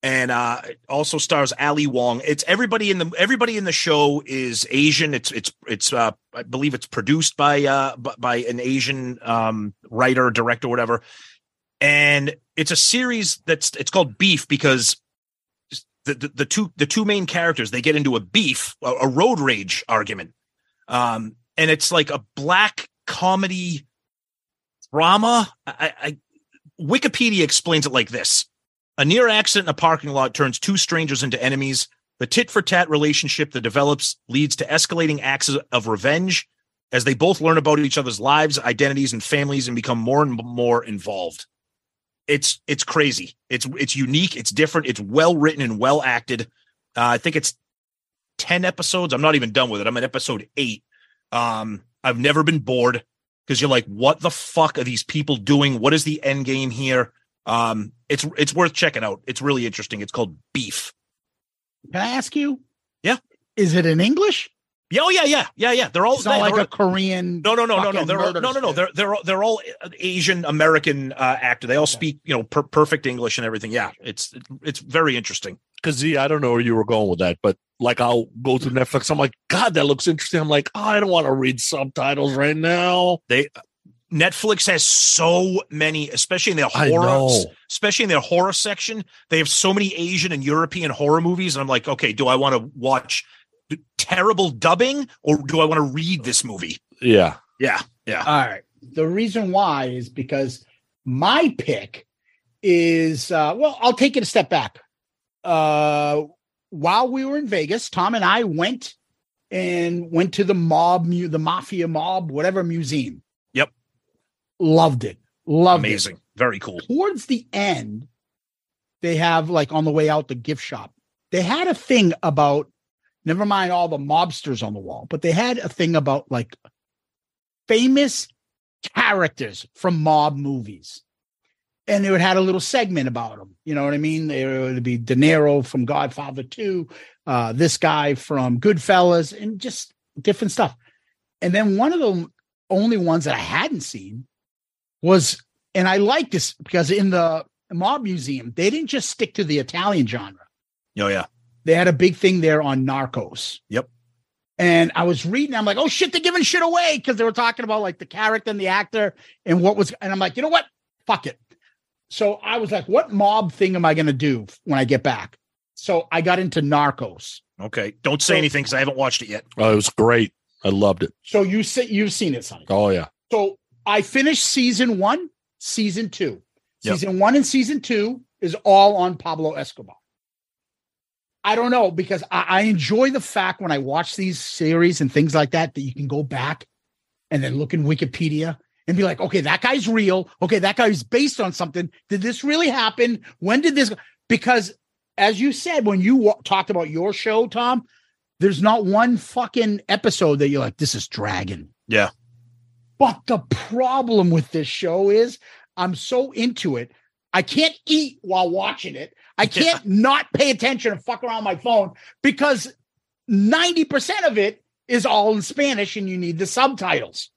And uh, it also stars Ali Wong. It's everybody in the everybody in the show is Asian. It's it's it's uh, I believe it's produced by uh by an Asian um writer, director, whatever. And it's a series that's it's called Beef because the, the, the two the two main characters they get into a beef a, a road rage argument. Um and it's like a black comedy drama. I, I wikipedia explains it like this. A near accident in a parking lot turns two strangers into enemies. The tit for tat relationship that develops leads to escalating acts of revenge. As they both learn about each other's lives identities and families and become more and more involved it's it's crazy. It's it's unique. It's different. It's well written and well acted. Uh, I think it's ten episodes. I'm not even done with it. I'm at episode eight. Um, I've never been bored because you're like, what the fuck are these people doing? What is the end game here? Um, it's it's worth checking out. It's really interesting. It's called Beef.
Can I ask you?
Yeah.
Is it in English?
Yeah, oh yeah, yeah, yeah, yeah. They're all
It's not
they-
like
they're-
a Korean.
No, no, no, no, no. They're all, no, no, no. They're they're all- they're all Asian American uh, actor. They all speak you know per- perfect English and everything. Yeah, it's it's very interesting.
Because Z, I don't know where you were going with that, but like I'll go through Netflix. I'm like, God, that looks interesting. I'm like, oh, I don't want to read subtitles right now.
They Netflix has so many, especially in their horror, especially in their horror section. They have so many Asian and European horror movies, and I'm like, okay, do I want to watch terrible dubbing or do I want to read this movie?
Yeah.
Yeah, yeah.
All right. The reason why is because my pick is uh well, I'll take it a step back. Uh while we were in Vegas, Tom and I went and went to the mob mu- the mafia mob whatever museum.
Yep.
Loved it. Loved it.
Amazing, very cool.
towards the end, they have like on the way out the gift shop, they had a thing about never mind all the mobsters on the wall, but they had a thing about like famous characters from mob movies. And they would had a little segment about them. You know what I mean? There would be De Niro from Godfather 2, uh, this guy from Goodfellas, and just different stuff. And then one of the only ones that I hadn't seen was and I like this because in the mob museum, they didn't just stick to the Italian genre.
Oh yeah,
They had a big thing there on Narcos.
Yep.
And I was reading, I'm like, oh shit, they're giving shit away because they were talking about like the character and the actor and what was, and I'm like, you know what? Fuck it. So I was like, what mob thing am I going to do when I get back? So I got into Narcos.
okay. Don't say
So-
anything because I haven't watched it yet.
Oh, it was great. I loved it.
So you say you've seen it, Sonny.
Oh yeah.
So I finished season one, season two.
Yep.
Season one and season two is all on Pablo Escobar. I don't know because I, I enjoy the fact when I watch these series and things like that that you can go back and then look in Wikipedia and be like, okay, that guy's real. Okay, that guy's based on something. Did this really happen? When did this? Because as you said, when you wa- talked about your show, Tom, there's not one fucking episode that you're like, this is dragon.
Yeah.
But the problem with this show is I'm so into it. I can't eat while watching it. I can't not pay attention and fuck around my phone because 90% of it is all in Spanish and you need the subtitles.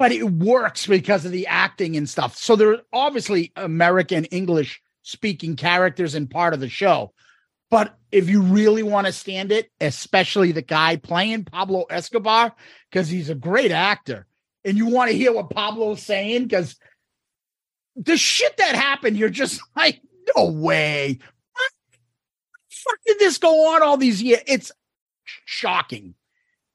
But it works because of the acting and stuff. So there are obviously American English speaking characters in part of the show. But if you really want to stand it, especially the guy playing Pablo Escobar, because he's a great actor, and you want to hear what Pablo's saying, because the shit that happened, you're just like, no way. What the fuck did this go on all these years? It's shocking.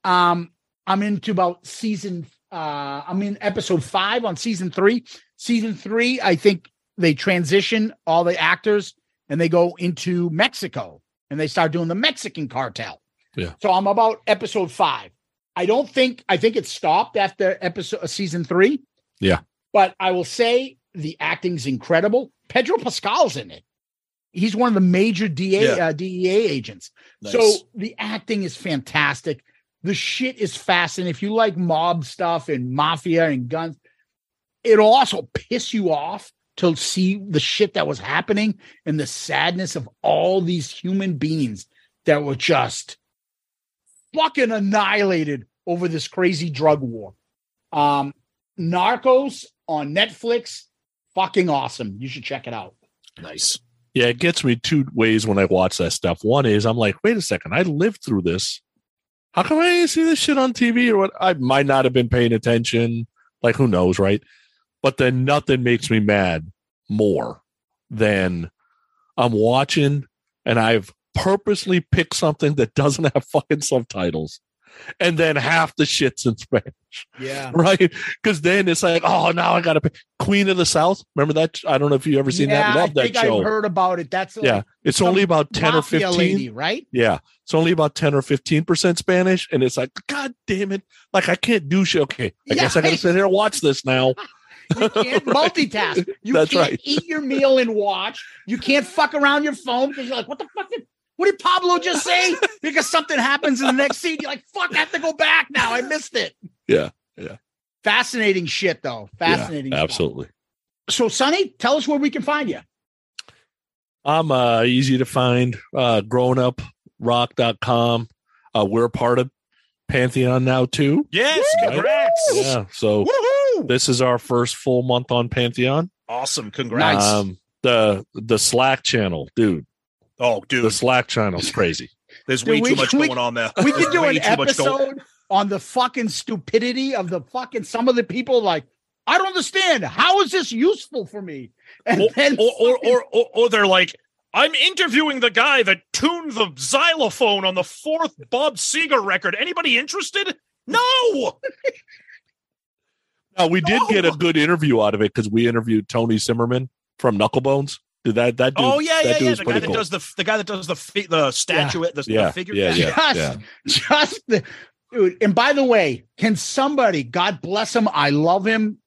Um, I'm into about season uh I'm in episode five on season three. Season three, I think they transition all the actors and they go into Mexico and they start doing the Mexican cartel.
Yeah.
So I'm about episode five. I don't think I think it stopped after episode uh, season three.
Yeah.
But I will say the acting's incredible. Pedro Pascal's in it. He's one of the major DA
Yeah.
uh, DEA agents. So the acting is fantastic. The shit is fascinating. If you like mob stuff and mafia and guns, it'll also piss you off to see the shit that was happening and the sadness of all these human beings that were just fucking annihilated over this crazy drug war. Um, Narcos on Netflix, fucking awesome. You should check it out.
Nice.
Yeah, it gets me two ways when I watch that stuff. One is I'm like, wait a second, I lived through this. How come I didn't see this shit on TV or what? I might not have been paying attention. Like, who knows, right? But then nothing makes me mad more than I'm watching and I've purposely picked something that doesn't have fucking subtitles. And then half the shit's in Spanish
Yeah.
right? Because then it's like, oh, now I got to pay Queen of the South. Remember that? I don't know if you ever seen that. Love
I
that show.
I've heard about it. That's
yeah, it's only about ten or fifteen.
lady, right?
Yeah, it's only about ten or fifteen percent Spanish, and it's like, God damn it! Like I can't do shit. Okay, I
Yeah.
guess I got to sit here and watch this now.
You can't multitask. You
That's
can't
right.
eat your meal and watch. You can't fuck around your phone because you're like, what the fuck did what did Pablo just say? because something happens in the next scene. You're like, fuck, I have to go back now. I missed it.
Yeah, yeah.
Fascinating shit, though. Fascinating.
Yeah,
stuff.
absolutely.
So, Sonny, tell us where we can find you.
I'm uh, easy to find. Uh, grownuprock.com. Uh, we're a part of Pantheon now too.
Yes,
Right?
congrats.
Yeah, so
Woohoo!
this is our first full month on Pantheon.
Awesome. Congrats.
Um, the the Slack channel, dude.
Oh, dude,
The
dude,
Slack channel's crazy.
there's
Dude,
way
we-
too much
we-
going on there.
We
There's
could do an
too much going-
episode on the fucking stupidity of the fucking some of the people like, I don't understand. How is this useful for me? And
or,
then
or, or, or, or, or they're like, I'm interviewing the guy that tuned the xylophone on the fourth Bob Seger record. Anybody interested? No.
No, we did
No.
get a good interview out of it because we interviewed Tony Zimmerman from Knucklebonz. Did that that dude?
oh yeah,
that
yeah,
dude
yeah. The guy that
cool.
does the the guy that does the fi- the statue, the,
Yeah,
the figure.
yeah, yeah.
just, just the dude. And by the way, can somebody, God bless him, I love him,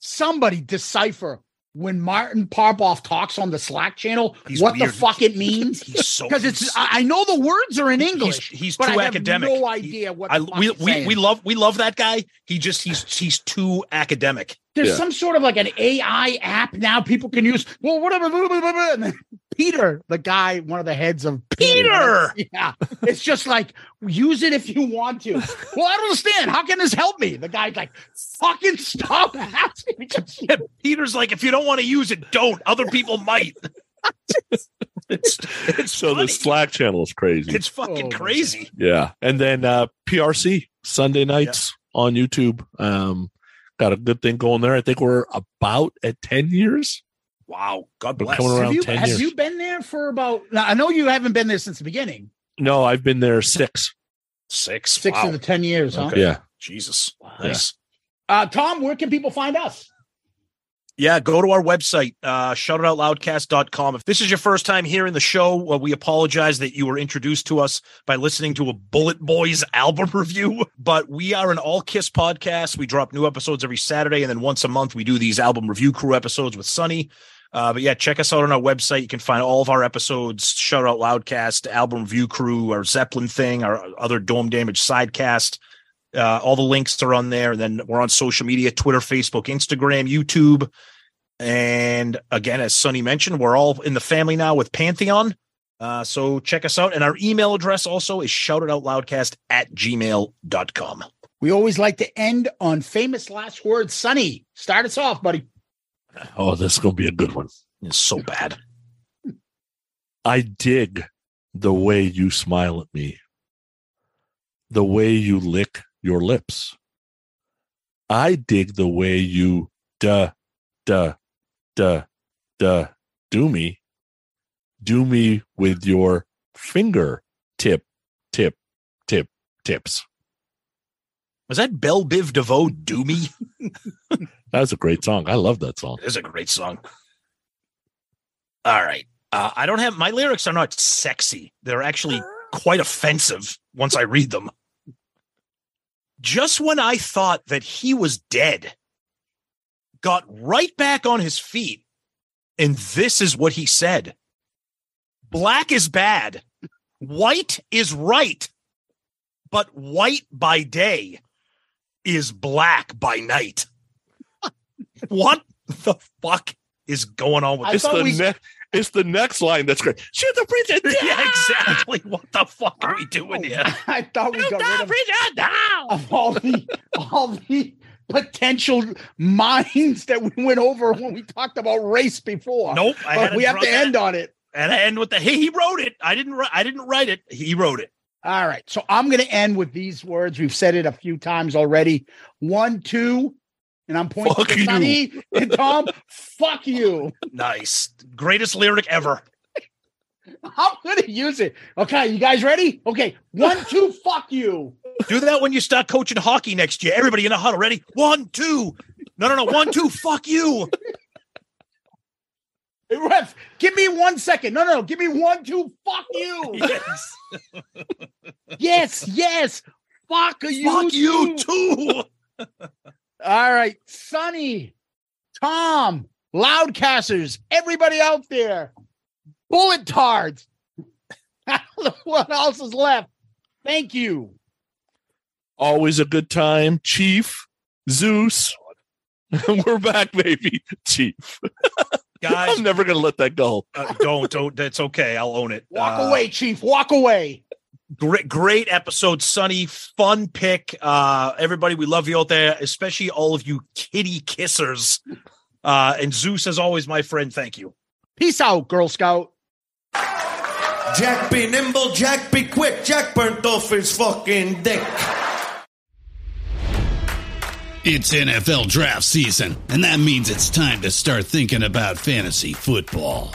somebody decipher when Martin Popoff talks on the Slack channel
He's
what the fuck it means?
He's so
Because it's I I know the words are in English,
He's, he's
but
too
I have
academic.
no idea what
I,
the fuck
we,
he's
we,
saying.
we love we love that guy. He just he's he's too academic.
There's
Yeah.
some sort of like an AI app now people can use. Well, whatever. blah, blah, blah, blah, and then Peter, the guy, one of the heads of
Peter!
Yeah. It's just like, use it if you want to. well, I don't understand. How can this help me? The guy's like, fucking stop asking me. to-"
Yeah, Peter's like, if you don't want to use it, don't. Other people might. it's it's
so
funny.
the Slack channel is crazy.
it's fucking
Oh,
crazy.
yeah, and then uh, PRC Sunday nights on YouTube. Um, got a good thing going there. I think we're about at ten years.
Wow. God
We're
bless.
coming around
Have you,
10
have
years.
you been there for about, now, I know you haven't been there since the beginning,
No, I've been there six.
Six.
six
wow.
of the 10 years, huh?
Okay.
Yeah,
Jesus.
Wow.
Nice.
Uh, Tom, where can people find us?
Yeah, go to our website, uh, shoutitoutloudcast.com. If this is your first time hearing the show, well, we apologize that you were introduced to us by listening to a BulletBoys album review. But we are an all Kiss podcast. We drop new episodes every Saturday, and then once a month we do these album review crew episodes with Sonny. Uh, but yeah, check us out on our website. You can find all of our episodes, Shout Out Loudcast, album review crew, our Zeppelin thing, our other Dome Damage sidecast. Uh, all the links are on there. And then we're on social media Twitter, Facebook, Instagram, YouTube. And again, as Sonny mentioned, we're all in the family now with Pantheon. Uh, so check us out. And our email address also is shoutitoutloudcast at gmail.com.
We always like to end on famous last words. Sonny, start us off, buddy.
Oh, this is gonna be a good one.
It's so bad.
I dig the way you smile at me, the way you lick your lips. I dig the way you duh, duh, duh, duh, do me, do me with your finger tip, tip, tip, tips.
Was that Bell Biv DeVoe Do Me?
That was a great song. I love that song.
It is a great song. All right. Uh, I don't have my lyrics are not sexy. They're actually quite offensive once I read them. Just when I thought that he was dead, got right back on his feet, and this is what he said Black is bad, white is right, but white by day is black by night. what the fuck is going on with
I
this?
thought
the
we-
ne- it's the next line that's great. Shoot the preacher down.
yeah, exactly. What the fuck are we doing here?
I thought we
Shoot
got
the
rid of,
preacher down.
of all the all the potential minds that we went over when we talked about race before.
Nope. I
But we have
drop
to
that.
end on it.
and I end with the hey, he wrote it. I didn't write I didn't write it. He wrote it.
All right. So I'm going to end with these words. We've said it a few times already. One, two, and I'm pointing
Fuck
to. Sonny and Tom. fuck you.
Nice. Greatest lyric ever.
I'm to use it. Okay. You guys ready? Okay. One, two, fuck you.
Do that when you start coaching hockey next year. Everybody in the huddle. Ready? One, two. No, no, no. One, two. Fuck you.
Hey, Ref, give me one second. No, no, no. Give me one, two, fuck you.
Yes.
yes, yes. Fuck you.
Fuck you
too.
too.
All right, Sonny, Tom, Loudcasters, everybody out there, bullet tards. I don't know what else is left. Thank you.
Always a good time, Chief Zeus. We're back, baby, Chief.
Guys,
I'm never gonna let that go.
uh, don't, don't. That's okay. I'll own it.
Walk
Uh,
away, Chief. Walk away.
Great great episode Sonny fun pick uh everybody we love you out there especially all of you kitty kissers uh and zeus as always my friend thank you
Peace out, Girl Scout.
Jack be nimble, Jack be quick, Jack burnt off his fucking dick.
It's NFL draft season, and that means it's time to start thinking about fantasy football.